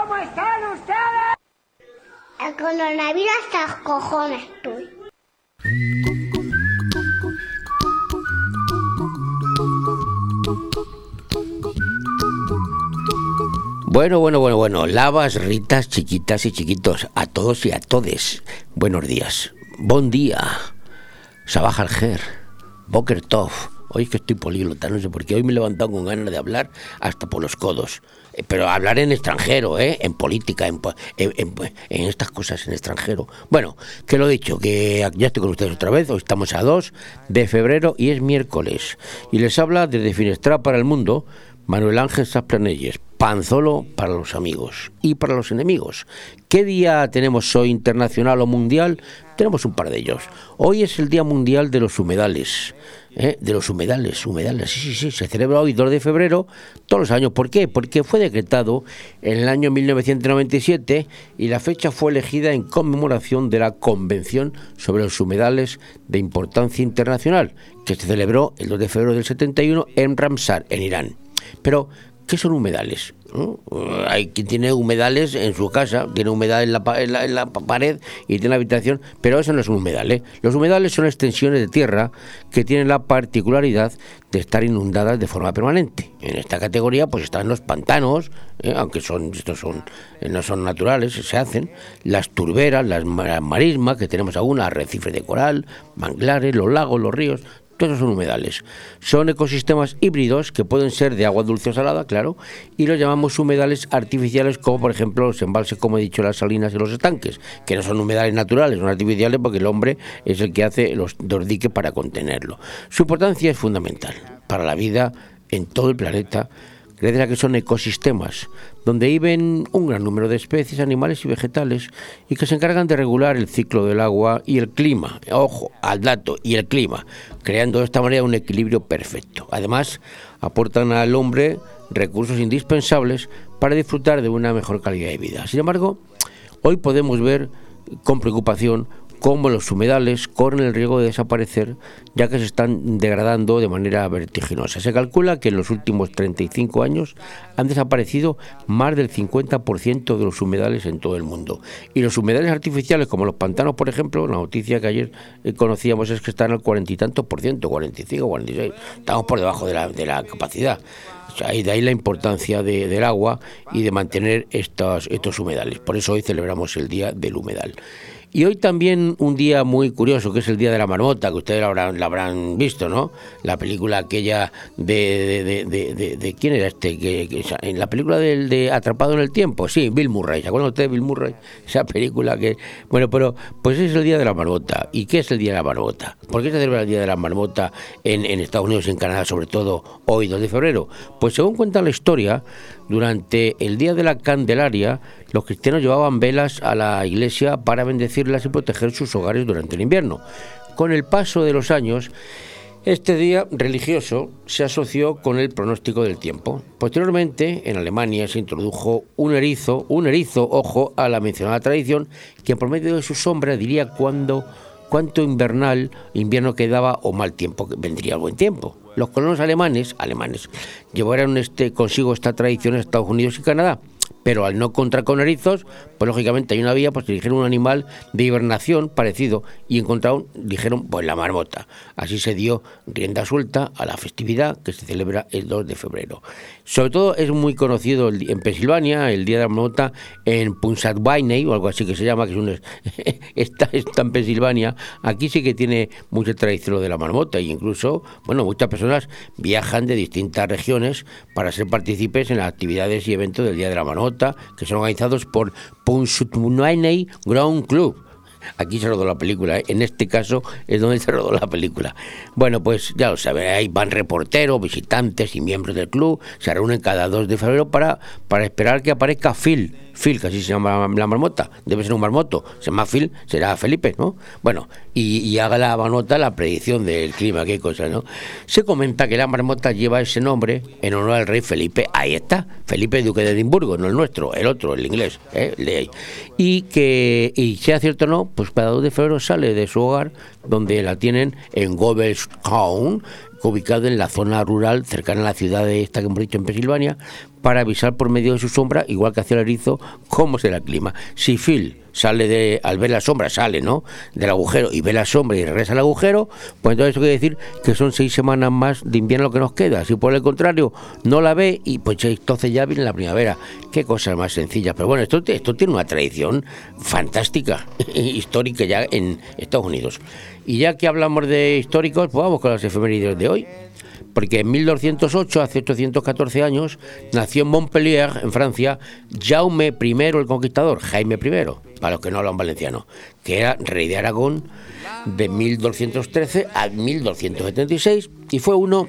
¿Cómo están ustedes? El coronavirus hasta los cojones estoy. Bueno, bueno, bueno, bueno. Lavas, ritas, chiquitas y chiquitos. A todos y a todes. Buenos días. Buen día. Sabaj al Boker Tov. Hoy es que estoy políglota, no sé por qué. Hoy me he levantado con ganas de hablar hasta por los codos. Eh, pero hablar en extranjero, ¿eh? En política, en, en, en, estas cosas en extranjero. Bueno, que lo he dicho, que ya estoy con ustedes otra vez. Hoy estamos a 2 de febrero y es miércoles. Y les habla desde Finestra para el Mundo Manuel Ángel Sasplanelles, Panzolo para los amigos y para los enemigos. ¿Qué día tenemos hoy internacional o mundial? Tenemos un par de ellos. Hoy es el Día Mundial de los Humedales. ¿eh? De los humedales, humedales, sí, sí, sí. Se celebra hoy 2 de febrero todos los años. ¿Por qué? Porque fue decretado en el año 1997 y la fecha fue elegida en conmemoración de la Convención sobre los Humedales de Importancia Internacional, que se celebró el 2 de febrero del 71 en Ramsar, en Irán. Pero, ¿qué son humedales? Hay quien tiene humedales en su casa, tiene humedad en la, pared y tiene la habitación, pero eso no es un humedal. ¿eh? Los humedales son extensiones de tierra que tienen la particularidad de estar inundadas de forma permanente. En esta categoría pues están los pantanos, ¿eh? aunque son estos son no son naturales, se hacen, las turberas, las marismas, que tenemos algunas, arrecifes de coral, manglares, los lagos, los ríos, todos son humedales. Son ecosistemas híbridos que pueden ser de agua dulce o salada, claro, y los llamamos humedales artificiales, como por ejemplo los embalses, como he dicho, las salinas y los estanques, que no son humedales naturales, son artificiales porque el hombre es el que hace los, los diques para contenerlo. Su importancia es fundamental para la vida en todo el planeta gracias a que son ecosistemas donde viven un gran número de especies animales y vegetales y que se encargan de regular el ciclo del agua y el clima. Ojo, al dato, y el clima, creando de esta manera un equilibrio perfecto. Además, aportan al hombre recursos indispensables para disfrutar de una mejor calidad de vida. Sin embargo, hoy podemos ver con preocupación cómo los humedales corren el riesgo de desaparecer ya que se están degradando de manera vertiginosa. Se calcula que en los últimos 35 años han desaparecido más del 50% de los humedales en todo el mundo. Y los humedales artificiales, como los pantanos, por ejemplo, la noticia que ayer eh, conocíamos es que están al cuarenta y tantos por ciento, 45, 46. Estamos por debajo de la, de la capacidad. Y de ahí la importancia del agua y de mantener estos, estos humedales. Por eso hoy celebramos el Día del Humedal. Y hoy también un día muy curioso, que es el Día de la Marmota, que ustedes la habrán, habrán visto, ¿no? La película aquella de... ¿De, de, quién era este? Que, en la película del de Atrapado en el Tiempo, sí, Bill Murray. ¿Se acuerdan ustedes de Bill Murray? Esa película que... Bueno, pero pues es el Día de la Marmota. ¿Y qué es el Día de la Marmota? ¿Por qué se celebra el Día de la Marmota en, en Estados Unidos y en Canadá, sobre todo hoy, 2 de febrero? Pues según cuenta la historia, durante el Día de la Candelaria, los cristianos llevaban velas a la iglesia para bendecirlas y proteger sus hogares durante el invierno. Con el paso de los años, este día religioso se asoció con el pronóstico del tiempo. Posteriormente, en Alemania se introdujo un erizo, un erizo, ojo, a la mencionada tradición, que por medio de su sombra diría cuánto invernal, invierno quedaba o mal tiempo vendría el buen tiempo. Los colonos alemanes, alemanes, llevaron este, consigo esta tradición a Estados Unidos y Canadá pero al no contra con pues lógicamente hay una vía, pues dijeron un animal de hibernación parecido y encontraron, dijeron, pues la marmota. Así se dio rienda suelta a la festividad que se celebra el 2 de febrero. Sobre todo es muy conocido en Pensilvania el Día de la Marmota en Punxsutawney o algo así que se llama, que es un, está, está en Pensilvania. Aquí sí que tiene mucha tradición de la marmota e incluso, bueno, muchas personas viajan de distintas regiones para ser partícipes en las actividades y eventos del Día de la Marmota que son organizados por Punxsutawney Ground Club. Aquí se rodó la película, ¿eh? en este caso es donde se rodó la película. Bueno, pues ya lo saben, ahí van reporteros, visitantes y miembros del club, se reúnen cada 2 de febrero para, para esperar que aparezca Phil, Phil, que así se llama la marmota, debe ser un marmoto, se llama Phil, será Felipe, ¿no? Bueno, y, haga la marmota la predicción del clima, qué cosa, ¿no? Se comenta que la marmota lleva ese nombre en honor al rey Felipe, ahí está, Felipe Duque de Edimburgo, no el nuestro, el otro, el inglés, ¿eh? Y que, y sea cierto o no, pues cada 2 de febrero sale de su hogar, donde la tienen en Town ubicado en la zona rural cercana a la ciudad de esta que hemos dicho en Pensilvania, para avisar por medio de su sombra, igual que hacía el erizo, cómo será el clima. Si Phil sale de, al ver la sombra, sale, ¿no? Del agujero y ve la sombra y regresa al agujero, pues entonces eso quiere decir que son seis semanas más de invierno lo que nos queda. Si por el contrario no la ve, y pues entonces ya viene la primavera. Qué cosa más sencilla. Pero bueno, esto, esto tiene una tradición fantástica, histórica ya en Estados Unidos. Y ya que hablamos de históricos, pues vamos con las efemérides de hoy porque en 1208, hace 814 años, nació en Montpellier, en Francia, Jaume I el Conquistador, Jaime I, para los que no hablan valenciano, que era rey de Aragón de 1213 a 1276 y fue uno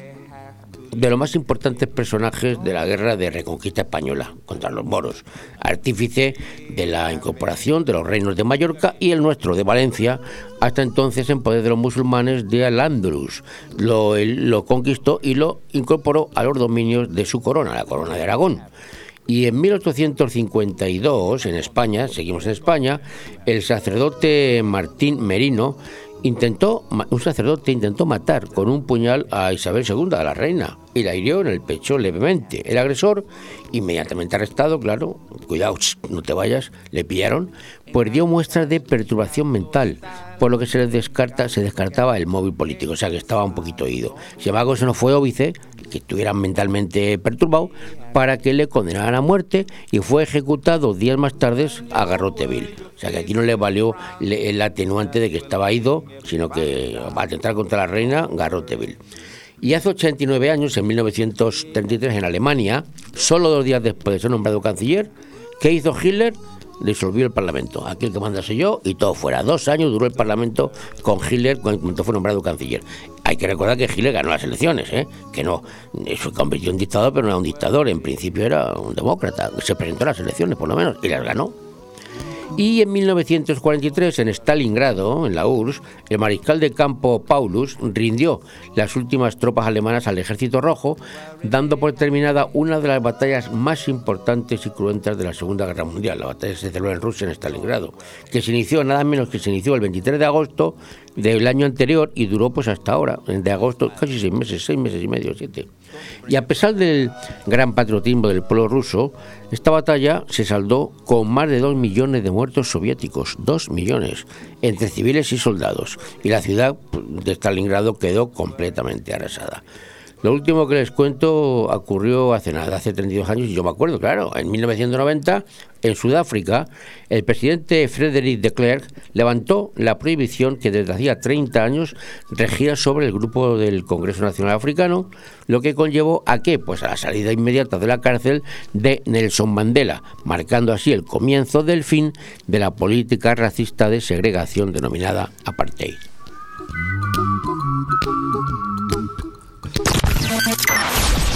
de los más importantes personajes de la guerra de reconquista española contra los moros, artífice de la incorporación de los reinos de Mallorca y el nuestro de Valencia, hasta entonces en poder de los musulmanes de Al-Ándalus. Lo, lo conquistó y lo incorporó a los dominios de su corona, la corona de Aragón. Y en 1852, en España, seguimos en España, el sacerdote Martín Merino intentó, un sacerdote intentó matar con un puñal a Isabel II, a la reina, y la hirió en el pecho levemente. El agresor, inmediatamente arrestado, claro, cuidado, no te vayas, le pillaron, pues dio muestras de perturbación mental, por lo que se les descarta, se descartaba el móvil político, o sea que estaba un poquito oído. Sin embargo, eso no fue óbice, que estuviera mentalmente perturbado, para que le condenaran a muerte y fue ejecutado días más tarde a Garroteville. O sea que aquí no le valió el atenuante de que estaba ido, sino que va a atentar contra la reina Garroteville. Y hace 89 años, en 1933, en Alemania, solo dos días después de ser nombrado canciller, ¿qué hizo Hitler? Disolvió el Parlamento. Aquí el que manda yo y todo fuera. Dos años duró el Parlamento con Hitler cuando fue nombrado canciller. Hay que recordar que Hitler ganó las elecciones, ¿eh? que no, se convirtió en dictador, pero no era un dictador. En principio era un demócrata. Se presentó a las elecciones, por lo menos, y las ganó. Y en 1943, en Stalingrado, en la URSS, el mariscal de campo Paulus rindió las últimas tropas alemanas al ejército rojo, dando por terminada una de las batallas más importantes y cruentas de la Segunda Guerra Mundial. La batalla se celebró en Rusia, en Stalingrado, que se inició, nada menos que se inició el 23 de agosto del año anterior y duró pues hasta ahora, de agosto, casi seis meses, seis meses y medio, siete. Y a pesar del gran patriotismo del pueblo ruso, esta batalla se saldó con más de dos millones de muertos soviéticos, dos millones, entre civiles y soldados, y la ciudad de Stalingrado quedó completamente arrasada. Lo último que les cuento ocurrió hace nada, hace 32 años, y yo me acuerdo, claro, en 1990, en Sudáfrica, el presidente Frederick de Klerk levantó la prohibición que desde hacía 30 años regía sobre el grupo del Congreso Nacional Africano, lo que conllevó a qué? Pues a la salida inmediata de la cárcel de Nelson Mandela, marcando así el comienzo del fin de la política racista de segregación denominada apartheid.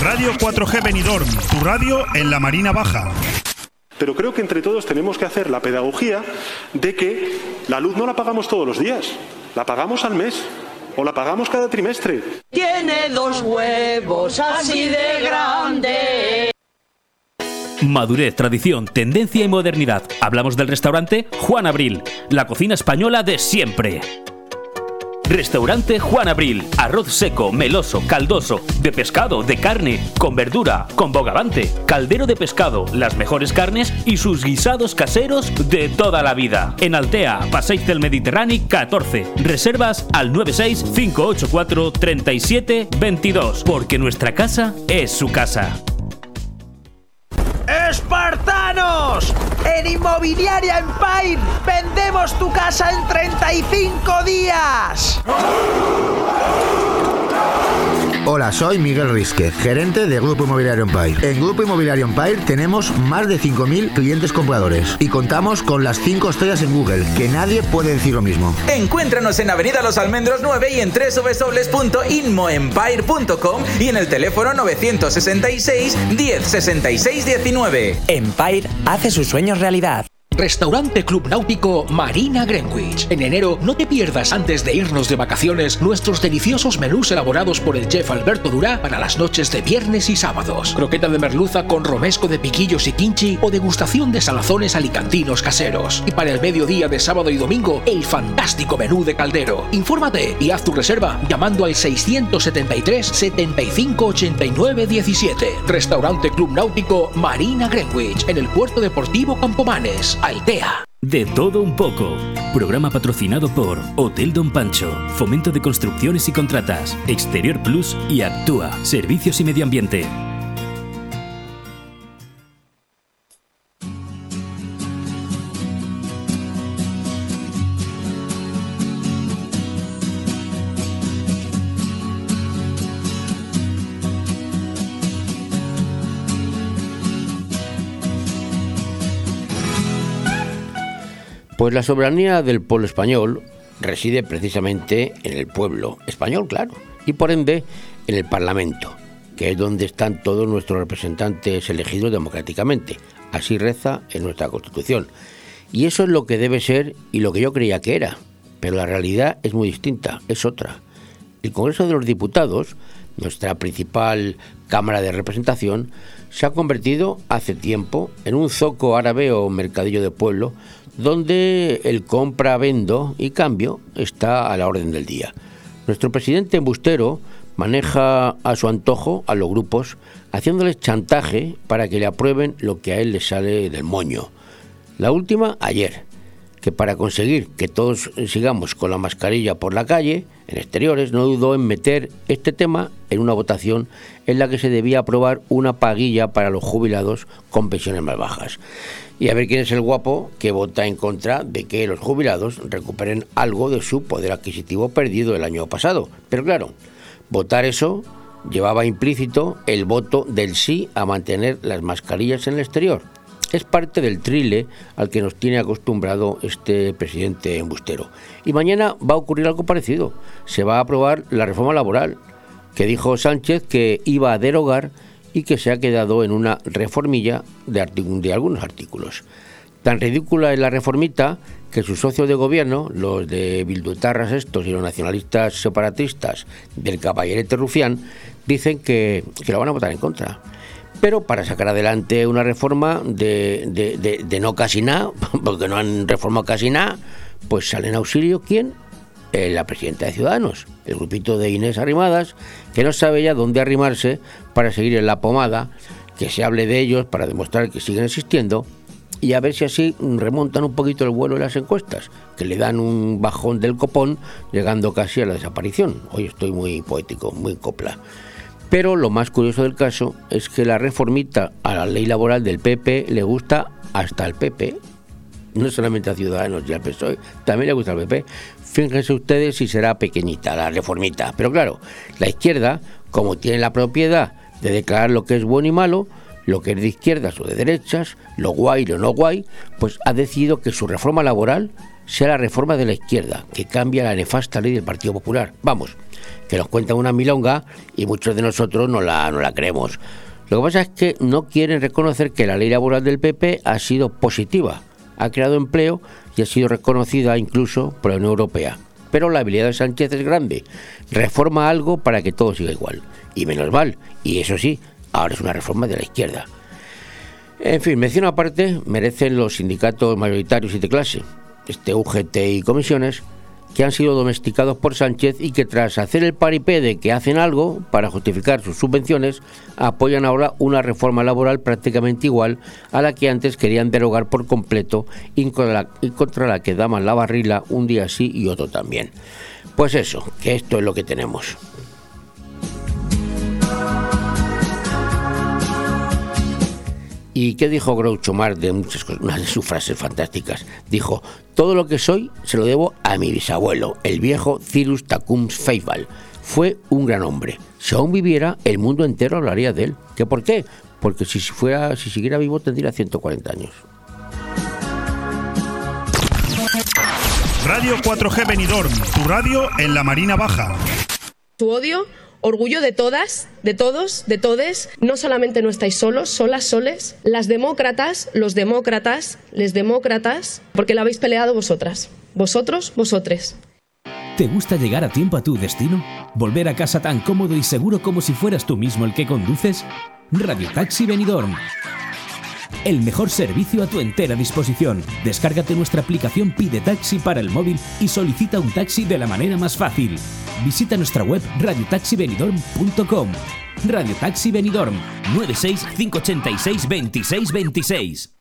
Radio 4G Benidorm, tu radio en la Marina Baja. Pero creo que entre todos tenemos que hacer la pedagogía de que la luz no la pagamos todos los días, la pagamos al mes o la pagamos cada trimestre. Tiene dos huevos así de grandes. Madurez, tradición, tendencia y modernidad. Hablamos del restaurante Juan Abril, la cocina española de siempre. Restaurante Juan Abril. Arroz seco, meloso, caldoso, de pescado, de carne, con verdura, con bogavante, caldero de pescado, las mejores carnes y sus guisados caseros de toda la vida. En Altea, Paseig del Mediterráneo 14. Reservas al 96 584 37 22, porque nuestra casa es su casa. ¡Espartanos! En Inmobiliaria Empire vendemos tu casa en 35 días. Hola, soy Miguel Risque, gerente de Grupo Inmobiliario Empire. En Grupo Inmobiliario Empire tenemos más de 5.000 clientes compradores y contamos con las 5 estrellas en Google, que nadie puede decir lo mismo. Encuéntranos en Avenida Los Almendros 9 y en www.inmoempire.com y en el teléfono 966 1066 19. Empire hace sus sueños realidad. Restaurante Club Náutico Marina Greenwich. En enero no te pierdas antes de irnos de vacaciones nuestros deliciosos menús elaborados por el chef Alberto Durá para las noches de viernes y sábados. Croqueta de merluza con romesco de piquillos y quinchi o degustación de salazones alicantinos caseros. Y para el mediodía de sábado y domingo, el fantástico menú de caldero. Infórmate y haz tu reserva llamando al 673 75 89 17. Restaurante Club Náutico Marina Greenwich en el puerto deportivo Campomanes. Altea. De todo un poco. Programa patrocinado por Hotel Don Pancho, Fomento de Construcciones y Contratas, Exterior Plus y Actúa, Servicios y Medio Ambiente. Pues la soberanía del pueblo español reside precisamente en el pueblo español, claro, y por ende en el Parlamento, que es donde están todos nuestros representantes elegidos democráticamente. Así reza en nuestra Constitución. Y eso es lo que debe ser y lo que yo creía que era. Pero la realidad es muy distinta, es otra. El Congreso de los Diputados, nuestra principal Cámara de Representación, se ha convertido hace tiempo en un zoco árabe o mercadillo de pueblo donde el compra, vendo y cambio está a la orden del día. Nuestro presidente embustero maneja a su antojo a los grupos, haciéndoles chantaje para que le aprueben lo que a él le sale del moño. La última ayer, que para conseguir que todos sigamos con la mascarilla por la calle, en exteriores, no dudó en meter este tema en una votación en la que se debía aprobar una paguilla para los jubilados con pensiones más bajas y a ver quién es el guapo que vota en contra de que los jubilados recuperen algo de su poder adquisitivo perdido el año pasado. Pero claro, votar eso llevaba implícito el voto del sí a mantener las mascarillas en el exterior. Es parte del trile al que nos tiene acostumbrado este presidente embustero. Y mañana va a ocurrir algo parecido. Se va a aprobar la reforma laboral, que dijo Sánchez que iba a derogar y que se ha quedado en una reformilla de, algunos artículos. Tan ridícula es la reformita que sus socios de gobierno, los de Bildutarras estos y los nacionalistas separatistas del caballerete rufián, dicen que, que lo van a votar en contra. Pero para sacar adelante una reforma de, de, de no casi nada, porque no han reformado casi nada, pues sale en auxilio quién? Eh, la presidenta de Ciudadanos, el grupito de Inés Arrimadas, que no sabe ya dónde arrimarse para seguir en la pomada, que se hable de ellos para demostrar que siguen existiendo y a ver si así remontan un poquito el vuelo de las encuestas, que le dan un bajón del copón, llegando casi a la desaparición. Hoy estoy muy poético, muy copla. Pero lo más curioso del caso es que la reformita a la ley laboral del PP le gusta hasta al PP, no solamente a Ciudadanos y al PSOE, también le gusta al PP. Fíjense ustedes si será pequeñita la reformita. Pero claro, la izquierda, como tiene la propiedad de declarar lo que es bueno y malo, lo que es de izquierdas o de derechas, lo guay y lo no guay, pues ha decidido que su reforma laboral sea la reforma de la izquierda, que cambia la nefasta ley del Partido Popular. Vamos, que nos cuentan una milonga y muchos de nosotros no la, no la creemos. Lo que pasa es que no quieren reconocer que la ley laboral del PP ha sido positiva, ha creado empleo y ha sido reconocida incluso por la Unión Europea. Pero la habilidad de Sánchez es grande. Reforma algo para que todo siga igual. Y menos mal. Y eso sí, ahora es una reforma de la izquierda. En fin, mención aparte merecen los sindicatos mayoritarios y de clase, este UGT y comisiones, que han sido domesticados por Sánchez y que tras hacer el paripé de que hacen algo para justificar sus subvenciones, apoyan ahora una reforma laboral prácticamente igual a la que antes querían derogar por completo y contra la, que daban la barrila un día sí y otro también. Pues eso, que esto es lo que tenemos. ¿Y qué dijo Groucho Marx de muchas cosas? Una de sus frases fantásticas. Dijo, todo lo que soy se lo debo a mi bisabuelo, el viejo Cyrus Tacums Feival. Fue un gran hombre. Si aún viviera, el mundo entero hablaría de él. ¿Qué por qué? Porque si, fuera, si siguiera vivo tendría 140 años. Radio 4G Benidorm, tu radio en la Marina Baja. ¿Tu odio? Orgullo de todas, de todos, de todes. No solamente no estáis solos, solas, soles. Las demócratas, los demócratas, les demócratas, porque la habéis peleado vosotras. Vosotros, vosotres. ¿Te gusta llegar a tiempo a tu destino? ¿Volver a casa tan cómodo y seguro como si fueras tú mismo el que conduces? Radio Taxi Benidorm. El mejor servicio a tu entera disposición. Descárgate nuestra aplicación Pide Taxi para el móvil y solicita un taxi de la manera más fácil. Visita nuestra web radiotaxibenidorm.com. Radio Taxi Benidorm 96 586 2626.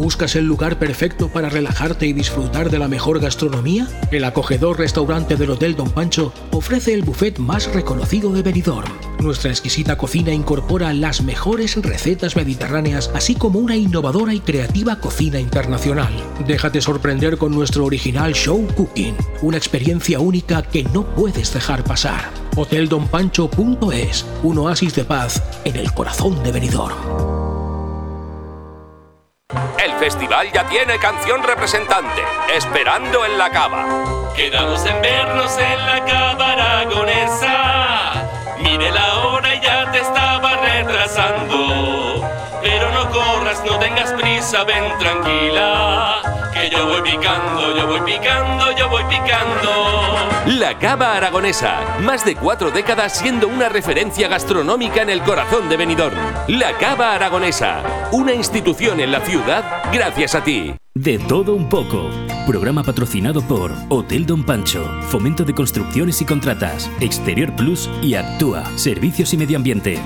¿Buscas el lugar perfecto para relajarte y disfrutar de la mejor gastronomía? El acogedor restaurante del Hotel Don Pancho ofrece el buffet más reconocido de Benidorm. Nuestra exquisita cocina incorpora las mejores recetas mediterráneas, así como una innovadora y creativa cocina internacional. Déjate sorprender con nuestro original show cooking, una experiencia única que no puedes dejar pasar. Hoteldonpancho.es, un oasis de paz en el corazón de Benidorm. Festival ya tiene canción representante, Esperando en la Cava. Quedamos en vernos en la Cava Aragonesa. Mire la hora y ya te estaba retrasando. No tengas prisa, ven tranquila. Que yo voy picando, yo voy picando, yo voy picando. La Cava Aragonesa, más de cuatro décadas siendo una referencia gastronómica en el corazón de Benidorm. La Cava Aragonesa, una institución en la ciudad gracias a ti. De todo un poco. Programa patrocinado por Hotel Don Pancho, Fomento de Construcciones y Contratas, Exterior Plus y Actúa, Servicios y Medio Ambiente.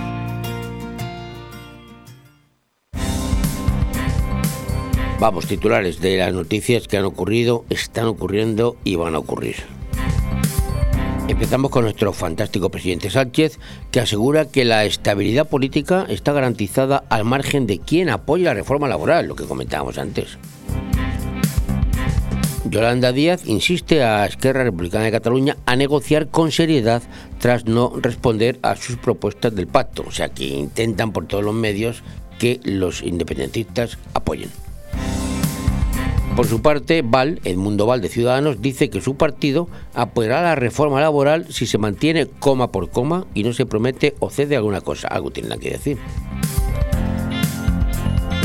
Vamos, titulares de las noticias que han ocurrido, están ocurriendo y van a ocurrir. Empezamos con nuestro fantástico presidente Sánchez, que asegura que la estabilidad política está garantizada al margen de quien apoya la reforma laboral, lo que comentábamos antes. Yolanda Díaz insiste a Esquerra Republicana de Cataluña a negociar con seriedad tras no responder a sus propuestas del pacto, o sea que intentan por todos los medios que los independentistas apoyen. Por su parte, Val, el mundo Val de Ciudadanos, dice que su partido apoyará la reforma laboral si se mantiene coma por coma y no se promete o cede alguna cosa. Algo tiene que decir.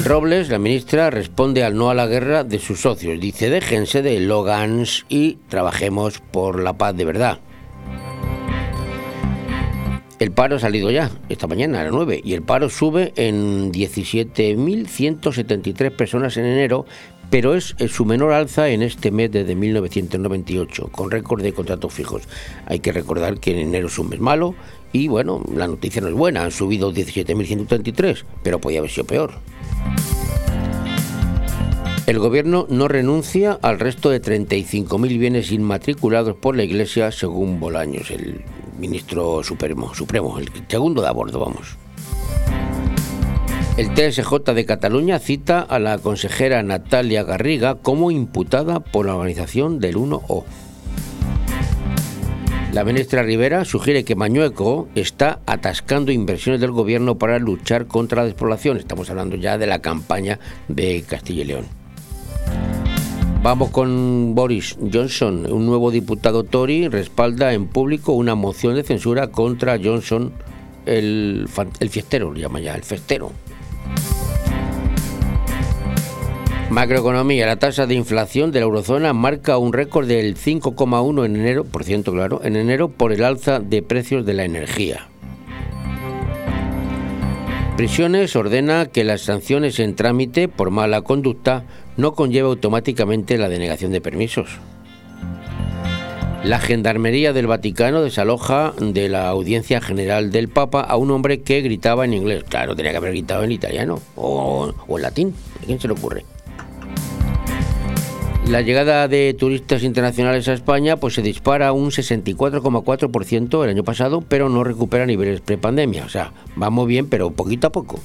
Robles, la ministra, responde al no a la guerra de sus socios. Dice, déjense de Logans y trabajemos por la paz de verdad. El paro ha salido ya, esta mañana a las 9, y el paro sube en 17.173 personas en enero, pero es su menor alza en este mes desde 1998, con récord de contratos fijos. Hay que recordar que en enero es un mes malo y bueno, la noticia no es buena, han subido 17.133, pero podía haber sido peor. El gobierno no renuncia al resto de 35.000 bienes inmatriculados por la Iglesia, según Bolaños, el ministro supremo, supremo, el segundo de a bordo, vamos. El TSJ de Cataluña cita a la consejera Natalia Garriga como imputada por la organización del 1O. La ministra Rivera sugiere que Mañueco está atascando inversiones del gobierno para luchar contra la despoblación. Estamos hablando ya de la campaña de Castilla y León. Vamos con Boris Johnson. Un nuevo diputado Tory respalda en público una moción de censura contra Johnson, el, el fiestero, lo llama ya, el festero. Macroeconomía, la tasa de inflación de la eurozona marca un récord del 5,1 en enero, por ciento claro, en enero por el alza de precios de la energía. Prisiones ordena que las sanciones en trámite por mala conducta no conlleva automáticamente la denegación de permisos. La Gendarmería del Vaticano desaloja de la audiencia general del Papa a un hombre que gritaba en inglés. Claro, tenía que haber gritado en italiano o, en latín. ¿A quién se le ocurre? La llegada de turistas internacionales a España pues se dispara un 64,4% el año pasado, pero no recupera niveles prepandemia. O sea, vamos bien, pero poquito a poco.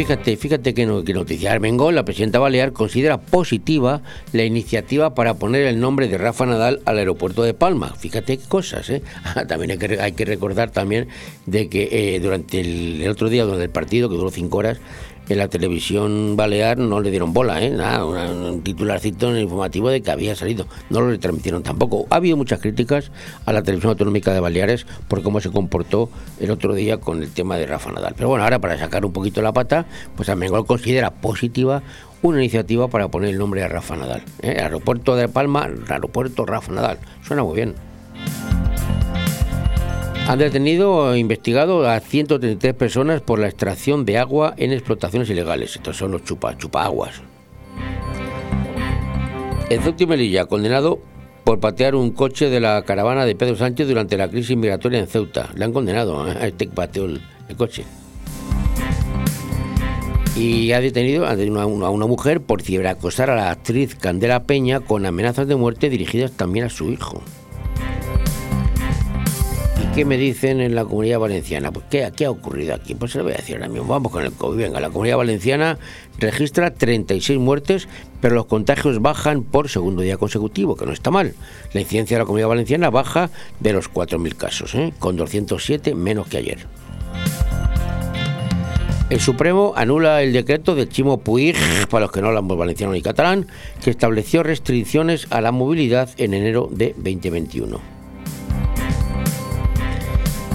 Fíjate, fíjate que, no, que noticia. La presidenta Balear, considera positiva la iniciativa para poner el nombre de Rafa Nadal al aeropuerto de Palma. Fíjate qué cosas, ¿eh? También hay que, hay que recordar también de que eh, durante el, el otro día, durante el partido, que duró cinco horas, en la televisión balear no le dieron bola, ¿eh? Nada, un titularcito en el informativo de que había salido. No lo retransmitieron tampoco. Ha habido muchas críticas a la televisión autonómica de Baleares por cómo se comportó el otro día con el tema de Rafa Nadal. Pero bueno, ahora para sacar un poquito la pata, pues Armengol considera positiva una iniciativa para poner el nombre a Rafa Nadal. ¿eh? Aeropuerto de Palma, aeropuerto Rafa Nadal. Suena muy bien. Han detenido e investigado a 133 personas por la extracción de agua en explotaciones ilegales. Estos son los chupa, chupaguas. El Ceuta y Melilla, condenado por patear un coche de la caravana de Pedro Sánchez durante la crisis migratoria en Ceuta. Le han condenado ¿eh? a este que pateó el, coche. Y ha detenido a una, a una mujer por ciberacosar a la actriz Candela Peña con amenazas de muerte dirigidas también a su hijo. ¿Y qué me dicen en la comunidad valenciana? Pues ¿qué, qué ha ocurrido aquí? Pues se lo voy a decir ahora mismo. Vamos con el COVID. Venga, la comunidad valenciana registra 36 muertes, pero los contagios bajan por segundo día consecutivo, que no está mal. La incidencia de la comunidad valenciana baja de los 4.000 casos, ¿eh? con 207 menos que ayer. El Supremo anula el decreto de Chimo Puig, para los que no hablamos valenciano ni catalán, que estableció restricciones a la movilidad en enero de 2021.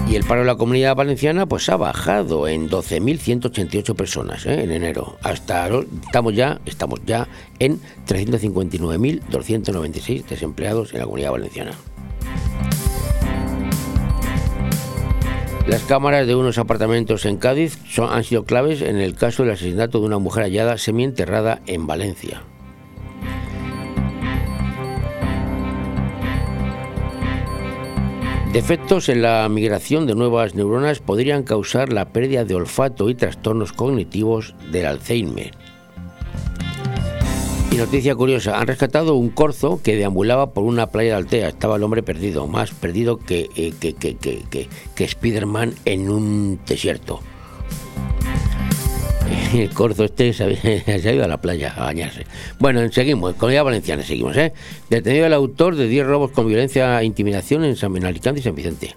Y el paro de la comunidad valenciana pues ha bajado en 12.188 personas ¿eh? en enero. Hasta estamos ya, estamos ya en 359.296 desempleados en la comunidad valenciana. Las cámaras de unos apartamentos en Cádiz han sido claves en el caso del asesinato de una mujer hallada semienterrada en Valencia. Defectos en la migración de nuevas neuronas podrían causar la pérdida de olfato y trastornos cognitivos del Alzheimer. Y noticia curiosa, han rescatado un corzo que deambulaba por una playa de Altea. Estaba el hombre perdido, más perdido que, eh, que, que, que, que, que Spiderman en un desierto. El corzo este se, ha ido a la playa a bañarse. Bueno, seguimos, Comunidad Valenciana, seguimos, ¿eh? Detenido el autor de 10 robos con violencia e intimidación en San en Alicante y San Vicente.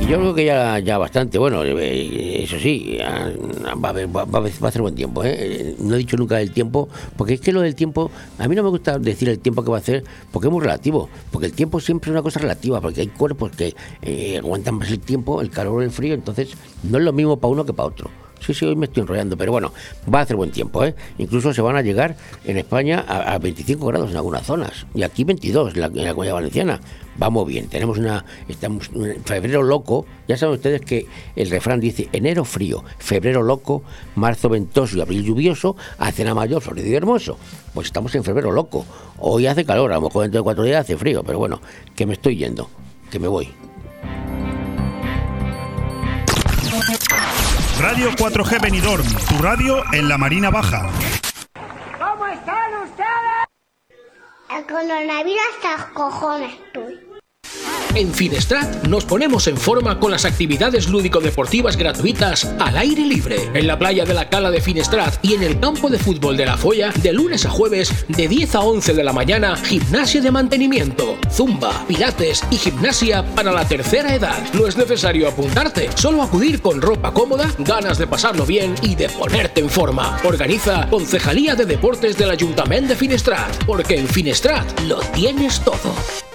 Y yo creo que ya, ya bastante, bueno, eh, eso sí, va a, va, va a ser buen tiempo. ¿eh? No he dicho nunca del tiempo, porque es que lo del tiempo, a mí no me gusta decir el tiempo que va a hacer, porque es muy relativo, porque el tiempo siempre es una cosa relativa, porque hay cuerpos que eh, aguantan más el tiempo, el calor o el frío, entonces no es lo mismo para uno que para otro. Sí, sí, hoy me estoy enrollando, pero bueno, va a hacer buen tiempo, ¿eh? Incluso se van a llegar en España a, a 25 grados en algunas zonas, y aquí 22 en la, en la comunidad valenciana. Vamos bien, tenemos una, estamos en febrero loco, ya saben ustedes que el refrán dice enero frío, febrero loco, marzo ventoso y abril lluvioso, hacen a mayo florido y hermoso. Pues estamos en febrero loco, hoy hace calor, a lo mejor dentro de cuatro días hace frío, pero bueno, que me estoy yendo, que me voy. Radio 4G Benidorm, tu radio en la Marina Baja. ¿Cómo están ustedes? El coronavirus hasta cojones estoy. En Finestrat nos ponemos en forma con las actividades lúdico-deportivas gratuitas al aire libre. En la playa de la Cala de Finestrat y en el campo de fútbol de La Folla, de lunes a jueves, de 10 a 11 de la mañana, gimnasia de mantenimiento, zumba, pilates y gimnasia para la tercera edad. No es necesario apuntarte, solo acudir con ropa cómoda, ganas de pasarlo bien y de ponerte en forma. Organiza Concejalía de Deportes del Ayuntamiento de Finestrat, porque en Finestrat lo tienes todo.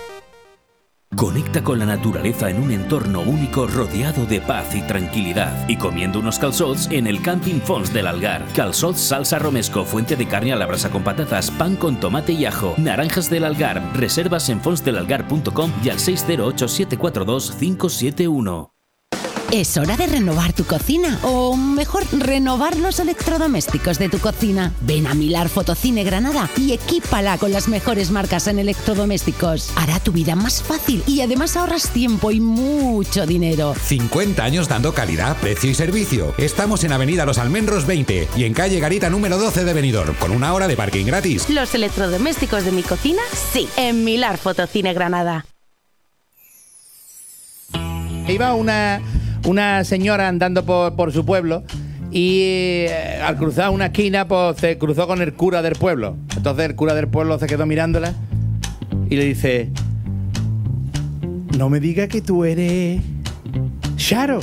Conecta con la naturaleza en un entorno único rodeado de paz y tranquilidad y comiendo unos calzots en el Camping Fons del Algar. Calzots salsa romesco, fuente de carne a la brasa con patatas, pan con tomate y ajo, naranjas del Algar. Reservas en fonsdelalgar.com y al 608 742 571. Es hora de renovar tu cocina, o mejor, renovar los electrodomésticos de tu cocina. Ven a Milar Fotocine Granada y equípala con las mejores marcas en electrodomésticos. Hará tu vida más fácil y además ahorras tiempo y mucho dinero. 50 años dando calidad, precio y servicio. Estamos en Avenida Los Almendros 20 y en calle Garita número 12 de Benidorm, con una hora de parking gratis. Los electrodomésticos de mi cocina, sí, en Milar Fotocine Granada. Iba una, una señora andando por, por su pueblo y eh, al cruzar una esquina, pues se cruzó con el cura del pueblo. Entonces el cura del pueblo se quedó mirándola y le dice, no me digas que tú eres Sharo.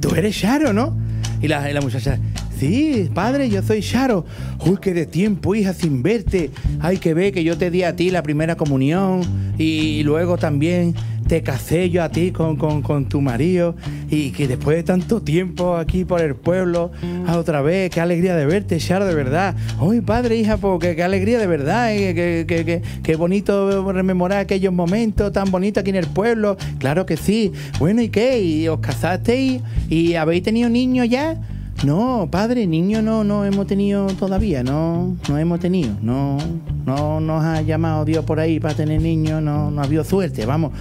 Tú eres Sharo, ¿no? Y la, y la muchacha, sí, padre, yo soy Sharo. Uy, qué de tiempo, hija, sin verte. Hay que ver que yo te di a ti la primera comunión y luego también te casé yo a ti con, con- con tu marido y que después de tanto tiempo aquí por el pueblo, otra vez, qué alegría de verte, Sharo, de verdad. Uy, padre, hija, pues qué, alegría de verdad, eh, qué- qué- qué bonito rememorar aquellos momentos tan bonitos aquí en el pueblo. Claro que sí. Bueno, ¿y qué? ¿Y os casasteis y habéis tenido niños ya? No, padre, niño no, no hemos tenido todavía, no, no hemos tenido, no, no nos ha llamado Dios por ahí para tener niños, no, no ha habido suerte, vamos.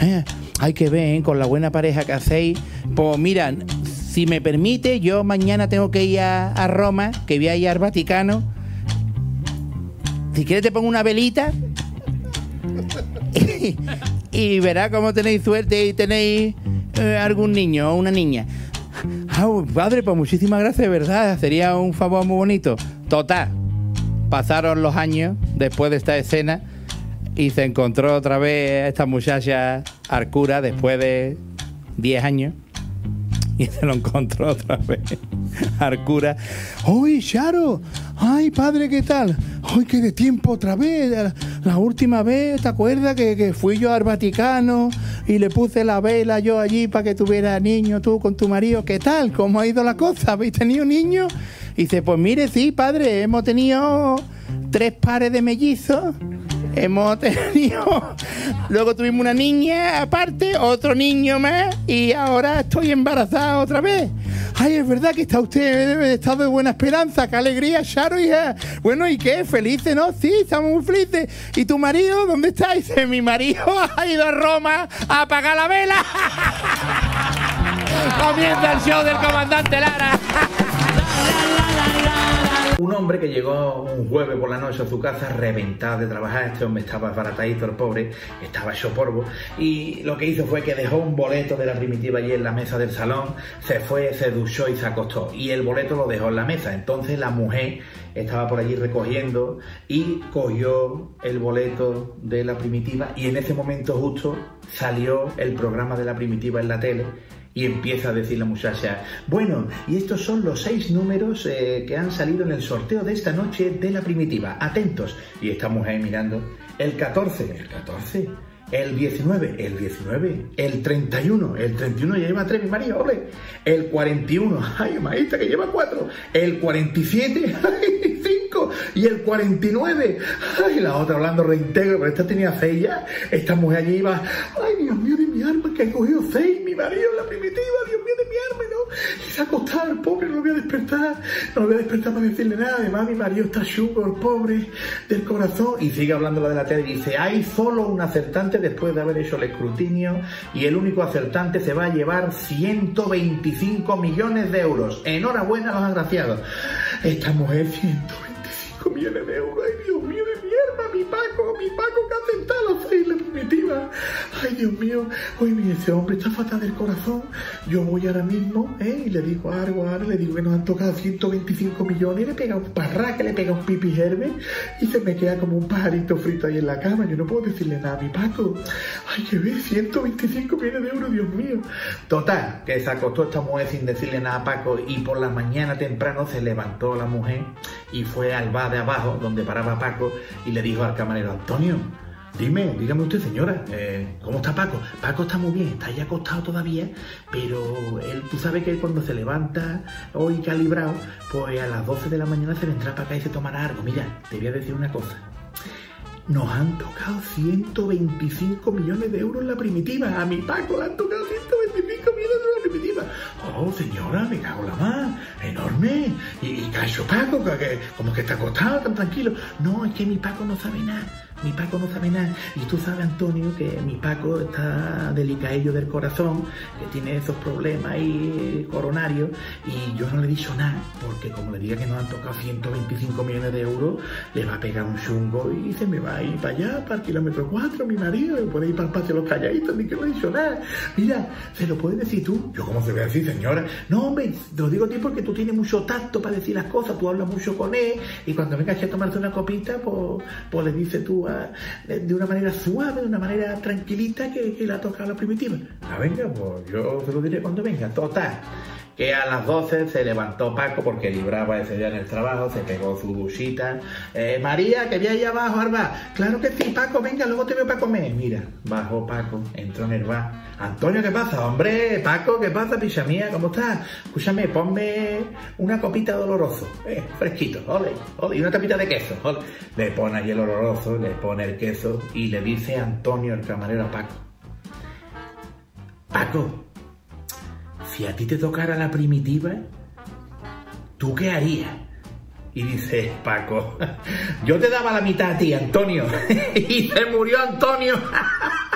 Eh, hay que ver, ¿eh? con la buena pareja que hacéis. Pues mira, si me permite, yo mañana tengo que ir a, Roma, que voy a ir al Vaticano. Si quieres te pongo una velita y verá cómo tenéis suerte y tenéis eh, algún niño o una niña. Ah, padre, pues muchísimas gracias, de verdad. Sería un favor muy bonito. Total, pasaron los años después de esta escena y se encontró otra vez esta muchacha al cura después de 10 años. Y se lo encontró otra vez al cura. ¡Uy, Charo! ¡Ay, padre, qué tal! ¡Ay, qué de tiempo otra vez! La, última vez, ¿te acuerdas que, que fui yo al Vaticano y le puse la vela yo allí para que tuviera niño tú con tu marido? ¿Qué tal? ¿Cómo ha ido la cosa? ¿Habéis tenido niños? Y dice, pues mire, sí, padre, hemos tenido tres pares de mellizos. Hemos tenido. Luego tuvimos una niña aparte, otro niño más, y ahora estoy embarazada otra vez. Ay, es verdad que está usted en estado de buena esperanza. Qué alegría, Charo, hija. Bueno, ¿y qué? ¿Felices, no? Sí, estamos muy felices. ¿Y tu marido? ¿Dónde está? Dice, mi marido ha ido a Roma a apagar la vela. Comienza el show del comandante Lara. Un hombre que llegó un jueves por la noche a su casa reventado de trabajar, este hombre estaba baratadito, el pobre, estaba hecho polvo, y lo que hizo fue que dejó un boleto de la primitiva allí en la mesa del salón, se fue, se duchó y se acostó, y el boleto lo dejó en la mesa, entonces la mujer estaba por allí recogiendo y cogió el boleto de la primitiva. Y en ese momento justo salió el programa de la primitiva en la tele y empieza a decir la muchacha, bueno, y estos son los seis números eh, que han salido en el sorteo de esta noche de la primitiva. Atentos. Y esta mujer mirando, el 14, el 14, el 19, el 19, el 31, el 31 ya lleva tres, mi marido, ole. El 41, ay, maestra, que lleva cuatro. El 47, ay, cinco. Y el 49, ay, la otra hablando reintegro, pero esta tenía seis ya. Esta mujer allí iba, ay, Dios mío de mi alma, que ha cogido seis, mi marido, la primitiva, Dios mío de mi alma, ¿no? Y se ha acostado el pobre, no lo voy a despertar, no lo voy a despertar para decirle nada. Además, mi marido está chulo, el pobre, del corazón. Y sigue hablando la de la tele y dice, hay solo un acertante después de haber hecho el escrutinio y el único acertante se va a llevar 125 millones de euros. Enhorabuena a los agraciados. Esta mujer, 125 millones de euros. Ay, Dios mío de mi alma, mi Paco, mi Paco que ha los seis la primitiva. Ay, Dios mío. Oye, mire, ese hombre está fatal del corazón. Yo voy ahora mismo, ¿eh? Y le digo algo, algo, le digo que nos han tocado 125 millones y le pega un parraque, le pega un pipi germe y se me queda como un pajarito frito ahí en la cama. Yo no puedo decirle nada a mi Paco. Ay, que ve, 125 millones de euros, Dios mío. Total, que se acostó esta mujer sin decirle nada a Paco y por la mañana temprano se levantó la mujer y fue al bar abajo donde paraba Paco y le dijo al camarero, Antonio, Dime, dígame usted, señora, eh, ¿cómo está Paco? Paco está muy bien, está ahí acostado todavía, pero él, tú sabes que cuando se levanta hoy calibrado, pues a las 12 de la mañana se vendrá para acá y se tomará algo. Mira, te voy a decir una cosa. Nos han tocado 125 millones de euros la primitiva. A mi Paco le han tocado 125 millones de euros la primitiva. Oh, señora, me cago la más. Enorme. Y, y cacho Paco, que- como que está acostado tan tranquilo. No, es que mi Paco no sabe nada. Mi Paco no sabe nada. Y tú sabes, Antonio, que mi Paco está delicadillo del corazón, que tiene esos problemas ahí coronarios, y yo no le he dicho nada, porque como le diga que nos han tocado 125 millones de euros, le va a pegar un chungo y se me va a ir para allá, para el kilómetro 4, mi marido, y puede ir para el patio de los calladitos, ni que no he dicho nada. Mira, ¿se lo puedes decir tú? Yo, ¿cómo se lo voy a decir, señora? No, hombre, te lo digo a ti porque tú tienes mucho tacto para decir las cosas, tú hablas mucho con él, y cuando venga a tomarte una copita, pues, pues le dices tú a- de una manera suave, de una manera tranquilita, que, que le ha tocado la primitiva. Ah, venga, pues yo te lo diré cuando venga. Total, que a las 12 se levantó Paco porque libraba ese día en el trabajo, se pegó su duchita. Eh, María, que voy ahí abajo al bar. Claro que sí, Paco, venga, luego te veo para comer. Mira, bajó Paco, entró en el bar. Antonio, ¿qué pasa? Hombre, Paco, ¿qué pasa, picha mía? ¿Cómo estás? Escúchame, ponme una copita de oloroso, eh, fresquito, ole, ole, y una tapita de queso, ole. Le pone ahí el oloroso, le pone el queso y le dice Antonio, el camarero, a Paco. Paco, si a ti te tocara la primitiva, ¿tú qué harías? Y dice Paco, yo te daba la mitad a ti, Antonio. y se murió Antonio.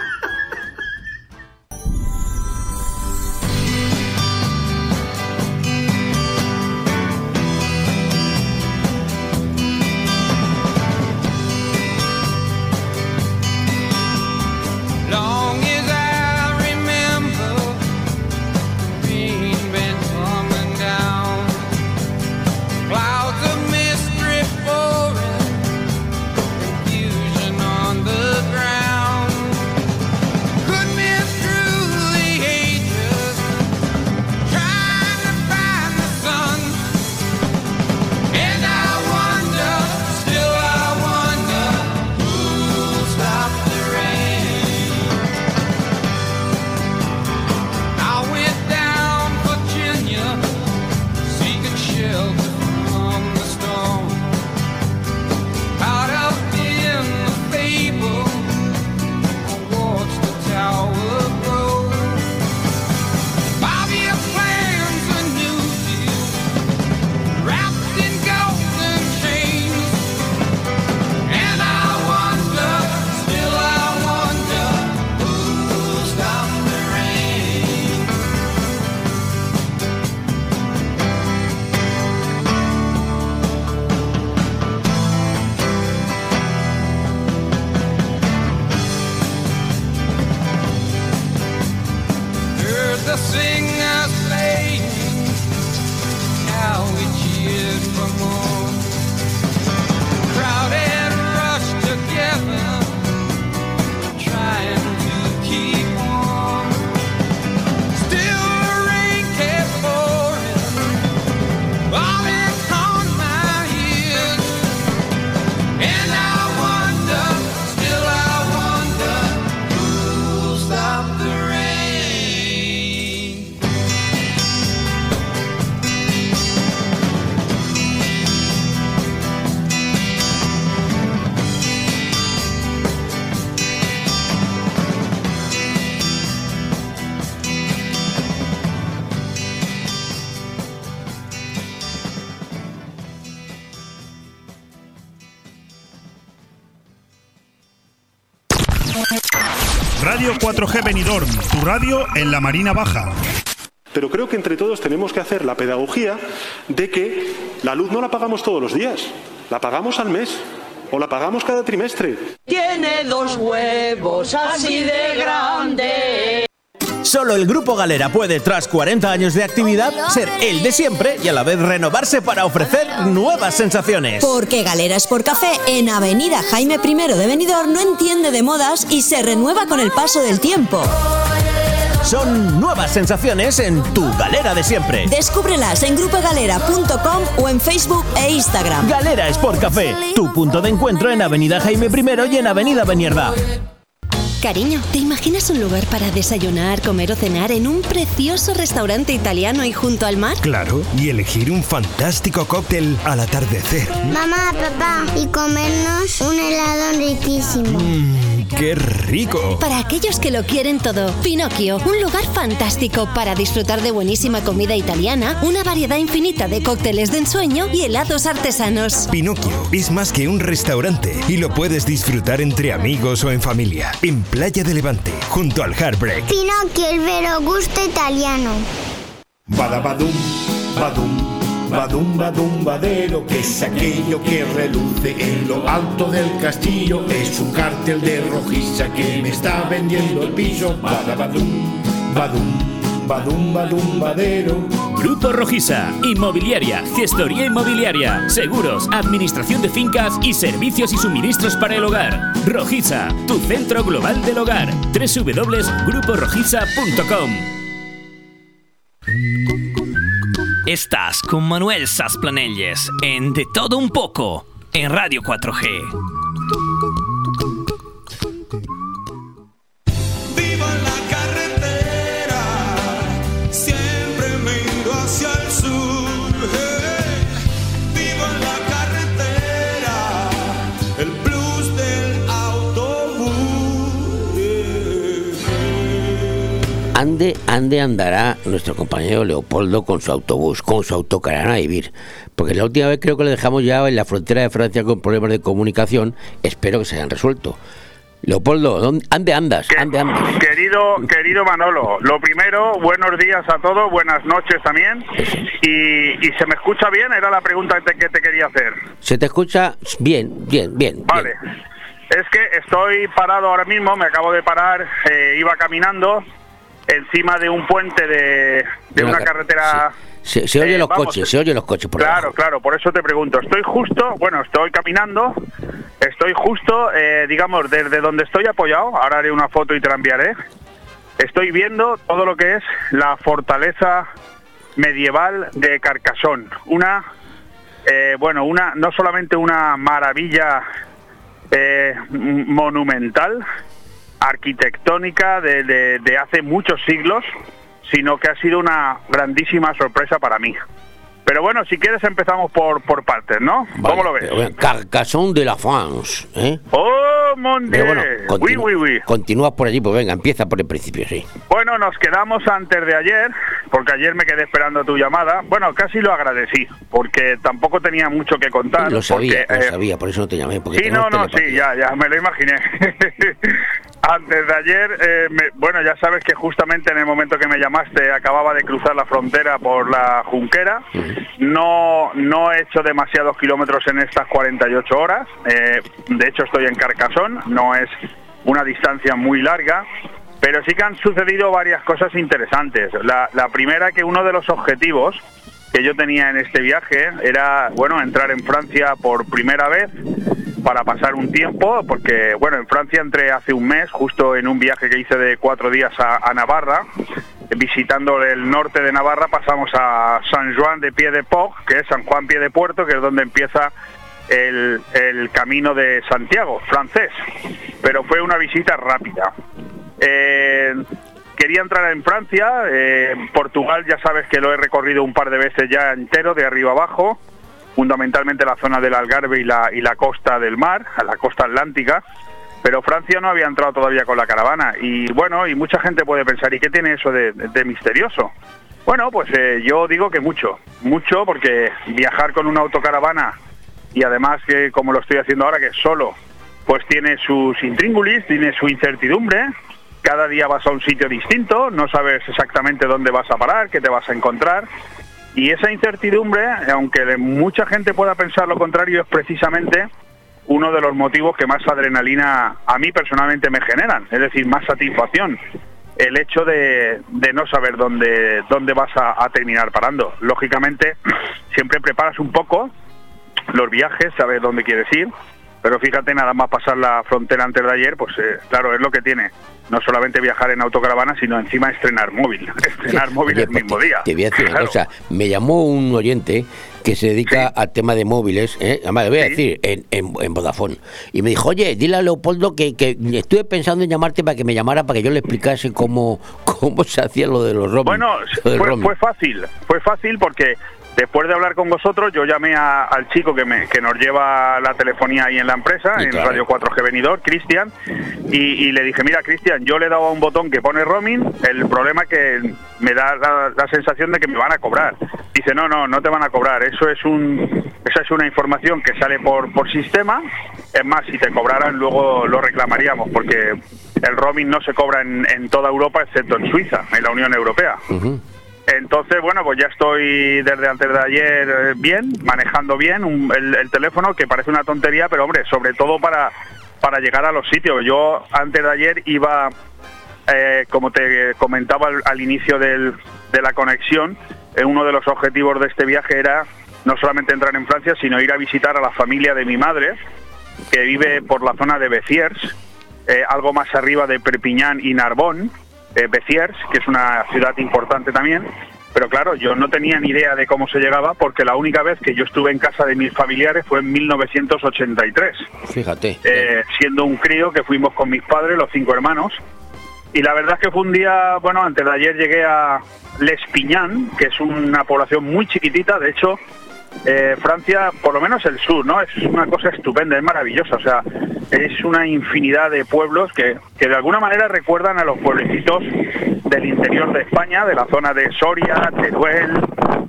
4G Benidorm, tu radio en la Marina Baja. Pero creo que entre todos tenemos que hacer la pedagogía de que la luz no la pagamos todos los días, la pagamos al mes o la pagamos cada trimestre. Tiene dos huevos así de grandes. Solo el Grupo Galera puede, tras 40 años de actividad, ser el de siempre y a la vez renovarse para ofrecer nuevas sensaciones. Porque Galeras por Café en Avenida Jaime I de Benidorm no entiende de modas y se renueva con el paso del tiempo. Son nuevas sensaciones en tu galera de siempre. Descúbrelas en grupogalera.com o en Facebook e Instagram. Galera Sport Café, tu punto de encuentro en Avenida Jaime I y en Avenida Benierda. Cariño, ¿te imaginas un lugar para desayunar, comer o cenar en un precioso restaurante italiano y junto al mar? Claro, y elegir un fantástico cóctel al atardecer. Mamá, papá, y comernos un helado riquísimo. Mm, ¡Qué rico! Para aquellos que lo quieren todo, Pinocchio, un lugar fantástico para disfrutar de buenísima comida italiana, una variedad infinita de cócteles de ensueño y helados artesanos. Pinocchio es más que un restaurante y lo puedes disfrutar entre amigos o en familia. En Playa de Levante, junto al Heartbreak. Pinocchio, el vero gusto italiano. Badabadum, badum, badum, badum, badero, que es aquello que reluce en lo alto del castillo. Es un cartel de rojiza que me está vendiendo el piso. Badabadum, badum, badum, badum, badero. Grupo Rojiza, inmobiliaria, gestoría inmobiliaria, seguros, administración de fincas y servicios y suministros para el hogar. Rojiza, tu centro global del hogar. www.gruporojiza.com Estás con Manuel Sasplanelles en De Todo Un Poco en Radio 4G. Ande, ande andará nuestro compañero Leopoldo con su autobús, con su autocaravana a vivir. Porque la última vez creo que le dejamos ya en la frontera de Francia con problemas de comunicación. Espero que se hayan resuelto. Leopoldo, ¿dónde, ande andas? Ande andas. Querido, querido Manolo, lo primero, buenos días a todos, buenas noches también. Y, y se me escucha bien, era la pregunta que te, que te quería hacer. ¿Se te escucha? Bien, bien, bien. Vale. Es que estoy parado ahora mismo, me acabo de parar, eh, iba caminando encima de un puente de, de una ca- carretera... Se, se oye Eh, los vamos, coches, se oye los coches por Claro, debajo. claro, por eso te pregunto. Estoy justo, bueno, estoy caminando, estoy justo, eh, digamos, desde donde estoy apoyado, ahora haré una foto y te la enviaré. Estoy viendo todo lo que es la fortaleza medieval de Carcassonne. Una, eh, bueno, una, no solamente una maravilla eh, monumental, arquitectónica de, de- de hace muchos siglos, sino que ha sido una grandísima sorpresa para mí. Pero bueno, si quieres empezamos por, por partes, ¿no? ¿Cómo lo ves? Bueno, Carcassonne de la France. ¿eh? ¡Oh, mon Dieu! bueno, Oui, oui, oui. por allí, pues venga, empieza por el principio, sí. Bueno, nos quedamos antes de ayer, porque ayer me quedé esperando tu llamada. Bueno, casi lo agradecí, porque tampoco tenía mucho que contar. Lo sabía, porque, lo eh, sabía, por eso no te llamé. Porque Sí, no, no, telepatía. sí, ya, ya, me lo imaginé. Antes de ayer, eh, me- bueno, ya sabes que justamente en el momento que me llamaste acababa de cruzar la frontera por la Junquera. No, no he hecho demasiados kilómetros en estas 48 horas. Eh, de hecho, estoy en Carcassonne, no es una distancia muy larga. Pero sí que han sucedido varias cosas interesantes. La, la primera que uno de los objetivos que yo tenía en este viaje era, bueno, entrar en Francia por primera vez para pasar un tiempo, porque, bueno, en Francia entré hace un mes, justo en un viaje que hice de cuatro días a, Navarra, visitando el norte de Navarra, pasamos a San Juan de Pie de que es San Juan Pie de Puerto, que es donde empieza el, el camino de Santiago, francés. Pero fue una visita rápida. Eh, quería entrar en Francia, eh, Portugal ya sabes que lo he recorrido un par de veces ya entero, de arriba abajo, fundamentalmente la zona del Algarve y la, y la costa del mar, a la costa atlántica, pero Francia no había entrado todavía con la caravana. Y bueno, y mucha gente puede pensar, ¿y qué tiene eso de, misterioso? Bueno, pues eh, yo digo que mucho, mucho, porque viajar con una autocaravana y además que como lo estoy haciendo ahora, que solo, pues tiene sus intríngulis, tiene su incertidumbre. Cada día vas a un sitio distinto, no sabes exactamente dónde vas a parar, qué te vas a encontrar. Y esa incertidumbre, aunque mucha gente pueda pensar lo contrario, es precisamente uno de los motivos que más adrenalina a mí personalmente me generan, es decir, más satisfacción. El hecho de, no saber dónde, dónde vas a terminar parando. Lógicamente, siempre preparas un poco los viajes, sabes dónde quieres ir, pero fíjate, nada más pasar la frontera antes de ayer, pues eh, claro, es lo que tiene. No solamente viajar en autocaravana, sino encima estrenar móvil. Estrenar móvil Oye, el pues mismo te- día. Te voy a decir una Claro. cosa. Me llamó un oyente que se dedica al tema de móviles, ¿eh? además le voy a decir, en, en, en Vodafone. Y me dijo, oye, dile a Leopoldo que, que estuve pensando en llamarte para que me llamara para que yo le explicase cómo, cómo se hacía lo de los roaming. Bueno, fue fácil, fue fácil porque Después de hablar con vosotros, yo llamé a- al chico que, me, que nos lleva la telefonía ahí en la empresa, en claro. Radio 4G Venidor, Cristian, y, y le dije, mira, Cristian, yo le he dado a un botón que pone roaming, el problema es que me da la, la sensación de que me van a cobrar. Dice, no, no, no te van a cobrar, eso es un, esa es una información que sale por, por sistema, es más, si te cobraran luego lo reclamaríamos, porque el roaming no se cobra en, en toda Europa, excepto en Suiza, en la Unión Europea. Entonces, bueno, pues ya estoy desde antes de ayer eh, bien, manejando bien el, el teléfono, que parece una tontería, pero hombre, sobre todo para, para llegar a los sitios. Yo antes de ayer iba, eh, como te comentaba al, inicio de la conexión, eh, uno de los objetivos de este viaje era no solamente entrar en Francia, sino ir a visitar a la familia de mi madre, que vive por la zona de Béziers, eh, algo más arriba de Perpiñán y Narbonne, eh, Béziers, que es una ciudad importante también. Pero claro, yo no tenía ni idea de cómo se llegaba porque la única vez que yo estuve en casa de mis familiares fue en 1983, Fíjate. eh, siendo un crío que fuimos con mis padres, los cinco hermanos. Y la verdad es que fue un día, bueno, antes de ayer llegué a L'Espignan, que es una población muy chiquitita, de hecho, eh, Francia, por lo menos el sur, ¿no? Es una cosa estupenda, es maravillosa, o sea, es una infinidad de pueblos que, que de alguna manera recuerdan a los pueblecitos del interior de España, de la zona de Soria, Teruel,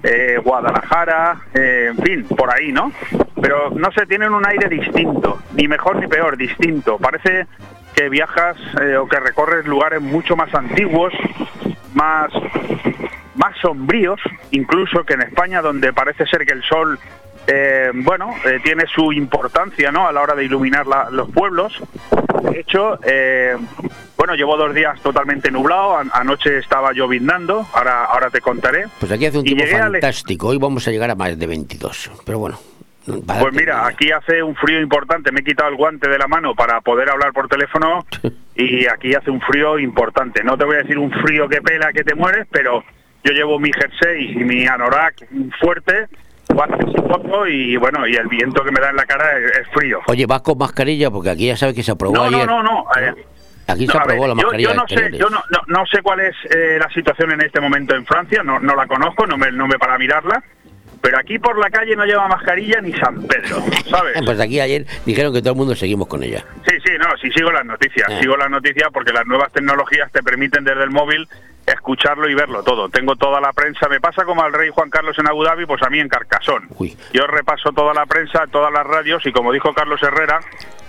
eh, Guadalajara, eh, en fin, por ahí, ¿no? Pero no sé, tienen un aire distinto, ni mejor ni peor, distinto. Parece que viajas o que recorres lugares mucho más antiguos, más más sombríos, incluso que en España, donde parece ser que el sol, eh, bueno, eh, tiene su importancia, ¿no? A la hora de iluminar la- los pueblos. De hecho, eh, bueno, llevo dos días totalmente nublado. An- anoche estaba lloviznando. Ahora, ahora te contaré. Pues aquí hace un tiempo al- fantástico. Hoy vamos a llegar a más de 22. Pero bueno. Pues mira, aquí hace un frío importante. Me he quitado el guante de la mano para poder hablar por teléfono y aquí hace un frío importante. No te voy a decir un frío que pela, que te mueres, pero yo llevo mi jersey y mi anorak fuerte, y poco y bueno, y el viento que me da en la cara es, es frío. Oye, vas con mascarilla porque aquí ya sabes que se aprobó No, no, ayer. no, no. eh, Aquí no, se aprobó ver, la mascarilla yo, no sé, yo no, no- no sé cuál es eh, la situación en este momento en Francia, no, no la conozco, no me, no me para mirarla, pero aquí por la calle no lleva mascarilla ni San Pedro, ¿sabes? Pues aquí ayer dijeron que todo el mundo seguimos con ella. Sí, sí, no, sí sigo las noticias, Ah. sigo las noticias porque las nuevas tecnologías te permiten desde el móvil escucharlo y verlo todo. Tengo toda la prensa, me pasa como al rey Juan Carlos en Abu Dhabi, pues a mí en Carcasón. Yo repaso toda la prensa, todas las radios y como dijo Carlos Herrera,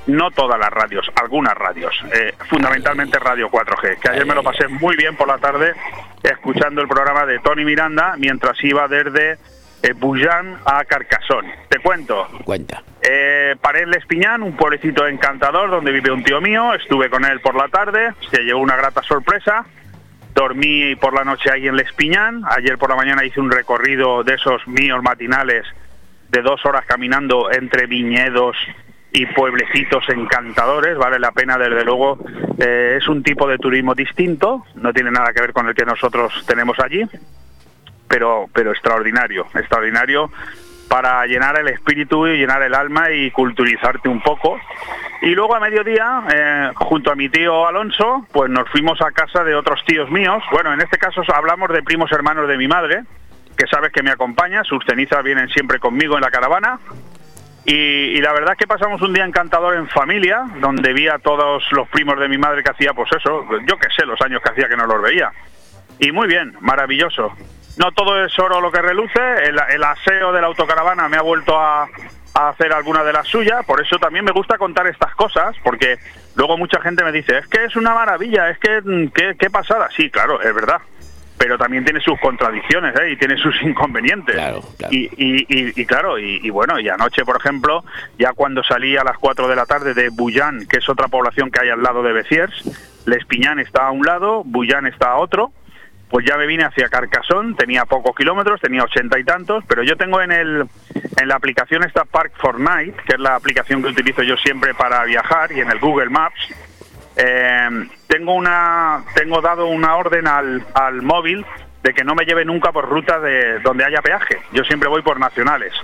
no todas las radios, algunas radios, eh, fundamentalmente Radio 4G, que ayer me lo pasé muy bien por la tarde escuchando el programa de Tony Miranda mientras iba desde eh, Buján a Carcasón. Te cuento. Cuenta. Eh, paré en Lespiñán, un pueblecito encantador donde vive un tío mío. Estuve con él por la tarde, se llevó una grata sorpresa. Dormí por la noche ahí en Lespiñán. Ayer por la mañana hice un recorrido de esos míos matinales de dos horas caminando entre viñedos y pueblecitos encantadores. Vale la pena, desde luego. Eh, es un tipo de turismo distinto, no tiene nada que ver con el que nosotros tenemos allí pero pero extraordinario, extraordinario para llenar el espíritu y llenar el alma y culturizarte un poco. Y luego a mediodía, eh, junto a mi tío Alonso, pues nos fuimos a casa de otros tíos míos. Bueno, en este caso hablamos de primos hermanos de mi madre, que sabes que me acompaña, sus cenizas vienen siempre conmigo en la caravana. Y, y la verdad es que pasamos un día encantador en familia, donde vi a todos los primos de mi madre que hacía, pues eso, yo qué sé, los años que hacía que no los veía. Y muy bien, maravilloso. No todo es oro lo que reluce, el, el aseo de la autocaravana me ha vuelto a, a hacer alguna de las suyas, por eso también me gusta contar estas cosas, porque luego mucha gente me dice, es que es una maravilla, es que, mm, qué, qué pasada. Sí, claro, es verdad, pero también tiene sus contradicciones ¿eh? y tiene sus inconvenientes. Y, y, y- y claro, y, bueno, y anoche, por ejemplo, ya cuando salí a las 4 de la tarde de Bullán, que es otra población que hay al lado de Béziers, Lespiñán está a un lado, Bullán está a otro, pues ya me vine hacia Carcasón, tenía pocos kilómetros, tenía ochenta y tantos, pero yo tengo en el en la aplicación esta Park Fortnite, que es la aplicación que utilizo yo siempre para viajar, y en el Google Maps, eh, tengo una tengo dado una orden al, al móvil de que no me lleve nunca por ruta de donde haya peaje. Yo siempre voy por nacionales.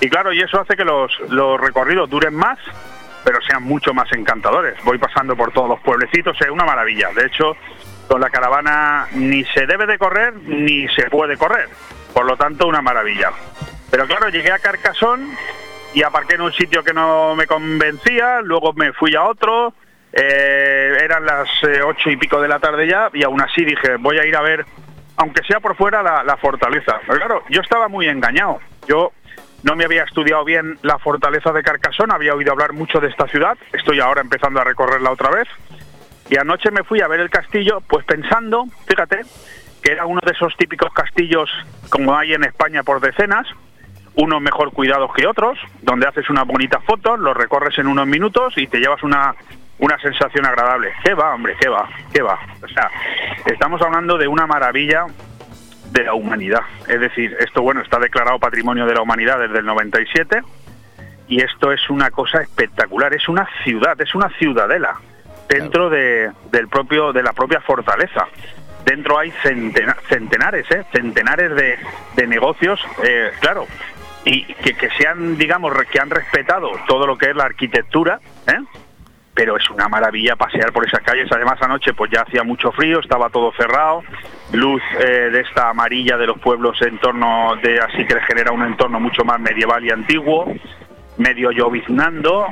Y claro, y eso hace que los, los recorridos duren más, pero sean mucho más encantadores. Voy pasando por todos los pueblecitos, es una maravilla. De hecho, con la caravana ni se debe de correr ni se puede correr. Por lo tanto, una maravilla. Pero claro, llegué a Carcasón y aparqué en un sitio que no me convencía, luego me fui a otro, eh, eran las eh, ocho y pico de la tarde ya, y aún así dije, voy a ir a ver, aunque sea por fuera, la, la fortaleza. Pero claro, yo estaba muy engañado. Yo no me había estudiado bien la fortaleza de Carcasón, había oído hablar mucho de esta ciudad, estoy ahora empezando a recorrerla otra vez. Y anoche me fui a ver el castillo, pues pensando, fíjate, que era uno de esos típicos castillos como hay en España por decenas, unos mejor cuidados que otros, donde haces unas bonitas fotos, los recorres en unos minutos y te llevas una, una sensación agradable. ¿Qué va, hombre? ¿Qué va? ¿Qué va? O sea, estamos hablando de una maravilla de la humanidad. Es decir, esto, bueno, está declarado Patrimonio de la Humanidad desde el 97 y esto es una cosa espectacular. Es una ciudad, es una ciudadela dentro de, del propio, de la propia fortaleza dentro hay centena- centenares, ¿eh? centenares de, de negocios, eh, claro, y que, que se han, digamos, que han respetado todo lo que es la arquitectura, ¿eh? pero es una maravilla pasear por esas calles. Además, anoche pues ya hacía mucho frío, estaba todo cerrado, luz de esta amarilla de los pueblos en torno de así que genera un entorno mucho más medieval y antiguo, medio lloviznando.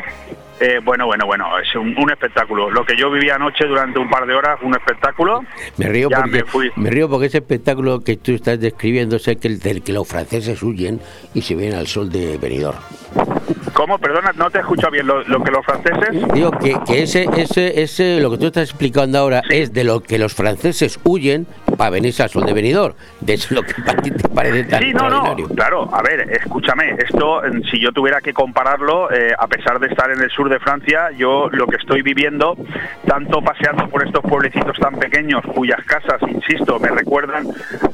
Eh, bueno, bueno, bueno, es un, un espectáculo. Lo que yo viví anoche durante un par de horas, un espectáculo. Me río, Ya porque, me fui. me río porque ese espectáculo que tú estás describiendo es el que, del que los franceses huyen y se vienen al sol de Benidorm. ¿Cómo? Perdona, no te he escuchado bien. Lo, lo que los franceses... Digo que, que ese, ese, ese, lo que tú estás explicando ahora es de lo que los franceses huyen para venirse al sol de Benidorm. De eso lo que para ti te parece tan Sí, no, no, claro, a ver, escúchame, esto, si yo tuviera que compararlo, eh, a pesar de estar en el sur de Francia, yo lo que estoy viviendo, tanto paseando por estos pueblecitos tan pequeños, cuyas casas, insisto, me recuerdan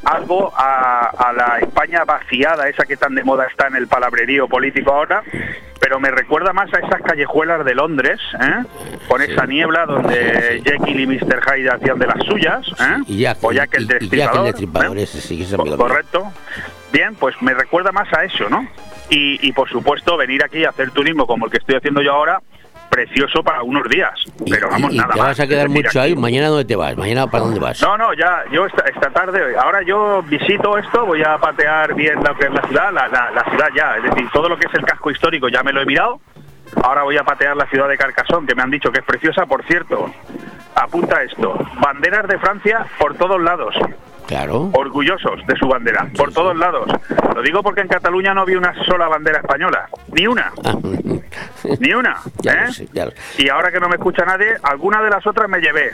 algo a, a la España vaciada, esa que tan de moda está en el palabrerío político ahora, pero me recuerda más a esas callejuelas de Londres, ¿eh? con esa niebla donde Jekyll y Mr. Hyde hacían de las suyas, ¿eh? Y ya, o Jack el y Jack el Destripador, ¿eh? ese sí. Correcto. Bien, pues me recuerda más a eso, ¿no? Y, y por supuesto, venir aquí a hacer turismo como el que estoy haciendo yo ahora, precioso para unos días. Pero vamos, Y nada te más. vas a quedar mucho ahí. Mañana dónde te vas? Mañana para dónde vas? No, no, ya, yo esta, esta tarde, ahora yo visito esto, voy a patear bien lo que es la ciudad, la, la- la ciudad ya, es decir, todo lo que es el casco histórico ya me lo he mirado, ahora voy a patear la ciudad de Carcasón, que me han dicho que es preciosa, por cierto, apunta esto, banderas de Francia por todos lados, Claro. orgullosos de su bandera, por todos lados. Lo digo porque en Cataluña no vi una sola bandera española, ni una, ni una. ¿eh? sé, Y ahora que no me escucha nadie, alguna de las otras me llevé.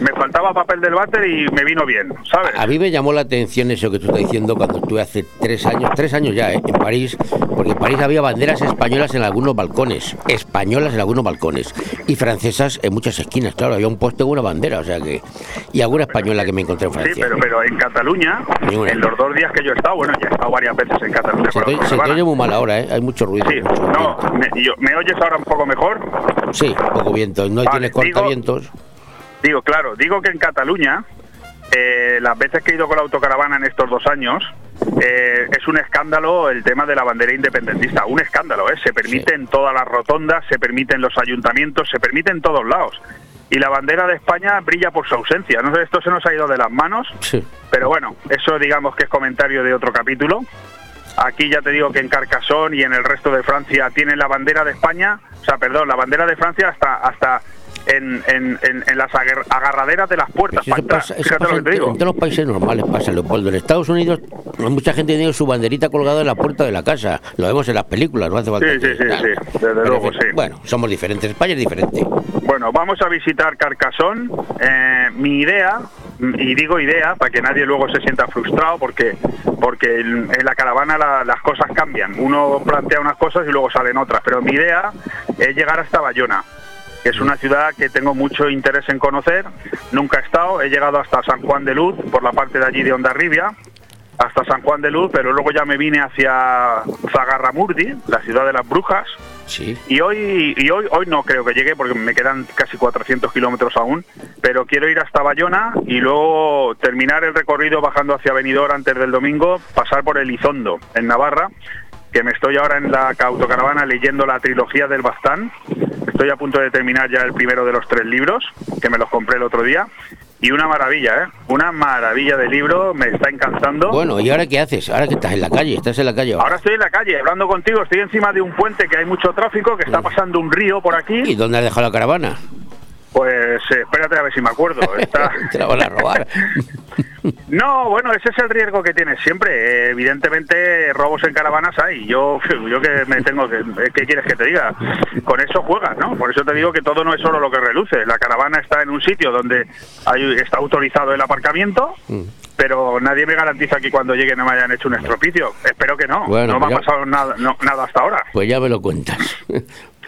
Me faltaba papel del váter y me vino bien, ¿sabes? A mí me llamó la atención eso que tú estás diciendo cuando estuve hace tres años, tres años ya, ¿eh? en París, porque en París había banderas españolas en algunos balcones, españolas en algunos balcones, y francesas en muchas esquinas, claro, había un poste con una bandera, o sea que, y alguna española que me encontré en Sí, Francia. pero, pero en Cataluña, en los dos días que yo he estado, bueno, ya he estado varias veces en Cataluña. Se te, te oye muy mal ahora, ¿eh? hay mucho ruido. Sí, mucho no, me, yo- ¿me oyes ahora un poco mejor? Sí, poco viento, no Vale, tienes cortavientos. Digo, claro, digo que en Cataluña, eh, las veces que he ido con la autocaravana en estos dos años, eh, es un escándalo el tema de la bandera independentista. Un escándalo, ¿eh? Se permite en todas las rotondas, se permite en los ayuntamientos, se permite en todos lados. Y la bandera de España brilla por su ausencia. No sé, esto se nos ha ido de las manos, Sí. pero bueno, eso digamos que es comentario de otro capítulo. Aquí ya te digo que en Carcassonne y en el resto de Francia tienen la bandera de España, o sea, perdón, la bandera de Francia hasta hasta en, en, en, en las agar- agarraderas de las puertas. Eso pasa, eso pasa lo en, que te digo. en todos los países normales, pasa, Leopoldo. En Estados Unidos, mucha gente tiene su banderita colgada en la puerta de la casa. Lo vemos en las películas, no hace falta. Sí, sí, sí, desde Pero, luego, sí. Bueno, somos diferentes. España es diferente. Bueno, vamos a visitar Carcassonne. Eh, mi idea, y digo idea para que nadie luego se sienta frustrado, porque porque en en la caravana la- las cosas cambian. Uno plantea unas cosas y luego salen otras. Pero mi idea es llegar hasta Bayona, que es una ciudad que tengo mucho interés en conocer. Nunca he estado, he llegado hasta San Juan de Luz, por la parte de allí de Ondarribia, hasta San Juan de Luz, pero luego ya me vine hacia Zagarramurdi, la ciudad de las brujas. Sí. Y hoy, y hoy, hoy no creo que llegue porque me quedan casi 400 kilómetros aún, pero quiero ir hasta Bayona y luego terminar el recorrido bajando hacia Benidorm antes del domingo, pasar por Elizondo, en Navarra, que me estoy ahora en la autocaravana leyendo la trilogía del Bastán. Estoy a punto de terminar ya el primero de los tres libros, que me los compré el otro día. y una maravilla, ¿eh? Una maravilla de libro, me está encantando. Bueno, ¿y ahora qué haces? Ahora que estás en la calle, estás en la calle ahora. Ahora estoy en la calle hablando contigo, estoy encima de un puente que hay mucho tráfico, que está pasando un río por aquí. ¿Y dónde has dejado la caravana? Pues eh, espérate a ver si me acuerdo. Está... Te la van a robar. No, bueno, ese es el riesgo que tienes siempre. Eh, evidentemente, robos en caravanas hay. Yo, yo que me tengo que, ¿qué quieres que te diga? Con eso juegas, ¿no? Por eso te digo que todo no es solo lo que reluce. La caravana está en un sitio donde hay, está autorizado el aparcamiento. Pero nadie me garantiza que cuando llegue no me hayan hecho un estropicio. Espero que no. Bueno, no me pues ha ya- pasado nada, no- nada hasta ahora. Pues ya me lo cuentas.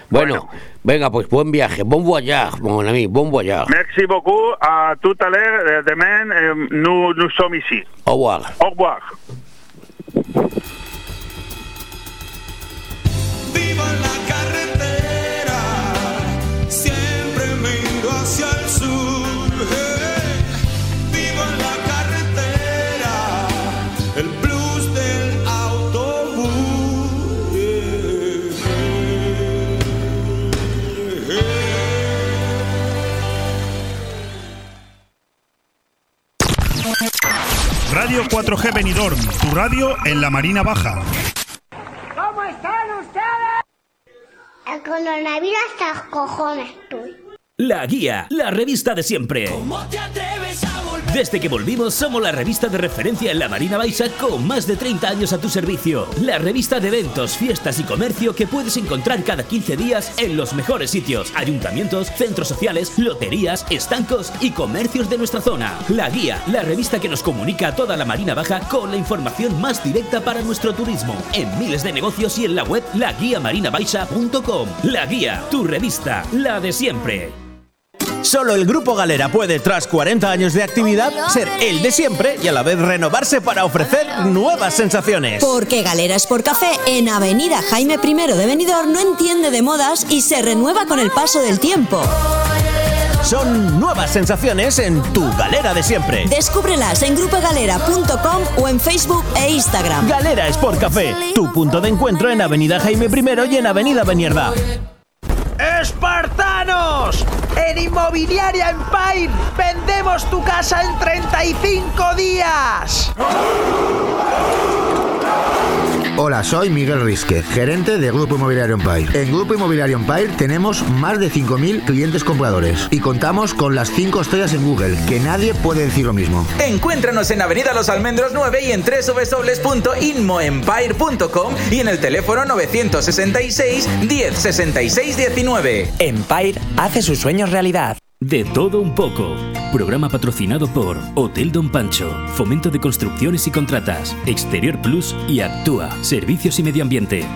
Bueno, venga, pues buen viaje, bon voyage, mon ami, bon voyage. Merci beaucoup à tout à l'heure. euh, Demain, euh, nous, nous sommes ici. Au revoir. Au revoir. Vivo en la carretera, siempre miro hacia Radio 4G Benidorm, tu radio en la Marina Baja. ¿Cómo están ustedes? El coronavirus hasta cojones estoy. La Guía, la revista de siempre. Desde que volvimos, somos la revista de referencia en la Marina Baixa con más de 30 años a tu servicio. La revista de eventos, fiestas y comercio que puedes encontrar cada 15 días en los mejores sitios: ayuntamientos, centros sociales, loterías, estancos y comercios de nuestra zona. La Guía, la revista que nos comunica a toda la Marina Baja con la información más directa para nuestro turismo. En miles de negocios y en la web laguiamarinabaixa.com. La Guía, tu revista, la de siempre. Solo el Grupo Galera puede, tras 40 años de actividad, ser el de siempre y a la vez renovarse para ofrecer nuevas sensaciones. Porque Galeras por Café en Avenida Jaime I de Benidorm no entiende de modas y se renueva con el paso del tiempo. Son nuevas sensaciones en tu galera de siempre. Descúbrelas en grupogalera.com o en Facebook e Instagram. Galera Sport Café, tu punto de encuentro en Avenida Jaime I y en Avenida Benierda. ¡Espartanos! En Inmobiliaria Empire vendemos tu casa en 35 días. Hola, soy Miguel Rizquez, gerente de Grupo Inmobiliario Empire. En Grupo Inmobiliario Empire tenemos más de 5.000 clientes compradores y contamos con las 5 estrellas en Google, que nadie puede decir lo mismo. Encuéntranos en Avenida Los Almendros 9 y en www.inmoempire.com y en el teléfono 966 10 66 19. Empire hace sus sueños realidad. De todo un poco. Programa patrocinado por Hotel Don Pancho, Fomento de Construcciones y Contratas, Exterior Plus y Actúa, Servicios y Medio Ambiente.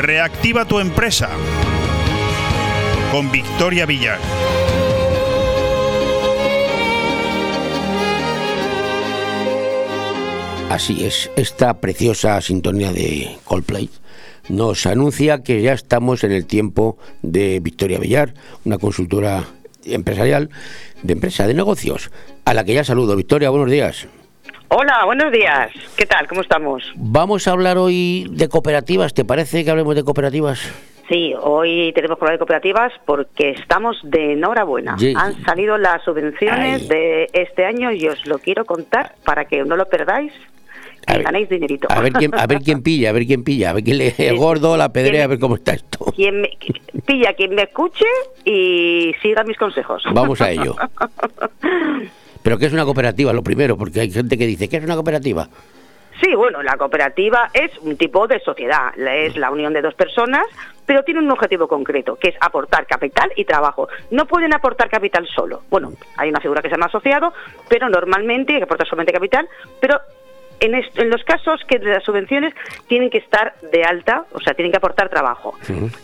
Reactiva tu empresa con Victoria Villar. Así es, esta preciosa sintonía de Coldplay nos anuncia que ya estamos en el tiempo de Victoria Villar, una consultora empresarial de empresa de negocios, a la que ya saludo. Victoria, buenos días. Hola, buenos días. ¿Qué tal? ¿Cómo estamos? Vamos a hablar hoy de cooperativas. ¿Te parece que hablemos de cooperativas? Sí, hoy tenemos hablar de cooperativas porque estamos de enhorabuena. Sí. Han salido las subvenciones de este año y os lo quiero contar para que no lo perdáis y ganéis dinerito. A ver quién, a ver quién pilla, a ver quién pilla, a ver quién le el gordo, la pedrea, a ver cómo está esto. Quien me- pilla quien me escuche y siga mis consejos. Vamos a ello. Pero ¿qué es una cooperativa? Lo primero, porque hay gente que dice, ¿qué es una cooperativa? Sí, bueno, la cooperativa es un tipo de sociedad, es la unión de dos personas, pero tiene un objetivo concreto, que es aportar capital y trabajo. No pueden aportar capital solo. Bueno, hay una figura que se llama asociado, pero normalmente hay que aportar solamente capital, pero en, en los casos que de las subvenciones tienen que estar de alta, o sea, tienen que aportar trabajo.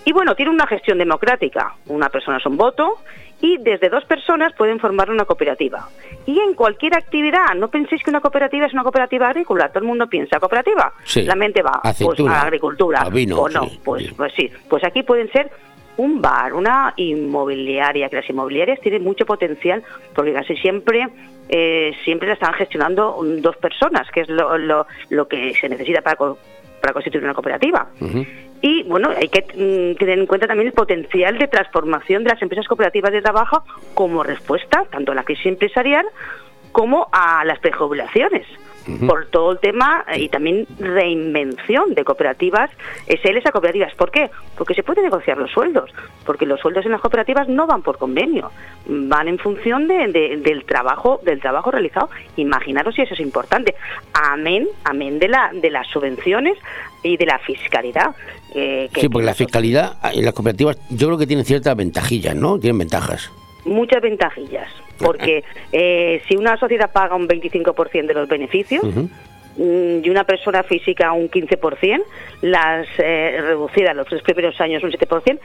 Y bueno, tiene una gestión democrática. Una persona es un voto y desde dos personas pueden formar una cooperativa. Y en cualquier actividad, no penséis que una cooperativa es una cooperativa agrícola. Todo el mundo piensa cooperativa. Sí. La mente va pues, a agricultura. a vino, o no, sí, pues, pues sí. Pues aquí pueden ser un bar, una inmobiliaria, que las inmobiliarias tienen mucho potencial porque casi siempre eh, siempre la están gestionando dos personas, que es lo, lo, lo que se necesita para, co- para constituir una cooperativa. Y bueno, hay que mm, tener en cuenta también el potencial de transformación de las empresas cooperativas de trabajo como respuesta tanto a la crisis empresarial como a las prejubilaciones. Por todo el tema eh, y también reinvención de cooperativas, SLs a cooperativas. ¿Por qué? Porque se pueden negociar los sueldos, porque los sueldos en las cooperativas no van por convenio, van en función de- de- del trabajo del trabajo realizado. Imaginaros si eso es importante. Amén, amén de la de las subvenciones y de la fiscalidad. Que Sí, porque la fiscalidad en las cooperativas yo creo que tienen ciertas ventajillas, ¿no? Tienen ventajas. muchas ventajillas, porque eh, si una sociedad paga un 25% de los beneficios mm, y una persona física un 15%, las eh, reducidas los tres primeros años un 7%,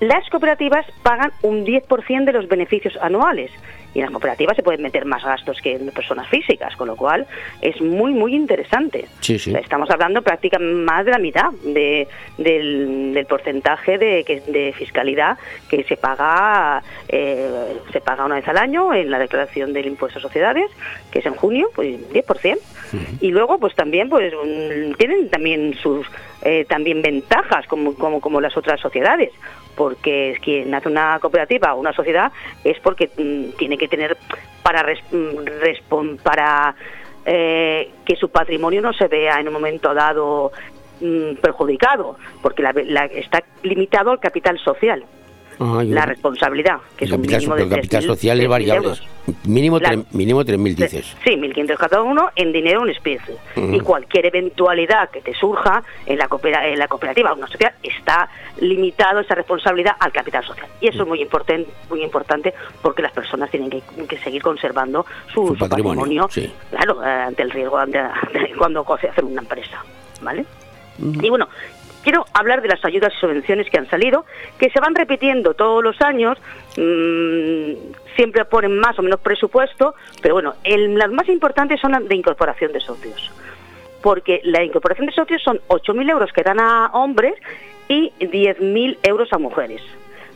las cooperativas pagan un 10% de los beneficios anuales. Y en las cooperativas se pueden meter más gastos que en personas físicas, con lo cual es muy, muy interesante. Sí, sí. O sea, Estamos hablando prácticamente más de la mitad de, del, del porcentaje de, fiscalidad que se paga eh, se paga una vez al año en la declaración del impuesto a sociedades, que es en junio, pues 10%. Y luego, pues también, pues tienen también sus eh, también ventajas como, como, como las otras sociedades, porque quien hace una cooperativa o una sociedad es porque mm, tiene que tener para mm, eh, que su patrimonio no se vea en un momento dado mm, perjudicado, porque la- la- está limitado al capital social, Ah, la responsabilidad, que el es un capital, mínimo de el capital 3.000 social es 3.000 variable. Mínimo, mínimo 3.000 dices. Sí, 1.500 cada uno en dinero en especie. Y cualquier eventualidad que te surja en la, coopera- en la cooperativa o una sociedad está limitado esa responsabilidad al capital social. Y eso es muy importante, muy importante porque las personas tienen que, que seguir conservando su, patrimonio, patrimonio, sí. claro, eh, ante el riesgo ante- ante- cuando se hace una empresa, ¿vale? Y bueno, quiero hablar de las ayudas y subvenciones que han salido, que se van repitiendo todos los años, mm, siempre ponen más o menos presupuesto, pero bueno, las más importantes son las de incorporación de socios. Porque la incorporación de socios son 8.000 euros que dan a hombres y 10.000 euros a mujeres.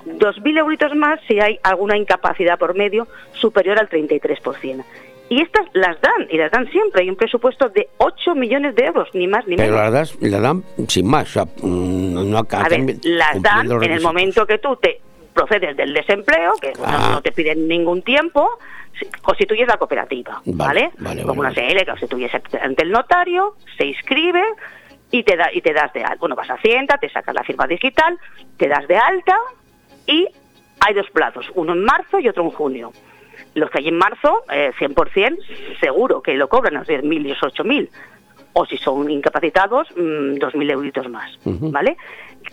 2.000 euritos más si hay alguna incapacidad por medio superior al 33%. Y estas las dan, y las dan siempre. Hay un presupuesto de 8 millones de euros, ni más ni Pero menos. las das- la dan sin más. O sea, mm, no acá A ver, también las dan en el momento que tú te procedes del desempleo, que no- Ah. no, te piden ningún tiempo, constituyes la cooperativa, Vale, ¿vale? vale, Como vale, una CL que constituyes ante el notario, se inscribe y te, da, y te das de alta. Bueno, vas a Hacienda, te sacas la firma digital, te das de alta y hay dos plazos, uno en marzo y otro en junio. Los que hay en marzo, eh, 100% seguro que lo cobran a los 10.000 y los 8.000. O si son incapacitados, mm, 2.000 euritos más. ¿vale?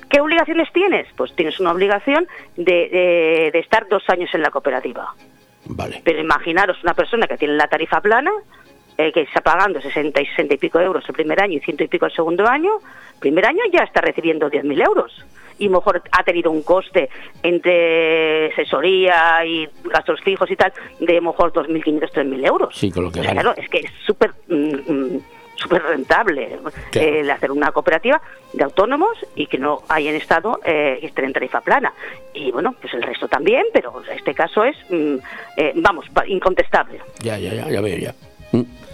¿Qué obligaciones tienes? Pues tienes una obligación de, de- de estar dos años en la cooperativa. Vale. Pero imaginaros una persona que tiene la tarifa plana, eh, que está pagando 60 y 60 y pico euros el primer año y ciento y pico el segundo año, primer año ya está recibiendo 10.000 euros. Y mejor ha tenido un coste entre asesoría y gastos fijos y tal, de mejor 2.500, 3.000 euros. Sí, con lo que O sea, gana. claro, es que es súper mm, mm, súper rentable Claro. eh, el hacer una cooperativa de autónomos y que no hayan estado eh, que estén en tarifa plana. Y bueno, pues el resto también, pero este caso es, mm, eh, vamos, incontestable. Ya, ya, ya, ya veo ya.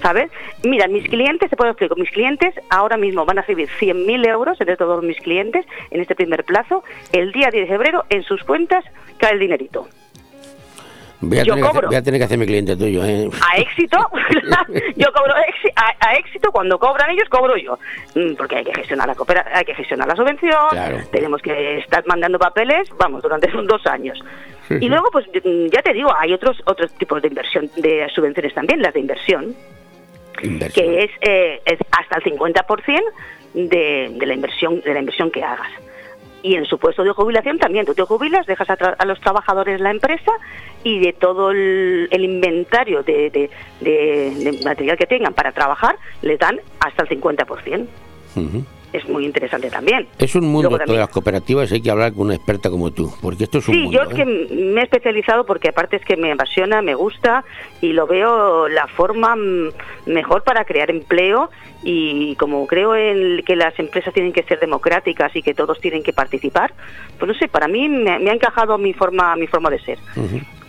¿Sabes? Mira, mis clientes, te puedo explicar, mis clientes ahora mismo van a recibir 100.000 euros entre todos mis clientes en este primer plazo. El día 10 de febrero en sus cuentas cae el dinerito. Voy a, Yo tener que hacer, cobro. voy a tener que hacerme cliente tuyo, ¿eh? A éxito, yo cobro a, a éxito, cuando cobran ellos, cobro yo. Mm, Porque hay que gestionar la coopera- hay que gestionar la subvención, Claro. tenemos que estar mandando papeles, vamos, durante dos años. Y luego, pues mm, ya te digo, hay otros otros tipos de inversión, de subvenciones también, las de inversión, que es, eh, es hasta el 50% de, de la inversión de la inversión que hagas. Y en su puesto de jubilación también, tú te jubilas, dejas a, tra- a los trabajadores la empresa y de todo el, el inventario de, de- de- de material que tengan para trabajar, le dan hasta el 50%. Ujú. Es muy interesante también. Es un mundo de las cooperativas, hay que hablar con una experta como tú, porque esto es un Sí, mundo. yo es que ¿eh? me he especializado porque aparte es que me apasiona, me gusta y lo veo la forma mejor para crear empleo y como creo en que las empresas tienen que ser democráticas y que todos tienen que participar, pues no sé, para mí me, me ha encajado mi forma mi forma de ser.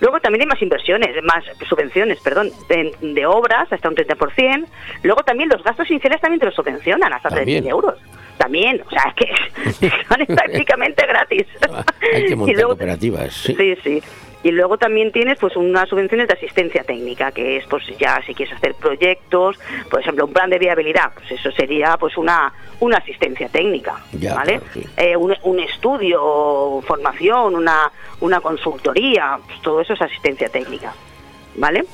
Luego también hay más inversiones, más subvenciones, perdón, de, de obras hasta un 30%. Luego también los gastos iniciales también te los subvencionan hasta También. 3.000 euros. También, o sea, es que son prácticamente gratis. Hay que montar luego- cooperativas. Sí. Sí, sí. Y luego también tienes pues unas subvenciones de asistencia técnica, que es pues ya si quieres hacer proyectos, por ejemplo, un plan de viabilidad, pues eso sería pues una una asistencia técnica, Ya, ¿vale? claro, sí. Eh, un, un estudio, formación, una una consultoría, pues todo eso es asistencia técnica, ¿vale?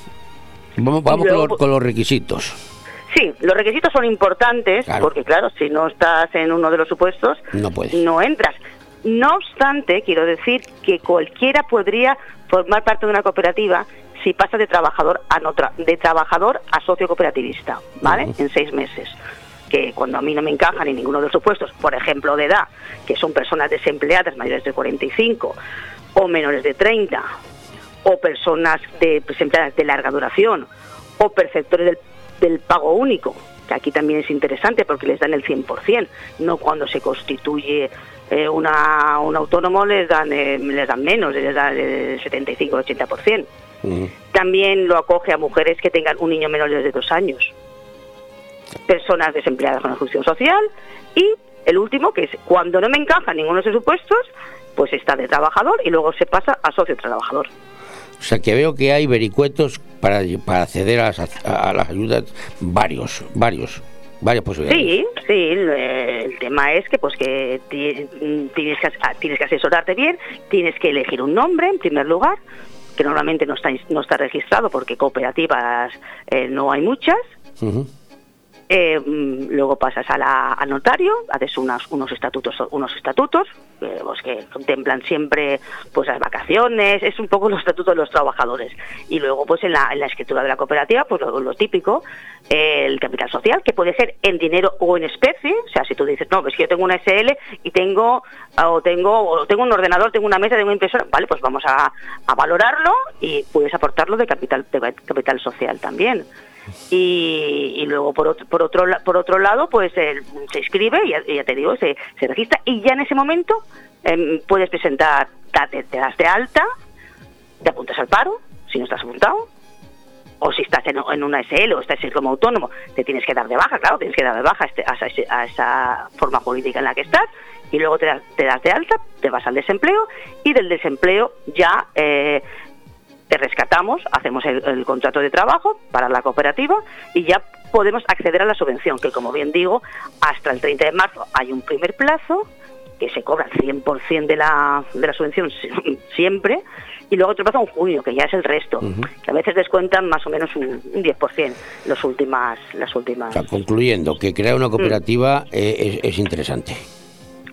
Vamos, vamos luego, con, los, con los requisitos. Sí, los requisitos son importantes Claro. porque claro, si no estás en uno de los supuestos, No puedes. no entras. No obstante, quiero decir que cualquiera podría formar parte de una cooperativa si pasa de trabajador a no tra- de trabajador a socio cooperativista, ¿vale? En seis meses. Que cuando a mí no me encajan en ninguno de los supuestos, por ejemplo, de edad, que son personas desempleadas mayores de 45 o menores de 30, o personas de, desempleadas de larga duración, o perceptores del, del pago único, que aquí también es interesante porque les dan el 100%, no cuando se constituye eh, una, un autónomo les dan, eh, les dan menos, les dan el 75-80%. Ujú. También lo acoge a mujeres que tengan un niño menor de dos años, personas desempleadas con exclusión social y el último, que es cuando no me encaja ninguno de esos supuestos, pues está de trabajador y luego se pasa a socio trabajador. O sea que veo que hay vericuetos para, para acceder a las, a las ayudas, varios, varios, varias posibilidades. Sí, sí, el, el tema es que pues que ti- tienes que tienes que asesorarte bien, tienes que elegir un nombre en primer lugar, que normalmente no está no está registrado porque cooperativas eh, no hay muchas. Ujú. Eh, luego pasas a la- al notario, haces unas- unos estatutos, unos estatutos eh, pues, que contemplan siempre pues las vacaciones, es un poco los estatutos de los trabajadores. Y luego pues en la, en la escritura de la cooperativa, pues lo, típico, el capital social, que puede ser en dinero o en especie, o sea, si tú dices, no, pues que yo tengo una SL y tengo, o tengo, o tengo un ordenador, tengo una mesa, tengo una impresora, vale, pues vamos a, a valorarlo y puedes aportarlo de capital, de capital social también y, y luego por otro, por otro por otro lado pues el- se inscribe y ya, ya te digo se, se registra y ya en ese momento em, puedes presentar te, das de alta te apuntas al paro si no estás apuntado o si estás en, en una SL o estás como autónomo te tienes que dar de baja claro tienes que dar de baja a, este- esa, a esa forma jurídica en la que estás y luego te, das- te das de alta te vas al desempleo y del desempleo ya eh, te rescatamos, hacemos el, el contrato de trabajo para la cooperativa y ya podemos acceder a la subvención, que como bien digo, hasta el 30 de marzo hay un primer plazo que se cobra el 100% de la, de la subvención si- siempre y luego otro plazo en junio, que ya es el resto, que a veces descuentan más o menos un, un 10% los últimas, las últimas. O sea, concluyendo, que crear una cooperativa eh, es, es interesante.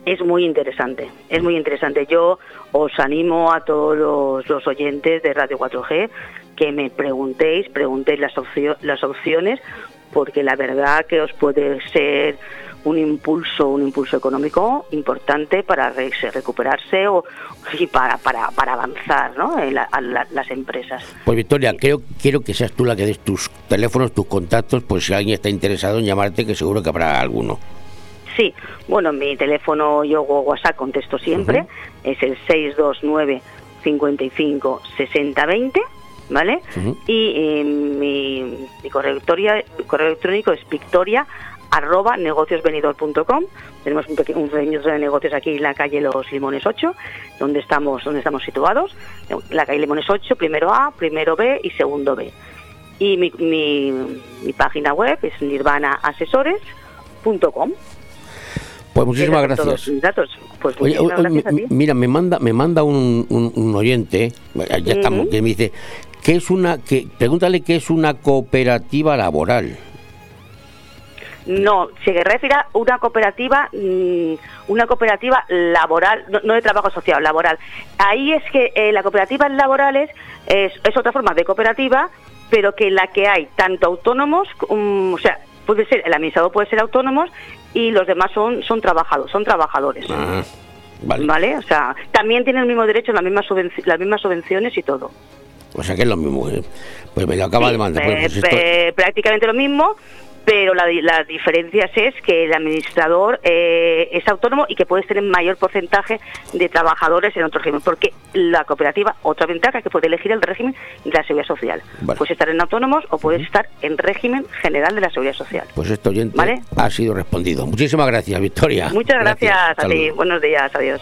Es muy interesante, es muy interesante. Yo os animo a todos los, oyentes de Radio 4G que me preguntéis, preguntéis las, las opciones, porque la verdad que os puede ser un impulso, un impulso económico importante para re- se- recuperarse o y para, para, para avanzar ¿no? en la- las empresas. Pues Victoria, creo, quiero que seas tú la que des tus teléfonos, tus contactos, pues si alguien está interesado en llamarte, que seguro que habrá alguno. Sí, bueno, mi teléfono, yo WhatsApp contesto siempre, es el 629 55 60 20, ¿vale? Y eh, mi, mi correo, electrónico es victoria arroba negociosvenidor.com tenemos un pequeño un centro de negocios aquí en la calle Los Limones 8 donde estamos donde estamos situados. La calle Limones 8 primero A primero B y segundo B. Y mi, mi, mi página web es nirvanaasesores.com Pues muchísimas todos gracias. mis datos. Pues Oye, gracias a ti. mira, me manda, me manda un, un- un oyente, ya estamos, que me dice, ¿qué es una, que, pregúntale qué es una cooperativa laboral? No, se refiere a una cooperativa, mm, una cooperativa laboral, no, de trabajo social, laboral. Ahí es que eh, la cooperativa laborales es, es otra forma de cooperativa, pero que en la que hay tanto autónomos, um, o sea, puede ser, el administrador puede ser autónomos y los demás son, son trabajados, son trabajadores. Ah, vale. ¿Vale? O sea, también tienen el mismo derecho, las mismas, las mismas subvenciones y todo. O sea que es lo mismo. ¿eh? Pues me lo acaba de mandar. Eh, Pues, pues esto- eh, prácticamente lo mismo, pero la, di- las diferencias es que el administrador eh, es autónomo y que puedes tener mayor porcentaje de trabajadores en otro régimen, porque la cooperativa, otra ventaja, es que puede elegir el régimen de la seguridad social. Vale. Puedes estar en autónomos o puedes estar en régimen general de la seguridad social. pues esto oyente ¿Vale? ha sido respondido. Muchísimas gracias, Victoria. Muchas gracias, Hasta a ti. Buenos días. Adiós.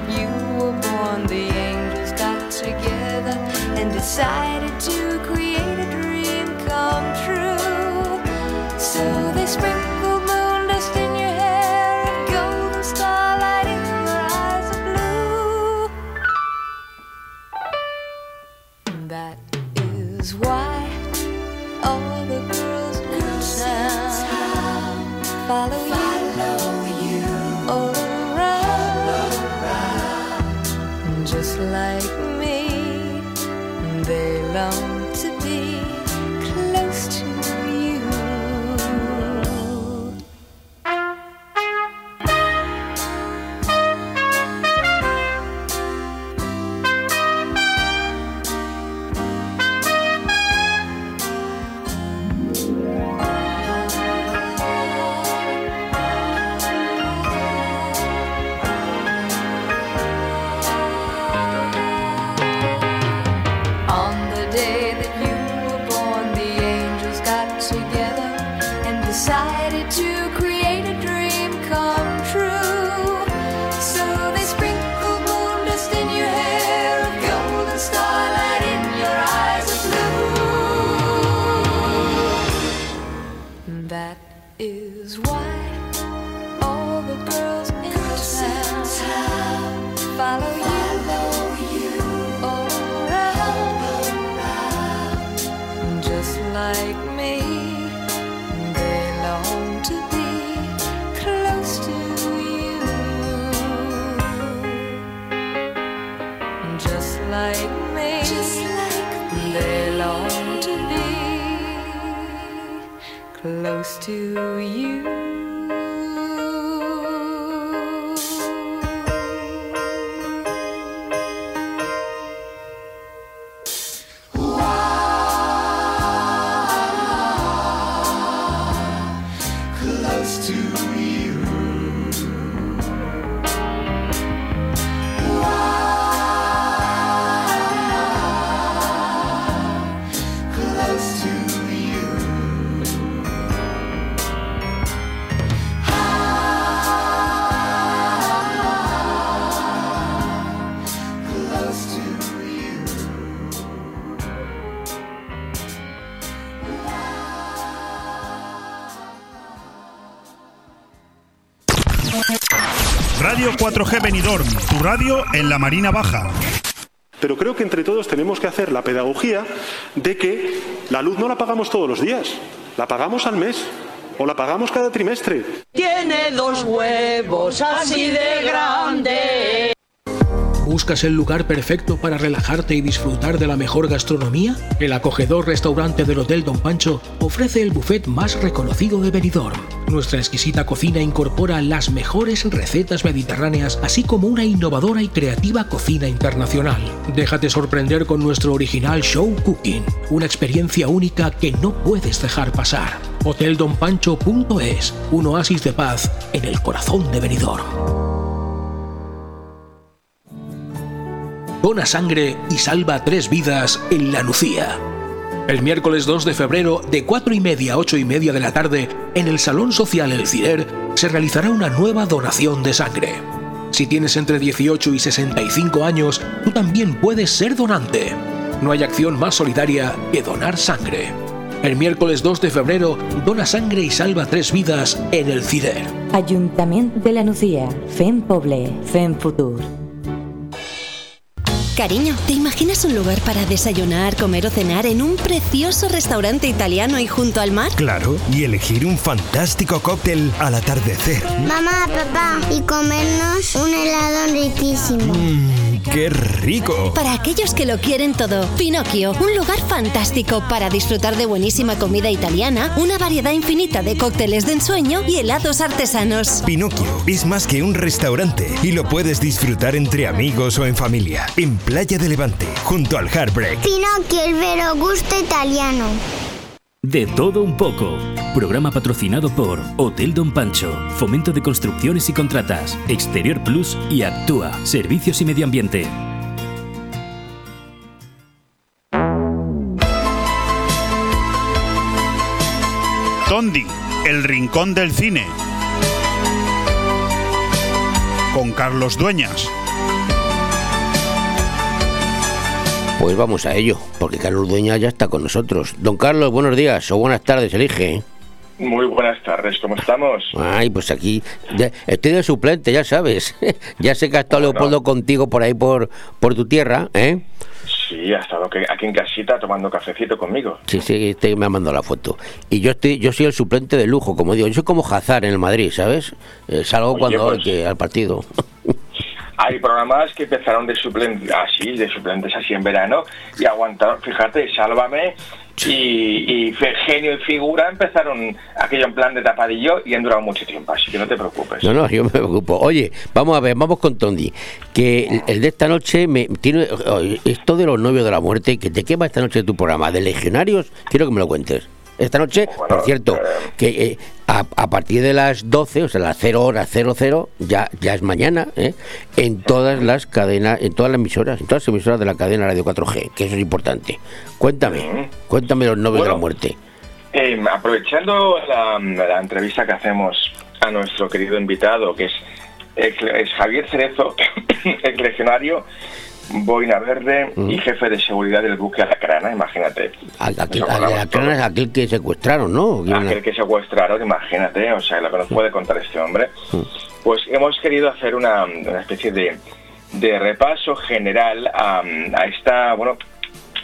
that you were born. The angels got together and decided to 4G Benidorm, tu radio en la Marina Baja. Pero creo que entre todos tenemos que hacer la pedagogía de que la luz no la pagamos todos los días, la pagamos al mes o la pagamos cada trimestre. Tiene dos huevos así de grandes. ¿Buscas el lugar perfecto para relajarte y disfrutar de la mejor gastronomía? El acogedor restaurante del Hotel Don Pancho ofrece el buffet más reconocido de Benidorm. Nuestra exquisita cocina incorpora las mejores recetas mediterráneas, así como una innovadora y creativa cocina internacional. Déjate sorprender con nuestro original show cooking, una experiencia única que no puedes dejar pasar. Hoteldonpancho.es, un oasis de paz en el corazón de Benidorm. Dona sangre y salva tres vidas en La Lucía. El miércoles 2 de febrero, de 4 y media a 8 y media de la tarde, en el Salón Social El Cider, se realizará una nueva donación de sangre. Si tienes entre 18 y 65 años, tú también puedes ser donante. No hay acción más solidaria que donar sangre. El miércoles 2 de febrero, dona sangre y salva tres vidas en el CIDER. Ayuntamiento de la Nucía. Fem Poble, Fem Futur. Cariño, ¿te imaginas un lugar para desayunar, comer o cenar en un precioso restaurante italiano y junto al mar? Claro, y elegir un fantástico cóctel al atardecer. Mamá, papá, y comernos un helado riquísimo. Mmm, ¡Qué rico! Para aquellos que lo quieren todo, Pinocchio, un lugar fantástico para disfrutar de buenísima comida italiana, una variedad infinita de cócteles de ensueño y helados artesanos. Pinocchio es más que un restaurante y lo puedes disfrutar entre amigos o en familia. En Playa de Levante, junto al Heartbreak. Pinocchio, el vero gusto italiano. De todo un poco. Programa patrocinado por Hotel Don Pancho, Fomento de Construcciones y Contratas, Exterior Plus y Actúa, Servicios y Medio Ambiente. Tondi, el rincón del cine. Con Carlos Dueñas. Pues vamos a ello, porque Carlos Dueña ya está con nosotros. Don Carlos, buenos días o buenas tardes, elige. Muy buenas tardes, ¿cómo estamos? Ay, pues aquí ya- estoy de suplente, ya sabes. ya sé que ha estado Leopoldo contigo por ahí por, por tu tierra, ¿eh? Sí, ha estado que- aquí en casita tomando cafecito conmigo. Sí, sí, este me ha mandado la foto. Y yo estoy, yo soy el suplente de lujo, como digo. Yo soy como Hazard en el Madrid, ¿sabes? Eh, salgo Oye, cuando pues- hay que al partido. Hay programas que empezaron de suplentes, así, de suplentes así en verano, y aguantaron, fíjate, Sálvame y, y Genio y Figura empezaron aquello en plan de tapadillo y han durado mucho tiempo, así que no te preocupes. No, no, yo me preocupo. Oye, vamos a ver, vamos con Tondi. Que el- de esta noche me tiene oye, esto de los novios de la muerte, que te quema esta noche tu programa de legionarios, quiero que me lo cuentes. Esta noche, por cierto, que eh, a, a partir de las 12, o sea, las 0 horas 00, ya, ya es mañana, ¿eh? en todas las cadenas, en todas las emisoras, en todas las emisoras de la cadena Radio 4G, que eso es importante. Cuéntame, cuéntame los novios de la muerte. Eh, aprovechando la, la entrevista que hacemos a nuestro querido invitado, que es, es Javier Cerezo, ex legionario, boina verde y jefe de seguridad del buque Alacrana, imagínate. Nos acordamos aquel- que secuestraron, ¿no? Que Aquel que secuestraron, imagínate, o sea, lo que nos puede contar este hombre. Pues hemos querido hacer una, una especie de, de repaso general a, a esta, bueno,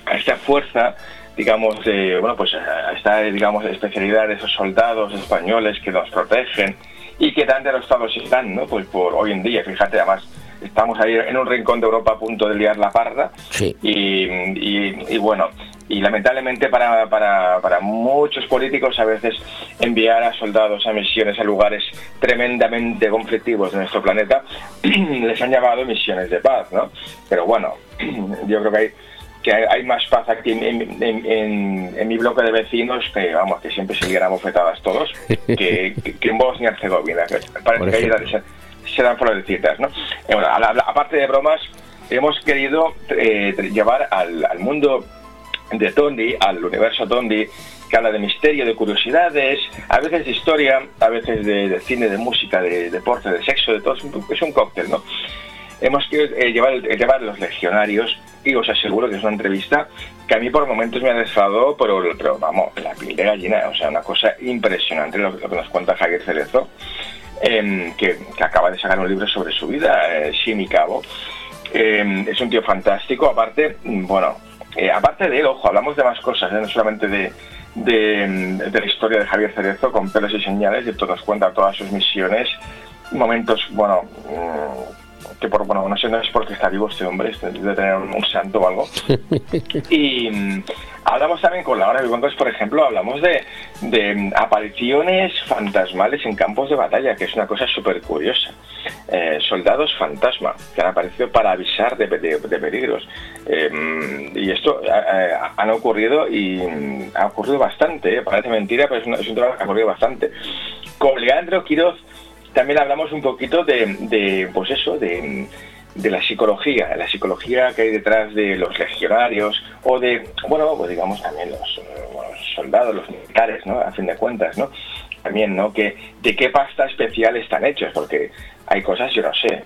a esta fuerza, digamos, de, bueno, pues a esta, digamos, especialidad de esos soldados españoles que nos protegen y que tan devastados están, ¿no? Pues por hoy en día, fíjate, además, estamos ahí en un rincón de Europa a punto de liar la parda Sí. y, y- y bueno, y lamentablemente para, para, para muchos políticos a veces enviar a soldados a misiones a lugares tremendamente conflictivos de nuestro planeta les han llamado misiones de paz, ¿no? Pero bueno, yo creo que hay que hay, más paz aquí en, en- en- en- en mi bloque de vecinos que vamos que siempre se bofetadas todos que, que- en Bosnia y Herzegovina que parece que. Se, dan florecitas, ¿no? Eh, bueno, aparte de bromas, hemos querido eh, llevar al, mundo de Tondi, al universo Tondi, que habla de misterio, de curiosidades, a veces de historia, a veces de, cine, de música, de deporte, de sexo, de todo. Es un, cóctel, ¿no? Hemos querido eh, llevar, eh, llevar los legionarios y os aseguro que es una entrevista que a mí por momentos me ha dejado, pero, vamos, la piel de gallina, o sea, una cosa impresionante lo que nos cuenta Javier Cerezo, em, que, acaba de sacar un libro sobre su vida, eh, y Cabo. Eh, es un tío fantástico, aparte, mm, bueno, eh, aparte de él, ojo, hablamos de más cosas, ¿eh? no solamente de, mm, de la historia de Javier Cerezo con pelos y señales, y esto nos cuenta todas sus misiones, momentos, bueno, que por, bueno, no sé, no es porque está vivo este hombre, este debe tener un, un santo o algo. Y mm, hablamos también con Laura Vivantes, por ejemplo, hablamos de, de apariciones fantasmales en campos de batalla, que es una cosa súper curiosa. Eh, soldados fantasma que han aparecido para avisar de, de- de peligros. Eh, mm, y esto eh, han ocurrido y mm, ha ocurrido bastante, parece mentira, pero es, una- es un tema que ha ocurrido bastante. Con Leandro Quiroz también hablamos un poquito de, de, pues eso, de, la psicología, la psicología que hay detrás de los legionarios o de, bueno, pues digamos también los, soldados, los militares, ¿no? A fin de cuentas, ¿no? También, ¿no? Que, de qué pasta especial están hechos, porque hay cosas, yo no sé,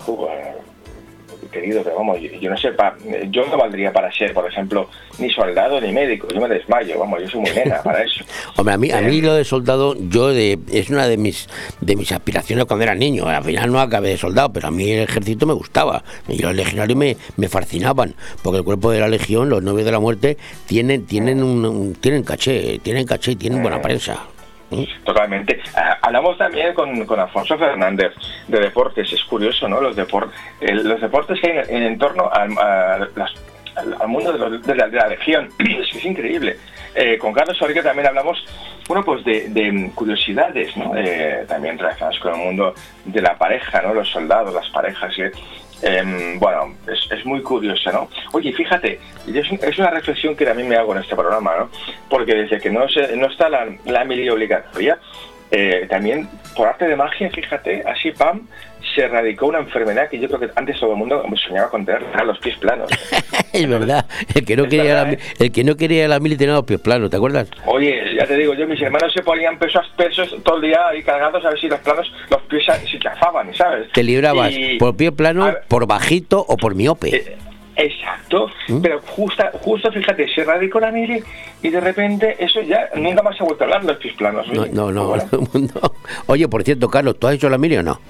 querido, pero vamos, yo, yo no sé, pa- yo no valdría para ser, por ejemplo, ni soldado ni médico, yo me desmayo, vamos, yo soy muy nena para eso. Hombre, a mí, a mí lo de soldado, yo de, es una de mis de mis aspiraciones cuando era niño. Al final no acabé de soldado, pero a mí el ejército me gustaba. Y los legionarios me, me fascinaban, porque el cuerpo de la legión, los nueve de la muerte, tienen tienen un, un- tienen caché, tienen caché y tienen buena prensa. Totalmente. Ah, Hablamos también con, con Alfonso Fernández de deportes. Es curioso, ¿no? Los, depor- los deportes que hay en, en torno al, al- mundo de, la, de la legión. es increíble. Eh, con Carlos Sorrique también hablamos, bueno, pues de, de curiosidades, ¿no? Eh, también relacionadas con el mundo de la pareja, ¿no? Los soldados, las parejas. ¿eh? Em, bueno, es, es muy curioso, ¿no? Oye, fíjate, es, un- es una reflexión que también me hago en este programa, ¿no? Porque desde que no, se, no está la, la obligatoria, eh, también por arte de magia, fíjate, así pam, se erradicó una enfermedad que yo creo que antes todo el mundo soñaba con tener, los pies planos. Es verdad, el que no Es quería verdad, la, ¿eh? el que no quería la mili tenía los pies planos, ¿te acuerdas? Oye, ya te digo, yo mis hermanos se ponían pesos pesos todo el día ahí cargados a ver si los planos, los pies se chafaban, ¿sabes? Te librabas Y- por pie plano, por bajito o por miope. Eh, Exacto, ¿Mm? pero justa, justo fíjate, se radicó la mili y de repente eso ya nunca más se ha vuelto a hablar los pies planos. No, oye. no, no, Bueno. no. Oye, por cierto, Carlos, ¿tú has hecho la mili o no?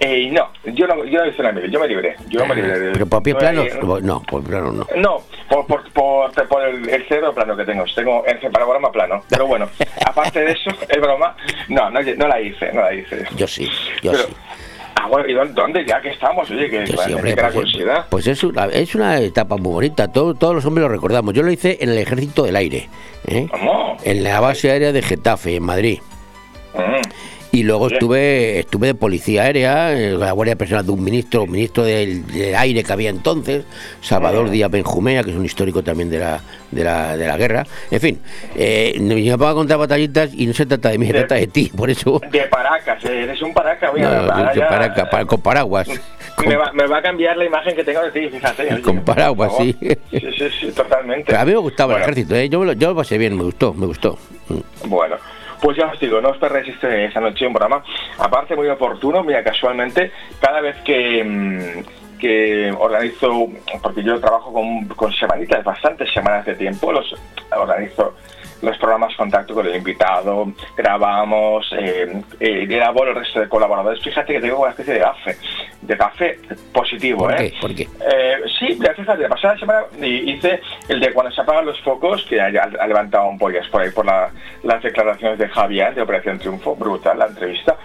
Eh, no, yo no, yo no hice la mili, yo me libré, yo me libré Pero por pie no, plano, eh, no, por plano no. No, por, por, por, por el, el cerebro plano que tengo. Tengo el encefalograma plano. Pero bueno, aparte de eso, es broma. No, no, no la hice, no la hice. Yo sí, yo Pero- sí. Ah, bueno, ¿y dónde, ya que estamos? Oye, que, sí, que hombre, la pues, curiosidad. pues es, una, es una etapa muy bonita, Todo- todos los hombres lo recordamos. Yo lo hice en el Ejército del Aire, ¿eh? en la base aérea de Getafe, en Madrid. Mm. Y luego estuve estuve de policía aérea, en la guardia personal de un ministro, ministro del, del aire que había entonces, Salvador Díaz Benjumea, que es un histórico también de la, de la, de la guerra. En fin, eh, me pongo a contar batallitas y no se trata de mí, se trata de ti, por eso... De Paracas, eh, eres un Paraca. No, ahora yo ya- para, para- con paraguas. me, va, me va a cambiar la imagen que tengo de ti, fíjate. Con paraguas, sí. Sí, sí, sí, totalmente. Pero a mí me gustaba Bueno. el ejército, ¿eh? yo, yo lo pasé bien, me gustó, me gustó. Bueno, pues ya os digo, no os perdáis este, esta noche un programa. Aparte, muy oportuno, mira, casualmente, cada vez que, mm, que organizo, porque yo trabajo con, con semanitas, bastantes semanas de tiempo, los organizo los programas contacto con el invitado, grabamos, eh, eh, grabo el resto de colaboradores. Fíjate que tengo una especie de gafe, de gafe positivo, ¿Por ¿eh? qué? ¿Por qué? Eh, sí, mira, fíjate, la pasada semana hi- hice el de cuando se apagan los focos, que ha, ha levantado un pollas por ahí por la- las declaraciones de Javier de Operación Triunfo, brutal la entrevista.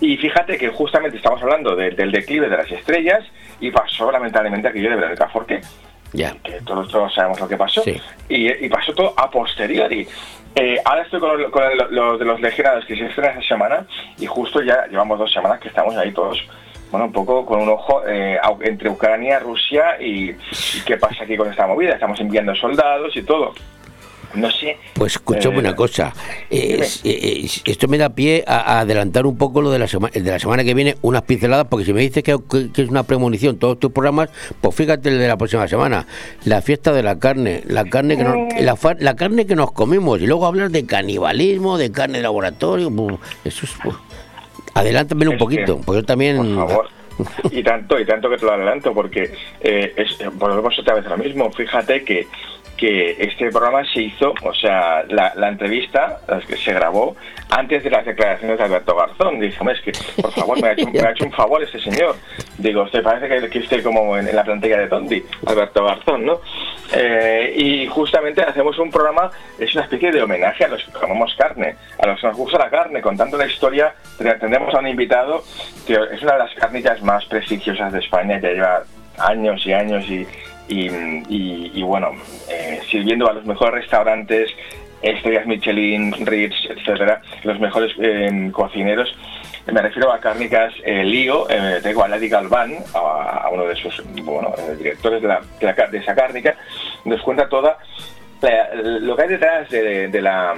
Y fíjate que justamente estamos hablando de- del declive de las estrellas y pasó lamentablemente aquello de Verónica Forqué, Ya. que todos, todos sabemos lo que pasó, y, y pasó todo a posteriori. Eh, ahora estoy con, los- con el- los de los legionarios que se estrenan esta semana y justo ya llevamos dos semanas que estamos ahí todos, bueno, un poco con un ojo eh, entre Ucrania, Rusia y, y qué pasa aquí con esta movida. Estamos enviando soldados y todo. No sé. Pues escúchame Eh, una cosa, eh, es- esto me da pie a, a adelantar un poco lo de la, sema- de la semana que viene, unas pinceladas, porque si me dices que, que- que es una premonición todos tus programas, pues fíjate el de la próxima semana, la fiesta de la carne, la carne que nos, la, fa- la carne que nos comemos, y luego hablar de canibalismo, de carne de laboratorio, eso es... bu. Adelántamelo un poquito, porque yo también... Por favor. Y tanto, y tanto que te lo adelanto, porque eh, es, volvemos otra vez a lo mismo. Fíjate que que este programa se hizo, o sea, la, la entrevista que se grabó antes de las declaraciones de Alberto Garzón. Dije, "Hombre, es que, por favor, me ha hecho, me ha hecho un favor este señor. Digo, usted parece que, que esté como en, la plantilla de Tondi, Alberto Garzón, ¿no? Eh, y justamente hacemos un programa, es una especie de homenaje a los que comemos carne, a los que nos gusta la carne, contando la historia. Tendremos a un invitado que es una de las cárnicas más prestigiosas de España, que lleva años y años y, y, bueno, eh, sirviendo a los mejores restaurantes, estrellas Michelin, Ritz, etcétera, los mejores eh, cocineros. Me refiero a Cárnicas eh, Lío, eh, tengo a Lady Galván, a, uno de sus bueno, eh, directores de, la, de, de esa cárnica, nos cuenta toda lo que hay detrás de, la,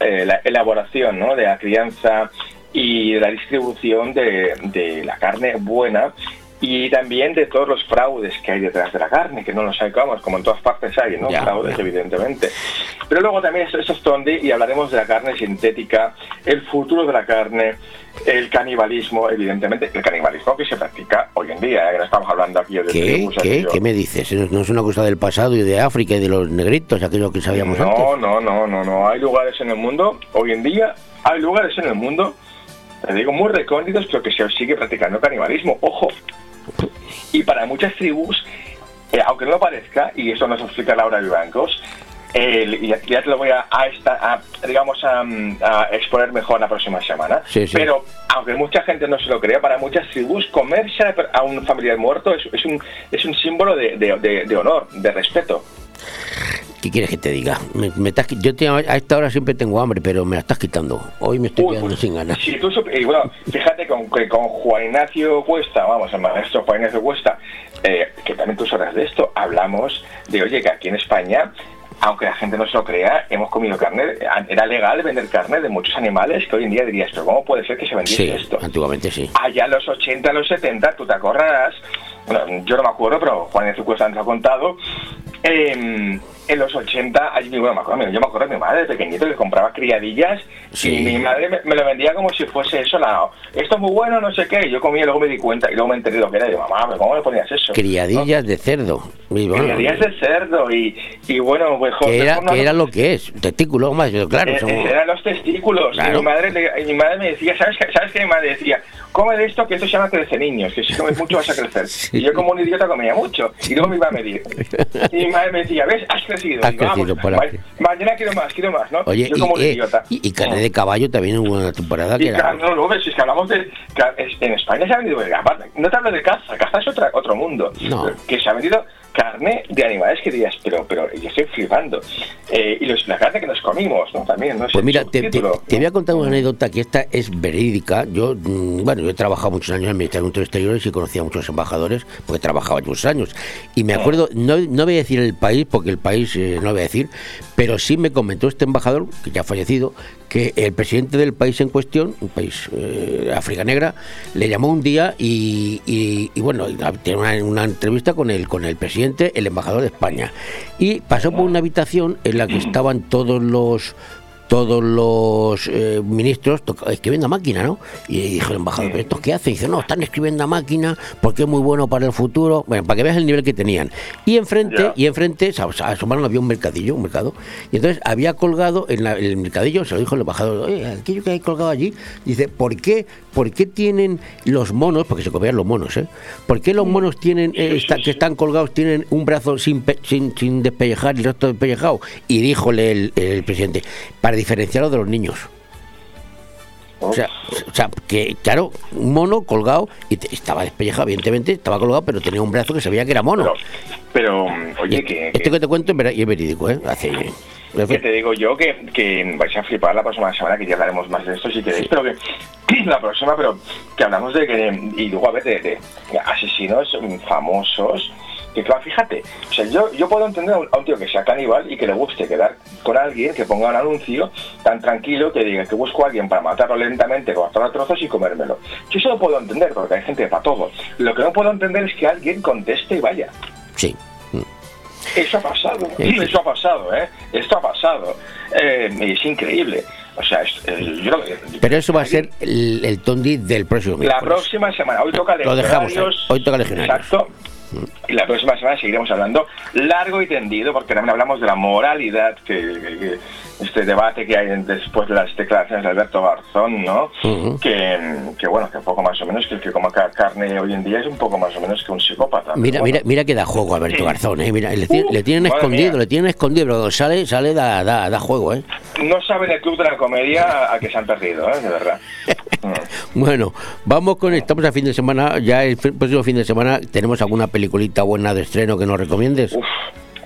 eh, la elaboración, ¿no? de la crianza y de la distribución de la carne buena y también de todos los fraudes que hay detrás de la carne, que no los sacamos, como en todas partes hay, ¿no? Fraudes, evidentemente. Pero luego también eso, eso es donde, y hablaremos de la carne sintética, el futuro de la carne, el canibalismo, evidentemente, el canibalismo que se practica hoy en día, ¿eh? que no estamos hablando aquí de ¿Qué? ¿Qué? ¿Qué me dices? ¿No es una cosa del pasado y de África y de los negritos, aquello que sabíamos antes? No, no, no, no, no. Hay lugares en el mundo, hoy en día, hay lugares en el mundo, te digo, muy recónditos, pero que se sigue practicando canibalismo. Ojo. Y para muchas tribus, eh, aunque no lo parezca, y eso nos explica Laura Vivancos, y ya ya te lo voy a, a esta- a, digamos, a, mm, a exponer mejor la próxima semana. Sí, sí. Pero aunque mucha gente no se lo crea, para muchas tribus comerse a a un familiar muerto es, es un, es un símbolo de, de- de- de honor, de respeto. ¿Qué quieres que te diga? Me, me estás yo te- a esta hora siempre tengo hambre, pero me la estás quitando. Hoy me estoy quedando sin ganas. Si tú y bueno, fíjate con, que con Juan Ignacio Cuesta, vamos, el maestro Juan Ignacio Cuesta, eh, que también tú sabrás de esto, hablamos de, oye, que aquí en España, aunque la gente no se lo crea, hemos comido carne, era legal vender carne de muchos animales que hoy en día dirías, pero ¿cómo puede ser que se vendiese Sí, esto? antiguamente sí. Allá en los 80, los 70, tú te acordarás, bueno, yo no me acuerdo, pero Juan Ignacio Cuesta nos ha contado, em, en los 80, allí, bueno, me acuerdo, yo me acuerdo de mi madre de pequeñito que compraba criadillas Sí. y mi madre me, me lo vendía como si fuese eso, la, esto es muy bueno, no sé qué, y yo comía y luego me di cuenta y luego me enteré lo que era y digo, mamá, ¿pero ¿cómo le ponías eso? Criadillas de cerdo. Y bueno, Criadillas de cerdo y, y bueno, pues que era, que era lo que es, testículo, más, claro. eh, son- eh, eran los testículos. Claro. Y mi madre, le- y mi madre me decía, ¿sabes qué? ¿Sabes qué? Mi madre decía, come de esto que esto se llama crecer niños, que si comes mucho vas a crecer. Y yo como un idiota comía mucho. Y luego me iba a medir. Y mi madre me decía, ¿ves? Has crecido. Has Digo, "Ah, crecido pues, por aquí". Mañana quiero más, quiero más, ¿no? Oye, yo y, como eh, idiota. y, y carne de caballo también hubo una temporada que Y era... no, no, ves, es que hablamos de. En España se ha vendido. No te hablo de caza, caza es otra, otro mundo. No. Que se ha vendido carne de animales que dirías, pero, pero yo estoy flipando. Eh, y los, la carne que nos comimos, ¿no? También, ¿no? Pues mira, Es un te, te, título. te voy a contar una anécdota que esta es verídica. Yo, mm, bueno, yo he trabajado muchos años en el Ministerio de Exteriores y conocía a muchos embajadores, porque trabajaba muchos años. Y me acuerdo, no, no voy a decir el país, porque el país eh, no voy a decir, pero sí me comentó este embajador, que ya ha fallecido, que el presidente del país en cuestión, un país eh, África Negra, le llamó un día y, y- bueno, tiene una, una entrevista con el, con el presidente, el embajador de España. Y pasó por una habitación en la que estaban todos los todos los eh, ministros escribiendo a máquina, ¿no? Y dijo el embajador, ¿pero estos qué hacen? Y dice, no, están escribiendo a máquina porque es muy bueno para el futuro. Bueno, para que veas el nivel que tenían. Y enfrente, y enfrente, se as- asomaron, había un mercadillo, un mercado. Y entonces había colgado en la- el mercadillo, se lo dijo el embajador, oye, aquello que hay colgado allí, dice, ¿por qué, ¿por qué tienen los monos, porque se comían los monos, ¿eh? ¿Por qué los monos tienen, eh, que están colgados, tienen un brazo sin, pe- sin, sin despellejar y el resto despellejado? Y díjole el, el presidente, para diferenciarlos de los niños. O sea, o sea, que claro, un mono colgado y te- estaba despellejado, evidentemente, estaba colgado, pero tenía un brazo que sabía que era mono. Pero, oye, que, Esto que te cuento es verídico, ¿eh? Hace, que te digo yo que, que vais a flipar la próxima semana, que ya hablaremos más de esto si queréis, pero que la próxima, pero que hablamos de que, y luego a ver, de, de asesinos famosos, que claro, fíjate, o sea, yo, yo puedo entender a un, a un tío que sea caníbal y que le guste quedar con alguien, que ponga un anuncio tan tranquilo que diga que busco a alguien para matarlo lentamente, cortarlo a trozos y comérmelo. Yo eso lo puedo entender, porque hay gente para todo. Lo que no puedo entender es que alguien conteste y vaya. Sí. Eso ha pasado, Sí, eso ha pasado, ¿eh? Esto ha pasado. Eh, y es increíble. O sea, es- eh, yo Pero eso va a ser el, el tondi del próximo la miércoles. próxima semana, hoy toca Lo dejamos legionarios. Hoy toca legionarios. Exacto. Y la próxima semana seguiremos hablando largo y tendido, porque también hablamos de la moralidad, que, este debate que hay en- después de las declaraciones de Alberto Garzón, ¿no? que, que, bueno, que poco más o menos que el que coma ca- carne hoy en día es un poco más o menos que un psicópata. Mira, Bueno, mira, mira que da juego Alberto Garzón, ¿eh? Mira, le, tiene- Uh, le tienen escondido, mía. le tienen escondido, pero cuando sale, sale da, da, da juego, ¿eh? No saben el club de la comedia a que se han perdido, ¿eh? de verdad. Bueno, vamos con, estamos a fin de semana, ya el próximo fin de semana, ¿tenemos alguna peliculita buena de estreno que nos recomiendes?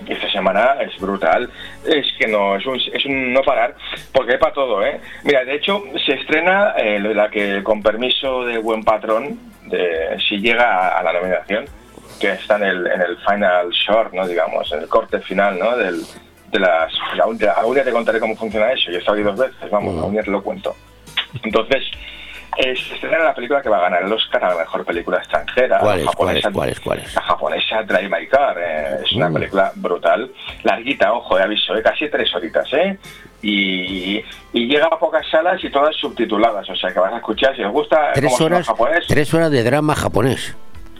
Esta semana es brutal. Es que no, es un, es un no parar, porque hay para todo, ¿eh? Mira, de hecho, se estrena eh, la que, con permiso de buen patrón, de, si llega a, a la nominación, que está en el, en el final short, ¿no? Digamos, en el corte final, ¿no? Del, de las... Algún día te contaré cómo funciona eso. Yo he estado ahí dos veces, vamos, algún día te lo cuento. Entonces, eh, se estrena la película que va a ganar el Oscar a la mejor película extranjera. ¿Cuál es, es, japonesa cuál es, cuál es? la japonesa Drive My Car. eh, es una película brutal. Larguita, ojo, de aviso, eh, casi tres horitas, ¿eh? Y, y llega a pocas salas y todas subtituladas. O sea, que vas a escuchar, si os gusta Tres cómo suena horas, japonés, tres horas de drama japonés.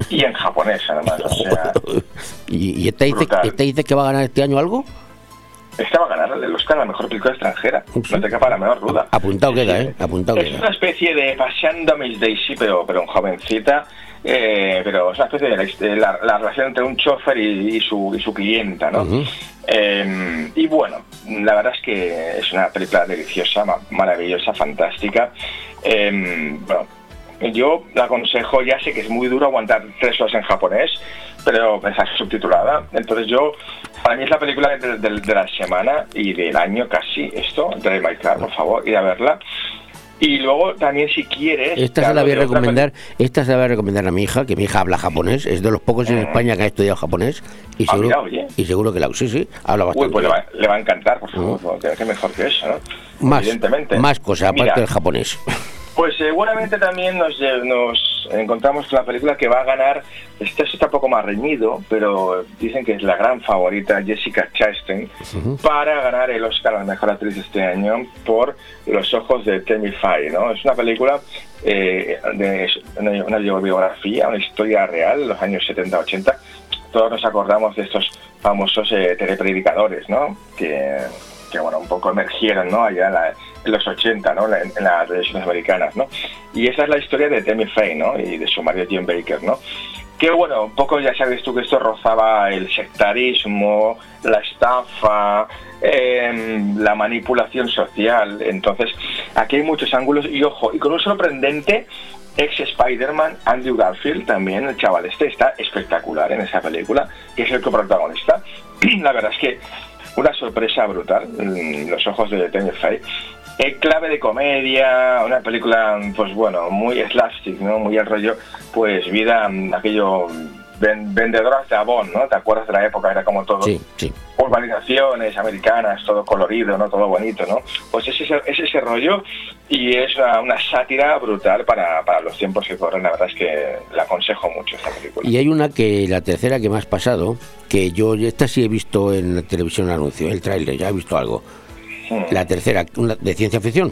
y en japonés, además. O sea, ¿Y, y dice, esta dice que va a ganar este año algo? Esta va a ganar el Oscar a la mejor película extranjera. No te quepa la menor duda. Apuntado queda, ¿eh? Apuntado Es queda. una especie de paseando a Miss Daisy, pero, pero en jovencita. eh, pero es una especie de la, de la- la relación entre un chofer y, y su, y su clienta, ¿no? Eh, y bueno, la verdad es que es una película deliciosa, ma- maravillosa, fantástica. Eh, bueno, yo la aconsejo, ya sé que es muy duro aguantar tres horas en japonés, pero está subtitulada. Entonces yo, para mí es la película de, de- de la semana y del año casi, esto, Drive My Car, por favor, ir a verla. Y luego también si quieres... Esta se la voy a recomendar, esta se la voy a recomendar a mi hija, que mi hija habla japonés, es de los pocos en España que ha estudiado japonés y. Ah, seguro, mira, y seguro que la sí, sí, habla Uy, bastante. pues le va, le va a encantar, por favor, porque qué mejor que eso, ¿no? más, Evidentemente. más cosas aparte Mira, del japonés. Pues seguramente también nos, lle- nos encontramos con la película que va a ganar, este está un poco más reñido, pero dicen que es la gran favorita Jessica Chastain para ganar el Oscar a la mejor actriz este año por Los ojos de Tammy Faye, ¿no? Es una película eh, de una, una biografía, una historia real de los años 70-80. Todos nos acordamos de estos famosos eh, telepredicadores, ¿no? Que, que, bueno, un poco emergieron, ¿no? Allá en, la- los 80, ¿no? En, las televisiones americanas, ¿no? Y esa es la historia de Tammy Faye, ¿no? Y de su marido Jim Baker, ¿no? Que bueno, un poco ya sabes tú que esto rozaba el sectarismo, la estafa, em, la manipulación social. Entonces, aquí hay muchos ángulos y ojo, y con un sorprendente ex Spider-Man, Andrew Garfield, también, el chaval este está espectacular en esa película, que es el coprotagonista. La verdad es que una sorpresa brutal, Los ojos de Tammy Faye. Eh, clave de comedia, una película, pues bueno, muy slapstick, ¿no? Muy al rollo, pues vida, aquello, ven- vendedoras de Avon, ¿no? ¿Te acuerdas de la época? Era como todo Sí, sí. urbanizaciones americanas, todo colorido, ¿no? Todo bonito, ¿no? Pues es ese, es ese rollo y es una, una sátira brutal para, para los tiempos que corren. La verdad es que la aconsejo mucho esta película. Y hay una que, la tercera que me has pasado, que yo, esta sí he visto en la televisión el anuncio, el tráiler, ya he visto algo. Hmm. La tercera, de ciencia ficción.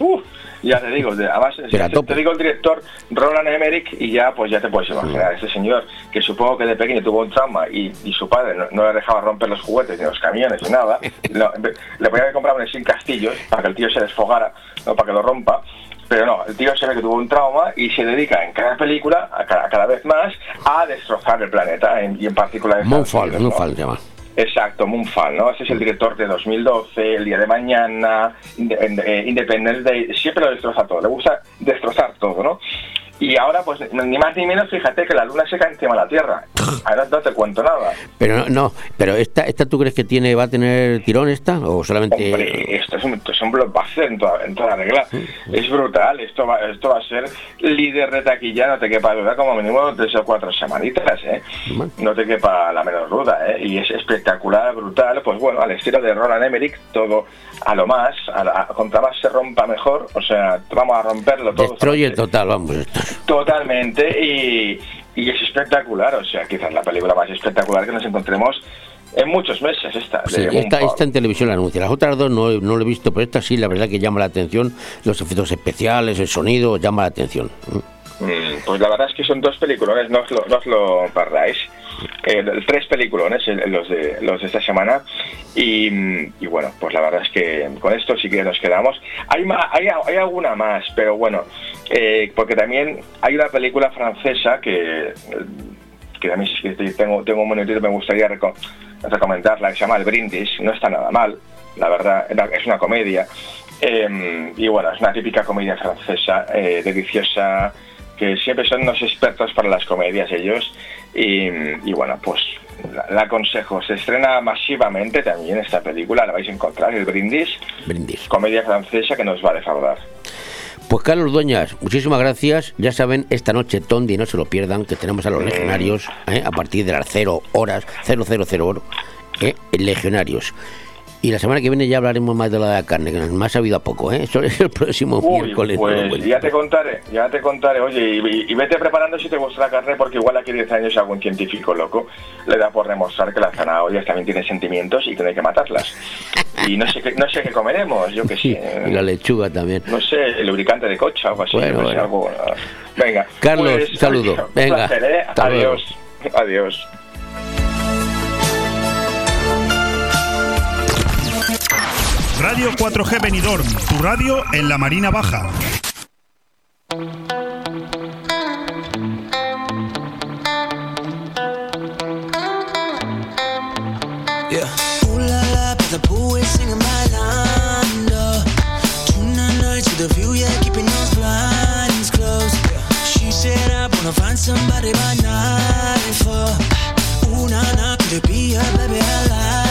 Uf, ya te digo, de- a te, tope. te digo el director Roland Emmerich y ya pues ya te puedes imaginar, este señor que supongo que de pequeño tuvo un trauma y, y su padre no, no le dejaba romper los juguetes ni los camiones ni nada, no, le podía haber comprado un sin castillos para que el tío se desfogara, no para que lo rompa. Pero no, el tío se ve que tuvo un trauma y se dedica en cada película, a cada, a cada vez más, a destrozar el planeta en- y en particular ¿no? Moonfall se llama. Exacto, Moonfall, ¿no? Este es el director de 2012, El Día de Mañana, eh, Independence Day, siempre lo destroza todo, le gusta destrozar todo, ¿no? Y ahora, pues, ni más ni menos, fíjate que la luna se cae encima de la Tierra. Ahora no te cuento nada. Pero no, no, pero esta, esta tú crees que tiene, va a tener tirón esta o solamente Hombre, esto es un, esto es un blockbuster en toda, en toda regla. Es brutal, esto va, esto va a ser líder de taquilla, no te quepa duda, como mínimo tres o cuatro semanitas, ¿eh? No te quepa la menor duda, ¿eh? Y es espectacular, brutal, pues bueno, al estilo de Roland Emmerich, todo a lo más, a, la- a- contra más se rompa mejor, o sea, vamos a romperlo todo destroyer total, vamos. esto. Totalmente y, y es espectacular, o sea, quizás la película más espectacular que nos encontremos en muchos meses esta. Sí, esta, en televisión la anuncia. Las otras dos no, no lo he visto, pero esta sí, la verdad que llama la atención. Los efectos especiales, el sonido, llama la atención. Mm, Pues la verdad es que son dos peliculones, no os lo, no os lo perdáis. Eh, tres peliculones, eh, los de, los de esta semana. Y, bueno, pues la verdad es que con esto sí que nos quedamos. Hay, ma- hay, hay alguna más, pero bueno, eh, porque también hay una película francesa que, que también si tengo, tengo un minutito me gustaría reco- recomendarla, que se llama El Brindis. No está nada mal, la verdad, es una comedia. Eh, y bueno, es una típica comedia francesa, deliciosa, que siempre son unos expertos para las comedias ellos. Y, y bueno, pues la, la aconsejo. Se estrena masivamente también esta película, la vais a encontrar, El Brindis. Brindis. Comedia francesa que nos va a defraudar. Pues Carlos Dueñas, muchísimas gracias. Ya saben, esta noche Tondi, no se lo pierdan, que tenemos a los legionarios ¿eh? a partir de las 0 horas, 0000 ¿eh? legionarios. Y la semana que viene ya hablaremos más de la de la carne, que más ha habido a poco, ¿eh? Eso es el próximo Uy, miércoles. pues ya te contaré, ya te contaré. Oye, y, y vete preparando si te gusta la carne, porque igual aquí 10 años algún científico loco le da por demostrar que las zanahorias también tienen sentimientos y que no hay que matarlas. Y no sé qué, no sé qué comeremos, yo Sí, sé. y la lechuga también. No sé, el lubricante de cocha o algo así. Bueno, no sé, algo, uh, Venga. Carlos, pues, saludo. Venga, placer, ¿eh? Adiós. Adiós. Radio 4G Benidorm, tu radio en la Marina Baja. A wanna find somebody by nightfall. Ooh na na, could it be her, baby? I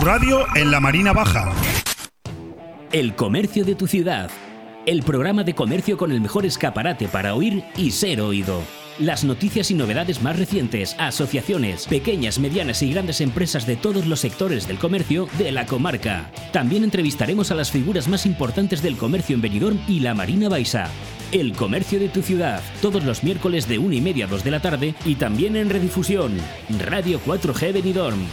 radio en la Marina Baja. El comercio de tu ciudad. El programa de comercio con el mejor escaparate para oír y ser oído. Las noticias y novedades más recientes, asociaciones, pequeñas, medianas y grandes empresas de todos los sectores del comercio de la comarca. También entrevistaremos a las figuras más importantes del comercio en Benidorm y la Marina Baixa. El comercio de tu ciudad, todos los miércoles de 1 y media a 2 de la tarde y también en redifusión. Radio 4G Benidorm.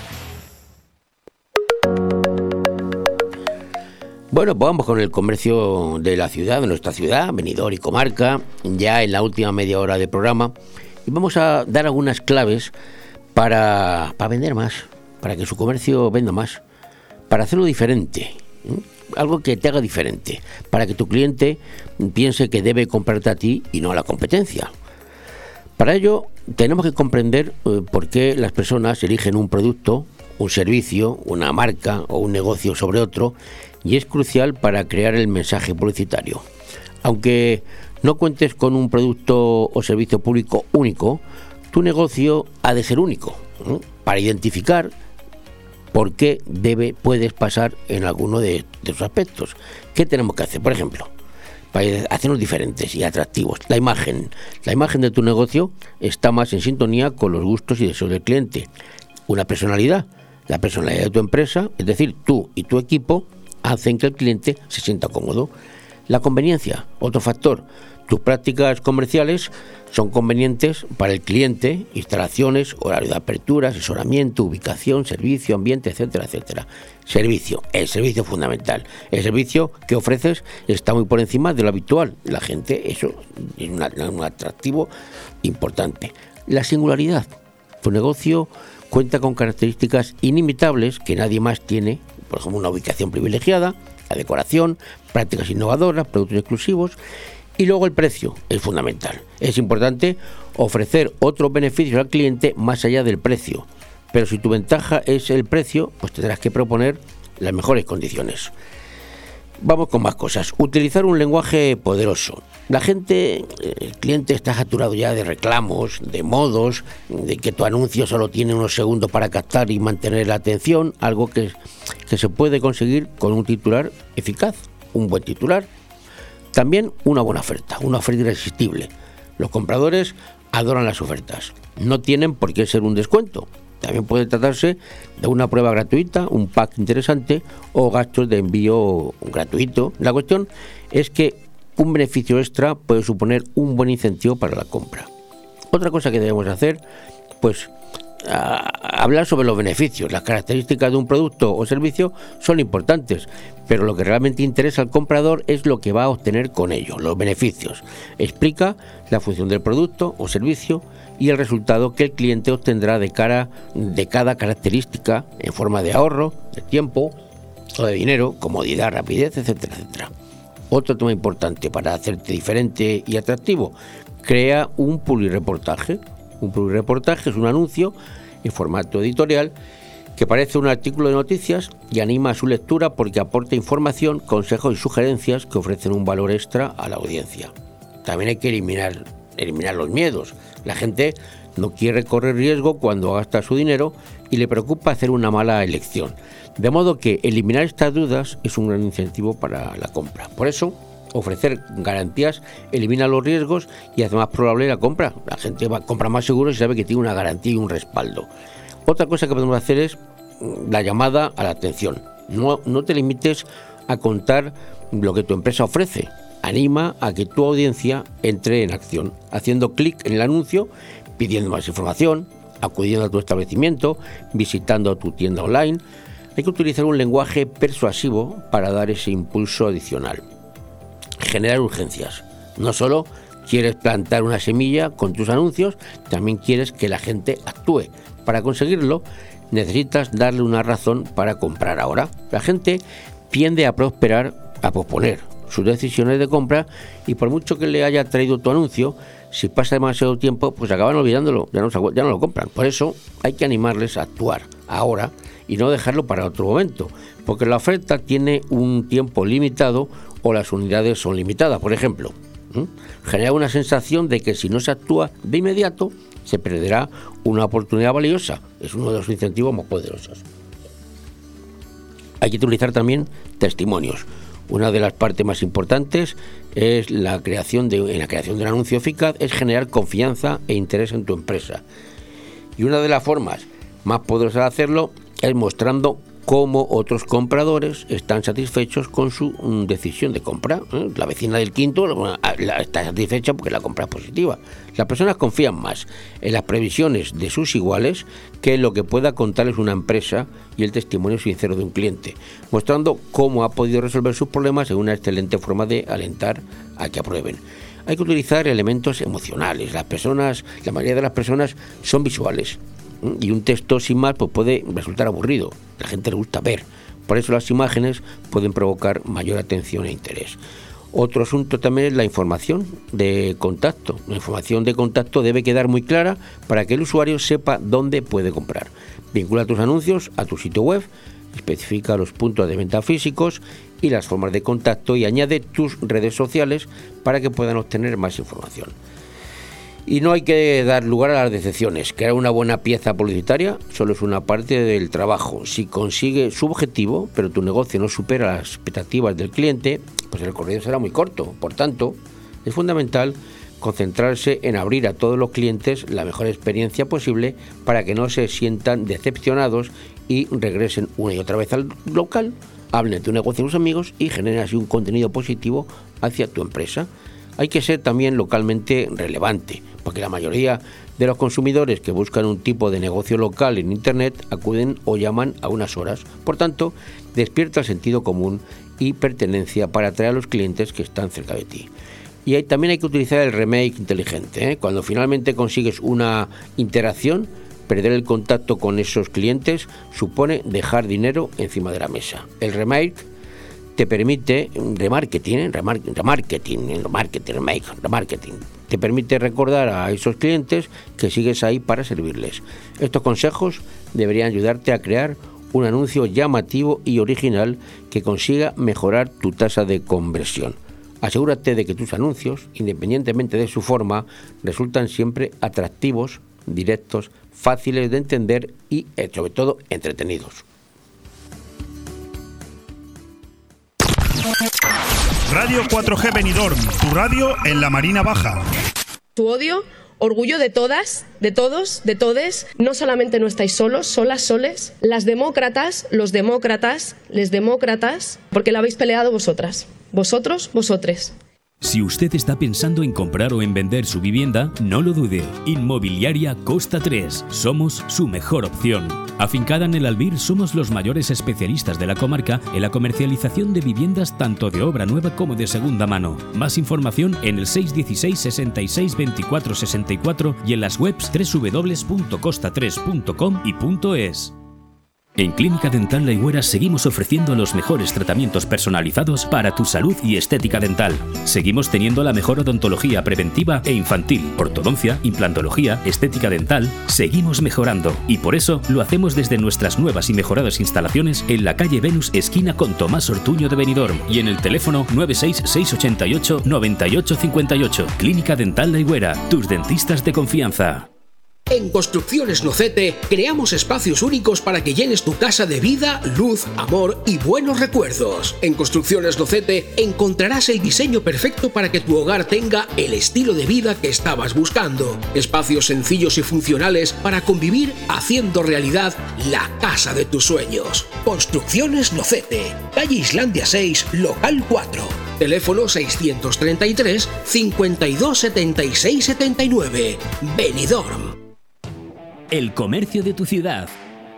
Bueno, pues vamos con el comercio de la ciudad, de nuestra ciudad, Benidorm y comarca, ya en la última media hora de programa. Y vamos a dar algunas claves para, para vender más, para que su comercio venda más, para hacerlo diferente. Algo que te haga diferente, para que tu cliente piense que debe comprarte a ti y no a la competencia. Para ello, tenemos que comprender eh, por qué las personas eligen un producto, un servicio, una marca o un negocio sobre otro y es crucial para crear el mensaje publicitario. Aunque no cuentes con un producto o servicio público único, tu negocio ha de ser único para identificar por qué debe, puedes pasar en alguno de, de sus aspectos. ¿Qué tenemos que hacer? Por ejemplo, para hacernos diferentes y atractivos. La imagen. La imagen de tu negocio está más en sintonía con los gustos y deseos del cliente. Una personalidad. La personalidad de tu empresa, es decir, tú y tu equipo, hacen que el cliente se sienta cómodo. La conveniencia, otro factor. Tus prácticas comerciales son convenientes para el cliente, instalaciones, horario de apertura, asesoramiento, ubicación, servicio, ambiente, etcétera, etcétera. Servicio, el servicio fundamental. El servicio que ofreces está muy por encima de lo habitual. La gente, eso es un atractivo importante. La singularidad. Tu negocio cuenta con características inimitables que nadie más tiene, por ejemplo, una ubicación privilegiada, la decoración, prácticas innovadoras, productos exclusivos y luego el precio es fundamental. Es importante ofrecer otros beneficios al cliente más allá del precio, pero si tu ventaja es el precio, pues tendrás que proponer las mejores condiciones. Vamos con más cosas. Utilizar un lenguaje poderoso. La gente, el cliente está saturado ya de reclamos, de modos, de que tu anuncio solo tiene unos segundos para captar y mantener la atención, algo que, que se puede conseguir con un titular eficaz, un buen titular. También una buena oferta, una oferta irresistible. Los compradores adoran las ofertas. No tienen por qué ser un descuento. También puede tratarse de una prueba gratuita, un pack interesante o gastos de envío gratuito. La cuestión es que un beneficio extra puede suponer un buen incentivo para la compra. Otra cosa que debemos hacer, pues a- hablar sobre los beneficios. Las características de un producto o servicio son importantes, pero lo que realmente interesa al comprador es lo que va a obtener con ello, los beneficios. Explica la función del producto o servicio y el resultado que el cliente obtendrá de cara de cada característica en forma de ahorro, de tiempo o de dinero, comodidad, rapidez, etcétera, etcétera. Otro tema importante para hacerte diferente y atractivo, crea un publireportaje. Un publireportaje es un anuncio en formato editorial que parece un artículo de noticias y anima a su lectura porque aporta información, consejos y sugerencias que ofrecen un valor extra a la audiencia. También hay que eliminar, eliminar los miedos. La gente no quiere correr riesgo cuando gasta su dinero y le preocupa hacer una mala elección. De modo que eliminar estas dudas es un gran incentivo para la compra. Por eso, ofrecer garantías elimina los riesgos y hace más probable la compra. La gente va a comprar más seguro si sabe que tiene una garantía y un respaldo. Otra cosa que podemos hacer es mm, la llamada a la atención. No, no te limites a contar lo que tu empresa ofrece. Anima a que tu audiencia entre en acción, haciendo clic en el anuncio, pidiendo más información, acudiendo a tu establecimiento, visitando tu tienda online. Hay que utilizar un lenguaje persuasivo para dar ese impulso adicional generar urgencias. No solo quieres plantar una semilla con tus anuncios, también quieres que la gente actúe. Para conseguirlo, necesitas darle una razón para comprar ahora. La gente tiende a prosperar, a posponer sus decisiones de compra y por mucho que le haya traído tu anuncio, si pasa demasiado tiempo, pues acaban olvidándolo, ya no, ya no lo compran. Por eso hay que animarles a actuar ahora y no dejarlo para otro momento, porque la oferta tiene un tiempo limitado o las unidades son limitadas. Por ejemplo, genera una sensación de que si no se actúa de inmediato, se perderá una oportunidad valiosa. Es uno de los incentivos más poderosos. Hay que utilizar también testimonios. Una de las partes más importantes es la creación de, en la creación de un anuncio eficaz es generar confianza e interés en tu empresa. Y una de las formas más poderosas de hacerlo es mostrando cómo otros compradores están satisfechos con su mm, decisión de compra. ¿eh? La vecina del quinto bueno, a- la- está satisfecha porque la compra es positiva. Las personas confían más en las previsiones de sus iguales que en lo que pueda contarles una empresa y el testimonio sincero de un cliente, mostrando cómo ha podido resolver sus problemas en una excelente forma de alentar a que aprueben. Hay que utilizar elementos emocionales. Las personas, la mayoría de las personas son visuales. Y un texto sin más pues puede resultar aburrido. La gente le gusta ver. Por eso las imágenes pueden provocar mayor atención e interés. Otro asunto también es la información de contacto. La información de contacto debe quedar muy clara para que el usuario sepa dónde puede comprar. Vincula tus anuncios a tu sitio web, especifica los puntos de venta físicos y las formas de contacto y añade tus redes sociales para que puedan obtener más información. Y no hay que dar lugar a las decepciones. Crear una buena pieza publicitaria solo es una parte del trabajo. Si consigue su objetivo, pero tu negocio no supera las expectativas del cliente, pues el recorrido será muy corto. Por tanto, es fundamental concentrarse en abrir a todos los clientes la mejor experiencia posible para que no se sientan decepcionados y regresen una y otra vez al local, hablen de tu negocio a sus amigos y generen así un contenido positivo hacia tu empresa hay que ser también localmente relevante, porque la mayoría de los consumidores que buscan un tipo de negocio local en Internet acuden o llaman a unas horas. Por tanto, despierta el sentido común y pertenencia para atraer a los clientes que están cerca de ti. Y ahí también hay que utilizar el remake inteligente. ¿eh? Cuando finalmente consigues una interacción, perder el contacto con esos clientes supone dejar dinero encima de la mesa. El remake te permite remarketing, remar- remarketing, remarketing, remake, remarketing. Te permite recordar a esos clientes que sigues ahí para servirles. Estos consejos deberían ayudarte a crear un anuncio llamativo y original que consiga mejorar tu tasa de conversión. Asegúrate de que tus anuncios, independientemente de su forma, resultan siempre atractivos, directos, fáciles de entender y, eh, sobre todo, entretenidos. Radio 4G Benidorm, tu radio en la Marina Baja. Tu odio, orgullo de todas, de todos, de todes. No solamente no estáis solos, solas, soles. Las demócratas, los demócratas, les demócratas, porque la habéis peleado vosotras. Vosotros, vosotres. Si usted está pensando en comprar o en vender su vivienda, no lo dude. Inmobiliaria Costa 3. Somos su mejor opción. Afincada en el Albir, somos los mayores especialistas de la comarca en la comercialización de viviendas tanto de obra nueva como de segunda mano. Más información en el 616 66 24 64 y en las webs www.costa3.com y .es. En Clínica Dental La Higuera seguimos ofreciendo los mejores tratamientos personalizados para tu salud y estética dental. Seguimos teniendo la mejor odontología preventiva e infantil, ortodoncia, implantología, estética dental. Seguimos mejorando y por eso lo hacemos desde nuestras nuevas y mejoradas instalaciones en la calle Venus, esquina con Tomás Ortuño de Benidorm y en el teléfono 96688 9858. Clínica Dental La Higuera, tus dentistas de confianza. En Construcciones Nocete creamos espacios únicos para que llenes tu casa de vida, luz, amor y buenos recuerdos. En Construcciones Nocete encontrarás el diseño perfecto para que tu hogar tenga el estilo de vida que estabas buscando. Espacios sencillos y funcionales para convivir haciendo realidad la casa de tus sueños. Construcciones Nocete, calle Islandia 6, local 4. Teléfono 633 52 76 79. Benidorm. El comercio de tu ciudad.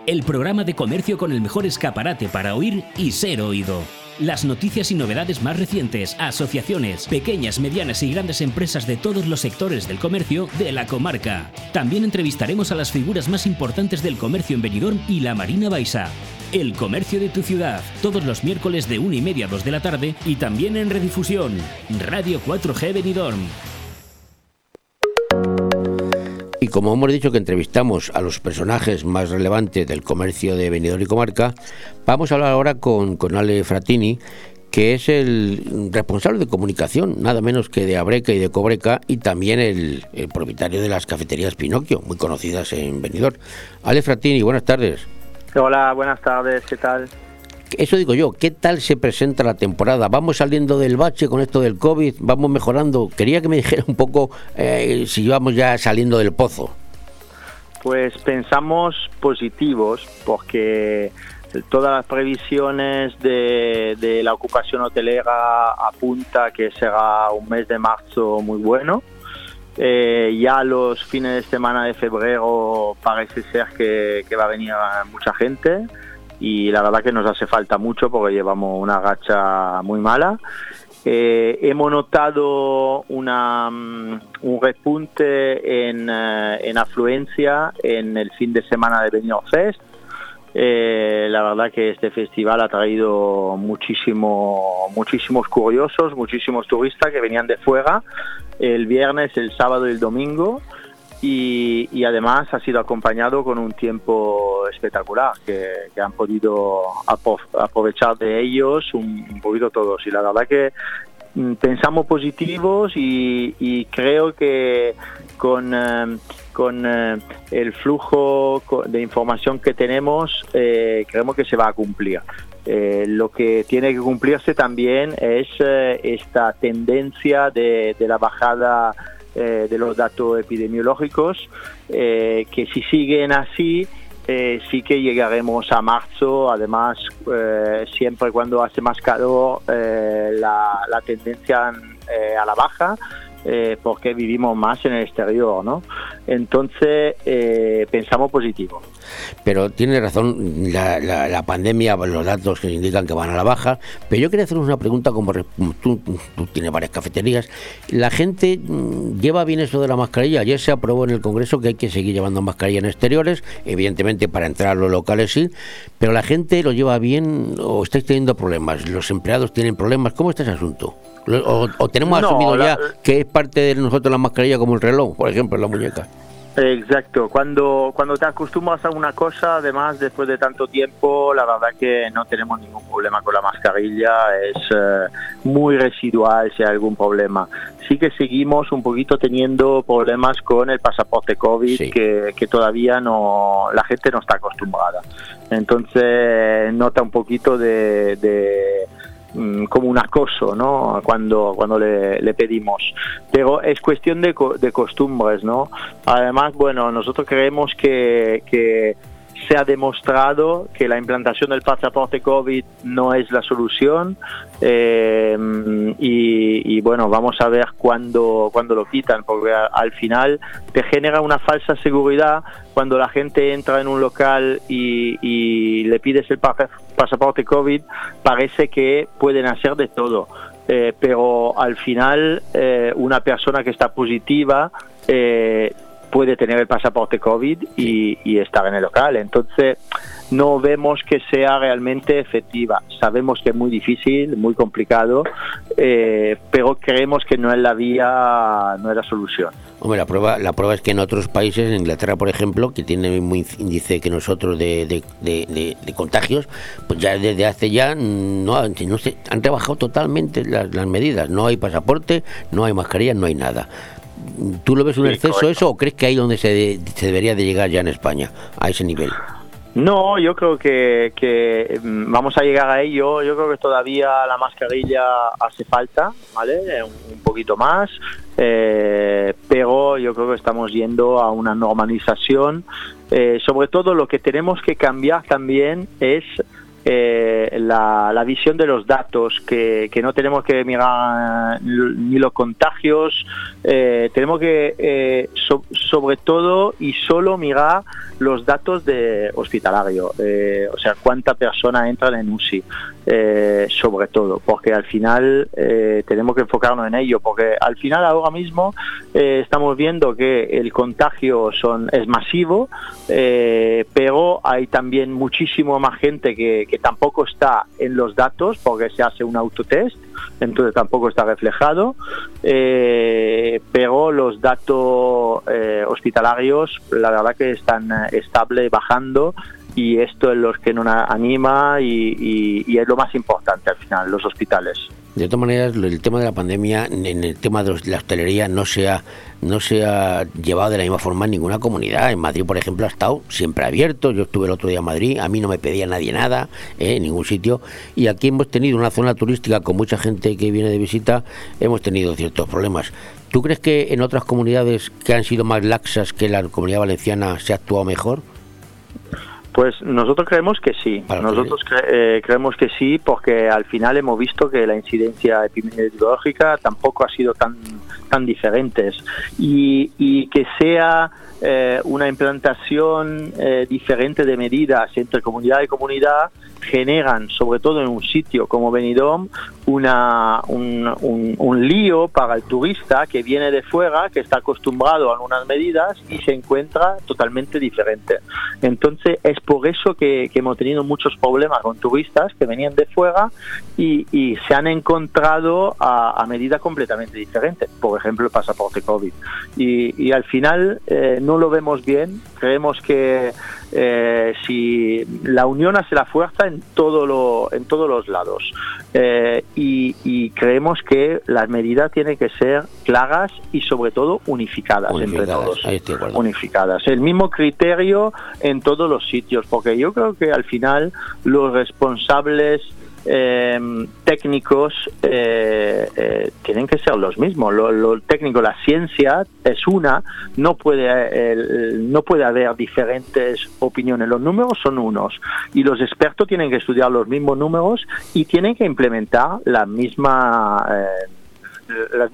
El programa de comercio con el mejor escaparate para oír y ser oído. Las noticias y novedades más recientes, asociaciones, pequeñas, medianas y grandes empresas de todos los sectores del comercio de la comarca. También entrevistaremos a las figuras más importantes del comercio en Benidorm y la Marina Baixa. El comercio de tu ciudad, todos los miércoles de 1 y media a 2 de la tarde y también en redifusión. Radio 4G Benidorm. Y como hemos dicho que entrevistamos a los personajes más relevantes del comercio de Benidorm y Comarca, vamos a hablar ahora con, con Ale Fratini, que es el responsable de comunicación, nada menos que de Abreca y de Cobreca, y también el, el propietario de las cafeterías Pinocchio, muy conocidas en Benidorm. Ale Fratini, buenas tardes. Hola, buenas tardes, ¿qué tal? Eso digo yo, ¿qué tal se presenta la temporada? ¿Vamos saliendo del bache con esto del COVID? ¿Vamos mejorando? Quería que me dijera un poco eh, si vamos ya saliendo del pozo. Pues pensamos positivos porque todas las previsiones de, la ocupación hotelera apunta que será un mes de marzo muy bueno. Eh, ya los fines de semana de febrero parece ser que va a venir mucha gente y la verdad que nos hace falta mucho porque llevamos una gacha muy mala. Eh, hemos notado una, mm, un repunte en, eh, en afluencia en el fin de semana de Benidorm Fest. Eh, la verdad que este festival ha traído muchísimo, muchísimos curiosos, muchísimos turistas que venían de fuera el viernes, el sábado y el domingo. Y, además ha sido acompañado con un tiempo espectacular que, han podido aprovechar de ellos un, poquito todos. Y la verdad que mm, pensamos positivos y, creo que con, eh, con eh, el flujo de información que tenemos, eh, creemos que se va a cumplir. Eh, lo que tiene que cumplirse también es esta tendencia de, de la bajada eh, de los datos epidemiológicos, eh, que si siguen así, eh, sí que llegaremos a marzo. Además, siempre cuando hace más calor, la, la tendencia a la baja, eh, porque vivimos más en el exterior, ¿no? Entonces, eh, pensamos positivo. Pero tiene razón, la, la- la pandemia, los datos que indican que van a la baja. Pero yo quería hacer una pregunta, como tú, tú tienes varias cafeterías. ¿La gente mm, lleva bien eso de la mascarilla? Ayer se aprobó en el Congreso que hay que seguir llevando mascarilla en exteriores, evidentemente para entrar a los locales sí, pero la gente lo lleva bien o estáis teniendo problemas, los empleados tienen problemas. ¿Cómo está ese asunto? ¿O, o tenemos No, asumido la- ya que es parte de nosotros la mascarilla como el reloj, por ejemplo, la muñeca? Exacto, cuando, cuando te acostumbras a una cosa, además después de tanto tiempo, la verdad que no tenemos ningún problema con la mascarilla, es eh, muy residual si hay algún problema. Sí que seguimos un poquito teniendo problemas con el pasaporte COVID, que, que todavía no la gente no está acostumbrada. Entonces nota un poquito de, de como un acoso, ¿no? Cuando, cuando le, le pedimos. Pero es cuestión de, de costumbres, ¿no? Además, bueno, nosotros creemos que, que se ha demostrado que la implantación del pasaporte COVID no es la solución eh, y, bueno, vamos a ver cuándo, cuándo lo quitan, porque al final te genera una falsa seguridad cuando la gente entra en un local y, le pides el pa- pasaporte COVID, parece que pueden hacer de todo. Eh, pero al final eh, una persona que está positiva puede tener el pasaporte COVID y, y estar en el local. Entonces, no vemos que sea realmente efectiva. Sabemos que es muy difícil, muy complicado, eh, pero creemos que no es la vía, no es la solución. Hombre, la prueba, la prueba es que en otros países, en Inglaterra, por ejemplo, que tiene el mismo índice que nosotros de, de, de- de- de contagios, pues ya desde hace ya no, han- no se, han rebajado totalmente las, las medidas. No hay pasaporte, no hay mascarilla, no hay nada. ¿Tú lo ves un Sí, exceso correcto. eso o crees que ahí donde se, de- se debería de llegar ya en España, a ese nivel? No, yo creo que, que, mm, vamos a llegar a ello. Yo creo que todavía la mascarilla hace falta, ¿vale? Un, un poquito más, eh, pero yo creo que estamos yendo a una normalización. Eh, sobre todo lo que tenemos que cambiar también es eh, la, visión de los datos, que, no tenemos que mirar ni los contagios, eh, tenemos que eh, so- sobre todo y solo mirar los datos de hospitalario, o sea, cuánta persona entran en UCI, eh, sobre todo, porque al final eh, tenemos que enfocarnos en ello, porque al final ahora mismo eh, estamos viendo que el contagio son, es masivo, eh, pero hay también muchísimo más gente que, que tampoco está en los datos porque se hace un autotest, entonces tampoco está reflejado, eh, pero los datos hospitalarios la verdad que están estable bajando y esto es lo que nos anima y, y- es lo más importante al final, los hospitales. de todas maneras, el tema de la pandemia, en el tema de la hostelería, no se, ha, no se ha llevado de la misma forma en ninguna comunidad. En Madrid, por ejemplo, ha estado siempre abierto. Yo estuve el otro día en Madrid, a mí no me pedía nadie nada, eh, en ningún sitio. Y aquí hemos tenido una zona turística con mucha gente que viene de visita, hemos tenido ciertos problemas. ¿Tú crees que en otras comunidades que han sido más laxas que la comunidad valenciana se ha actuado mejor? Pues nosotros creemos que sí. Nosotros cre- eh, creemos que sí porque al final hemos visto que la incidencia epidemiológica tampoco ha sido tan tan diferentes y, y que sea eh, una implantación eh, diferente de medidas entre comunidad y comunidad generan, sobre todo en un sitio como Benidorm, una, un, lío para el turista que viene de fuera, que está acostumbrado a unas medidas y se encuentra totalmente diferente. Entonces es por eso que, hemos tenido muchos problemas con turistas que venían de fuera y, se han encontrado a, a medidas completamente diferentes, por ejemplo el pasaporte COVID. Y, y al final eh, no lo vemos bien, creemos que eh, si la unión hace la fuerza en todo lo en todos los lados. Eh, y, y creemos que las medidas tienen que ser claras y sobre todo unificadas, entre Unificadas, todos. de acuerdo. unificadas. El mismo criterio en todos los sitios porque yo creo que al final los responsables eh, técnicos eh, eh, tienen que ser los mismos. Lo, lo técnico, la ciencia es una, no puede, eh, no puede haber diferentes opiniones. Los números son unos y los expertos tienen que estudiar los mismos números y tienen que implementar la misma.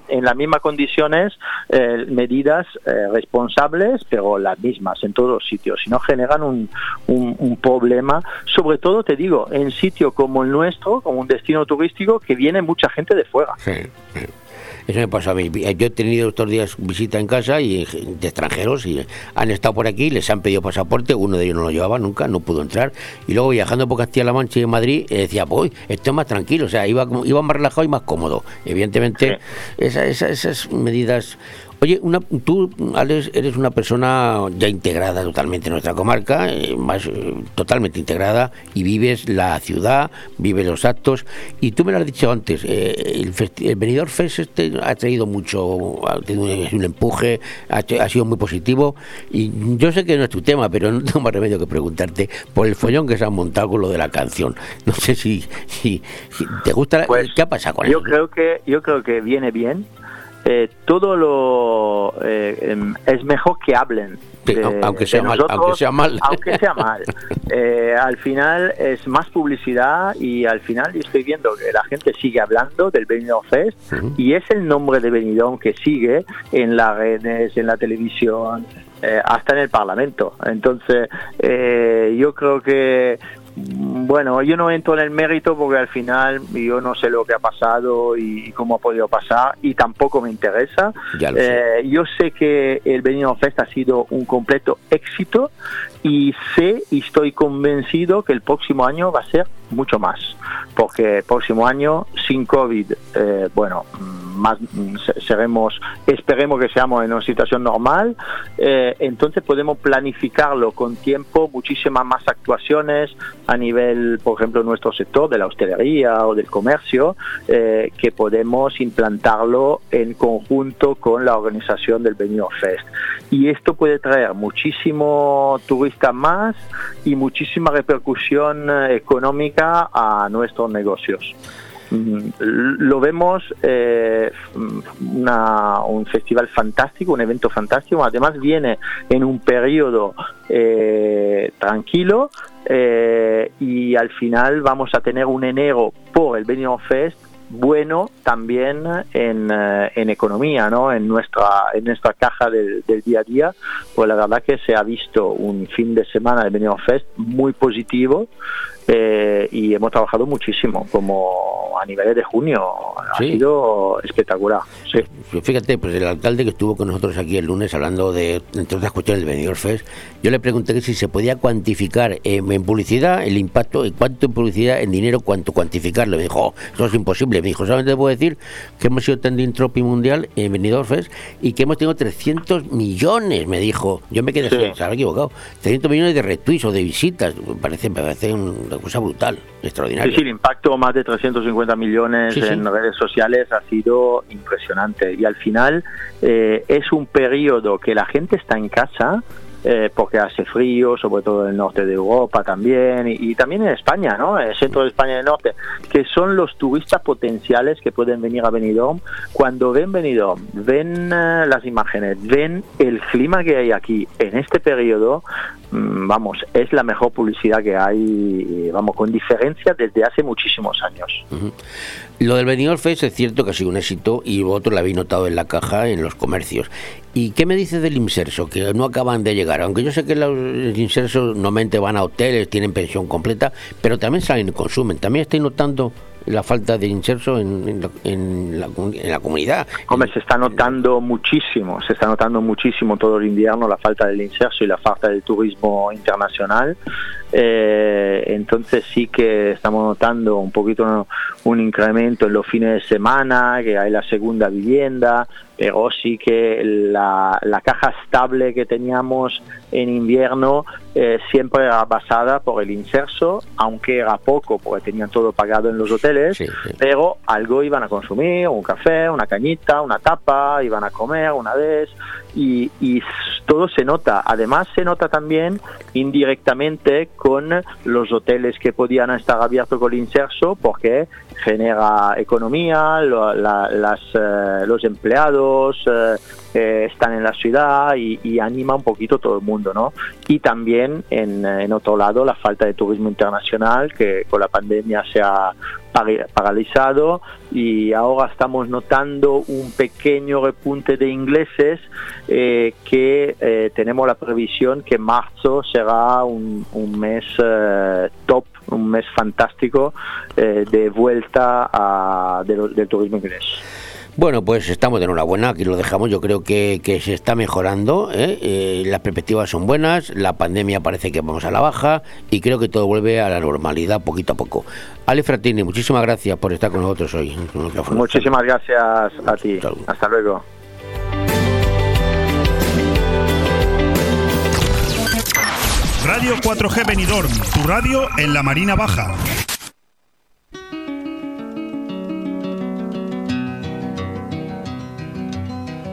En las mismas condiciones eh, medidas eh, responsables, pero las mismas en todos los sitios, si no generan un, un, un problema, sobre todo te digo, en sitio como el nuestro, como un destino turístico que viene mucha gente de fuera. Eso me pasa a mí. Yo he tenido estos días visita en casa y de extranjeros y han estado por aquí, les han pedido pasaporte, uno de ellos no lo llevaba nunca, no pudo entrar. Y luego viajando por Castilla-La Mancha y en Madrid, eh, decía, pues esto es más tranquilo, o sea, iba, iba más relajado y más cómodo. Evidentemente, esa- esa- esas medidas... Oye, una, tú, Alex, eres una persona ya integrada totalmente en nuestra comarca, eh, más eh, totalmente integrada, y vives la ciudad, vives los actos. Y tú me lo has dicho antes, eh, el, el Benidorm Fest este ha traído mucho, ha tenido un, un empuje, ha, ha sido muy positivo. Y yo sé que no es tu tema, pero no tengo más remedio que preguntarte por el follón que se han montado con lo de la canción. No sé si, si, si te gusta, la- ¿qué ha pasado con Pues Yo eso? creo que yo creo que viene bien. Eh, todo lo eh, em, es mejor que hablen. Sí, de- au- aunque de sea mal, nosotros, aunque sea mal. aunque sea mal. Eh, al final es más publicidad y al final yo estoy viendo que la gente sigue hablando del Benidorm Fest y es el nombre de Benidorm que sigue en las redes, en la televisión, eh, hasta en el Parlamento. Entonces eh, yo creo que bueno, yo no entro en el mérito porque al final yo no sé lo que ha pasado y cómo ha podido pasar y tampoco me interesa. Sé. Eh, yo sé que el Benidorm Fest ha sido un completo éxito y sé y estoy convencido que el próximo año va a ser mucho más, porque el próximo año sin COVID, eh, bueno, mm, mm, se- seremos, esperemos que seamos en una situación normal, eh, entonces podemos planificarlo con tiempo, muchísimas más actuaciones a nivel, por ejemplo, nuestro sector de la hostelería o del comercio, eh, que podemos implantarlo en conjunto con la organización del Benidorm Fest. Y esto puede traer muchísimo más y muchísima repercusión eh, económica a nuestros negocios. Mm, Lo vemos eh, una- un festival fantástico, un evento fantástico. Además viene en un periodo eh, tranquilo y al final vamos a tener un enero por el Benidorm Fest bueno también en, eh, en economía, ¿no? En nuestra en nuestra caja del, día a día, pues la verdad que se ha visto un fin de semana del Benidorm Fest muy positivo eh, y hemos trabajado muchísimo, como a niveles de junio ha Sí. sido espectacular. Sí. Fíjate, pues el alcalde que estuvo con nosotros aquí el lunes hablando de, entre otras cuestiones, del Benidorm Fest, yo le pregunté que si se podía cuantificar en publicidad el impacto, en cuánto en publicidad, en dinero, cuánto cuantificarlo. Me dijo, "Oh, eso es imposible. Me dijo, solamente te puedo decir que hemos sido trending topic mundial en Benidorm Fest y que hemos tenido 300 millones, me dijo. Yo me quedé, Sí. se habrá equivocado, 300 millones de retweets o de visitas. Me parece, me parece una cosa brutal, extraordinaria. sí, el impacto más de 350 millones Sí, sí. en redes sociales ha sido impresionante. Y al final eh, es un periodo que la gente está en casa eh, porque hace frío, sobre todo en el norte de Europa también, y, también en España, ¿no? El centro de España y el norte, que son los turistas potenciales que pueden venir a Benidorm. Cuando ven Benidorm, ven eh, las imágenes, ven el clima que hay aquí en este periodo, mm, vamos, es la mejor publicidad que hay, vamos, con diferencia desde hace muchísimos años. Lo del Benidorm Fest es cierto que ha sido un éxito y vosotros lo habéis notado en la caja, en los comercios. ¿Y qué me dice del inserso? Que no acaban de llegar. Aunque yo sé que los insersos normalmente van a hoteles, tienen pensión completa, pero también salen y consumen. ¿También estáis notando la falta de inserso en, en la, en la en la comunidad? Hombre, se está notando muchísimo, se está notando muchísimo todo el invierno la falta del inserso y la falta del turismo internacional. Eh, entonces sí que estamos notando un poquito un incremento en los fines de semana, que hay la segunda vivienda, pero sí que la, la caja estable que teníamos en invierno eh, siempre era basada por el inserso, aunque era poco, porque tenían todo pagado en los hoteles, pero algo iban a consumir, un café, una cañita, una tapa, iban a comer una vez, y, todo se nota. Además se nota también indirectamente con los hoteles que podían estar abiertos con el inserso, porque genera economía, eh, los empleados eh, eh, están en la ciudad y, anima un poquito todo el mundo, ¿no? Y también en, otro lado la falta de turismo internacional que con la pandemia se ha paralizado y ahora estamos notando un pequeño repunte de ingleses que tenemos la previsión que marzo será un, mes top, un mes fantástico eh, de vuelta a- de lo- del turismo inglés. Bueno, pues estamos de enhorabuena, aquí lo dejamos, yo creo que, que se está mejorando, ¿eh? Eh, las perspectivas son buenas, la pandemia parece que vamos a la baja y creo que todo vuelve a la normalidad poquito a poco. Ale Fratini, muchísimas gracias por estar con nosotros hoy. Muchísimas gracias a ti. Hasta luego. Radio 4G Benidorm, tu radio en la Marina Baja.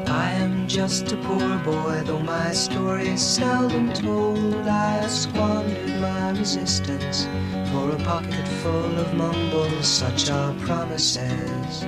I am just a poor boy, though my story is seldom told. I squandered my resistance for a pocket full of mumbles, such are promises.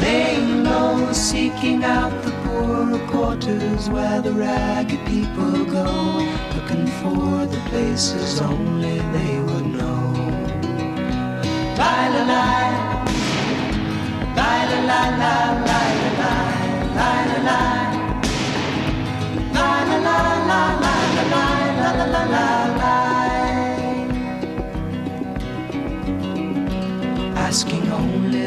Laying low, seeking out the poorer quarters where the ragged people go, looking for the places only they would know. La la la. La la la la la la la la la la la la la la la la la Asking only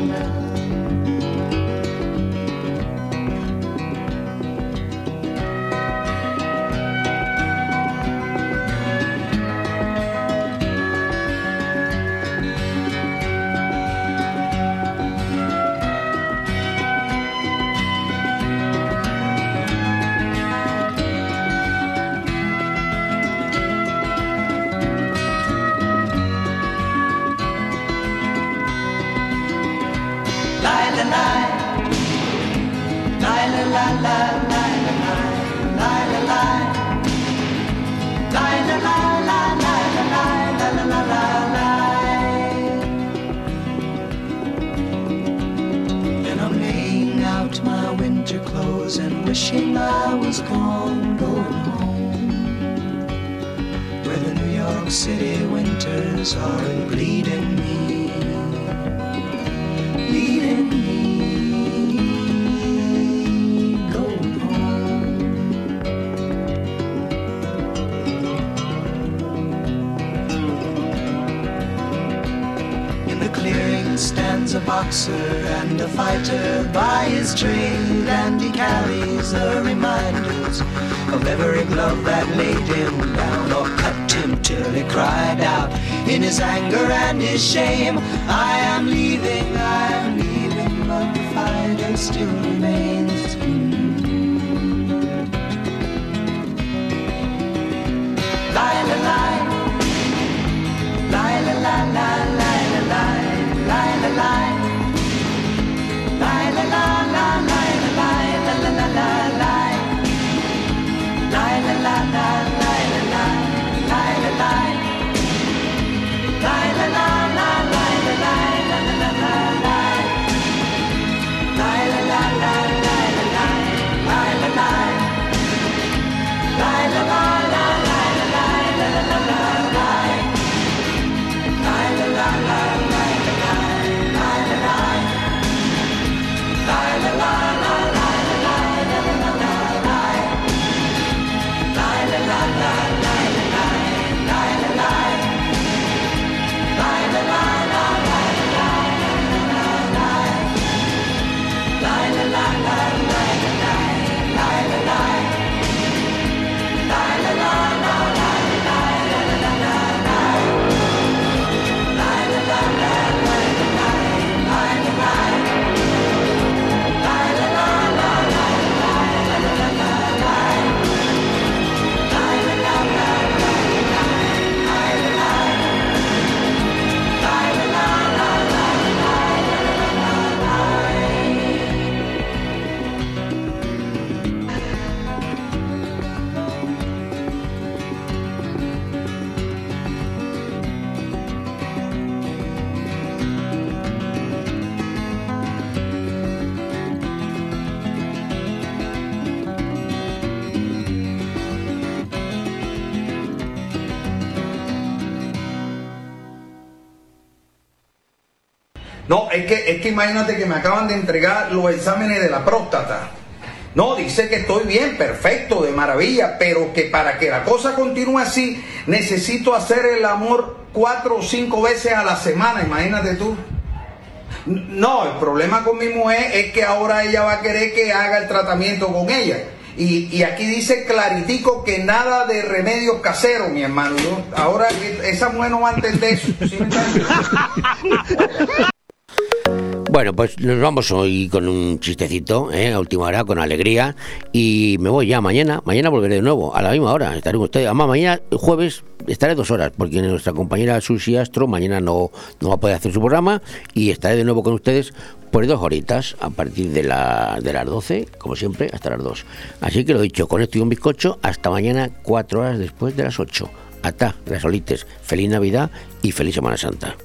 feels calm going home. Where the New York City winters are bleeding me. Bleeding me. Going home. In the clearing Stands a boxer and a fighter by his tree carries the reminders of every glove that laid him down or cut him till he cried out in his anger and his shame. I am leaving, I am leaving, but the fighter still remains. Es que, es que imagínate que me acaban de entregar los exámenes de la próstata. No, dice que estoy bien, perfecto, de maravilla, pero que para que la cosa continúe así, necesito hacer el amor cuatro o cinco veces a la semana, imagínate tú. No, el problema con mi mujer es que ahora ella va a querer que haga el tratamiento con ella. Y, y aquí dice claritico que nada de remedios caseros, mi hermano. Ahora esa mujer no va a entender eso. ¿sí? Bueno, pues nos vamos hoy con un chistecito, ¿eh? a última hora, con alegría. Y me voy ya mañana. Mañana volveré de nuevo, a la misma hora. Estaré con ustedes. Además, mañana, jueves, estaré dos horas, porque nuestra compañera Susi Astro mañana no, no va a poder hacer su programa. Y estaré de nuevo con ustedes por dos horitas, a partir de, la, de las 12, como siempre, hasta las 2. Así que lo dicho, con esto y un bizcocho, hasta mañana, cuatro horas después de las 8. Hasta, las solites. Feliz Navidad y feliz Semana Santa.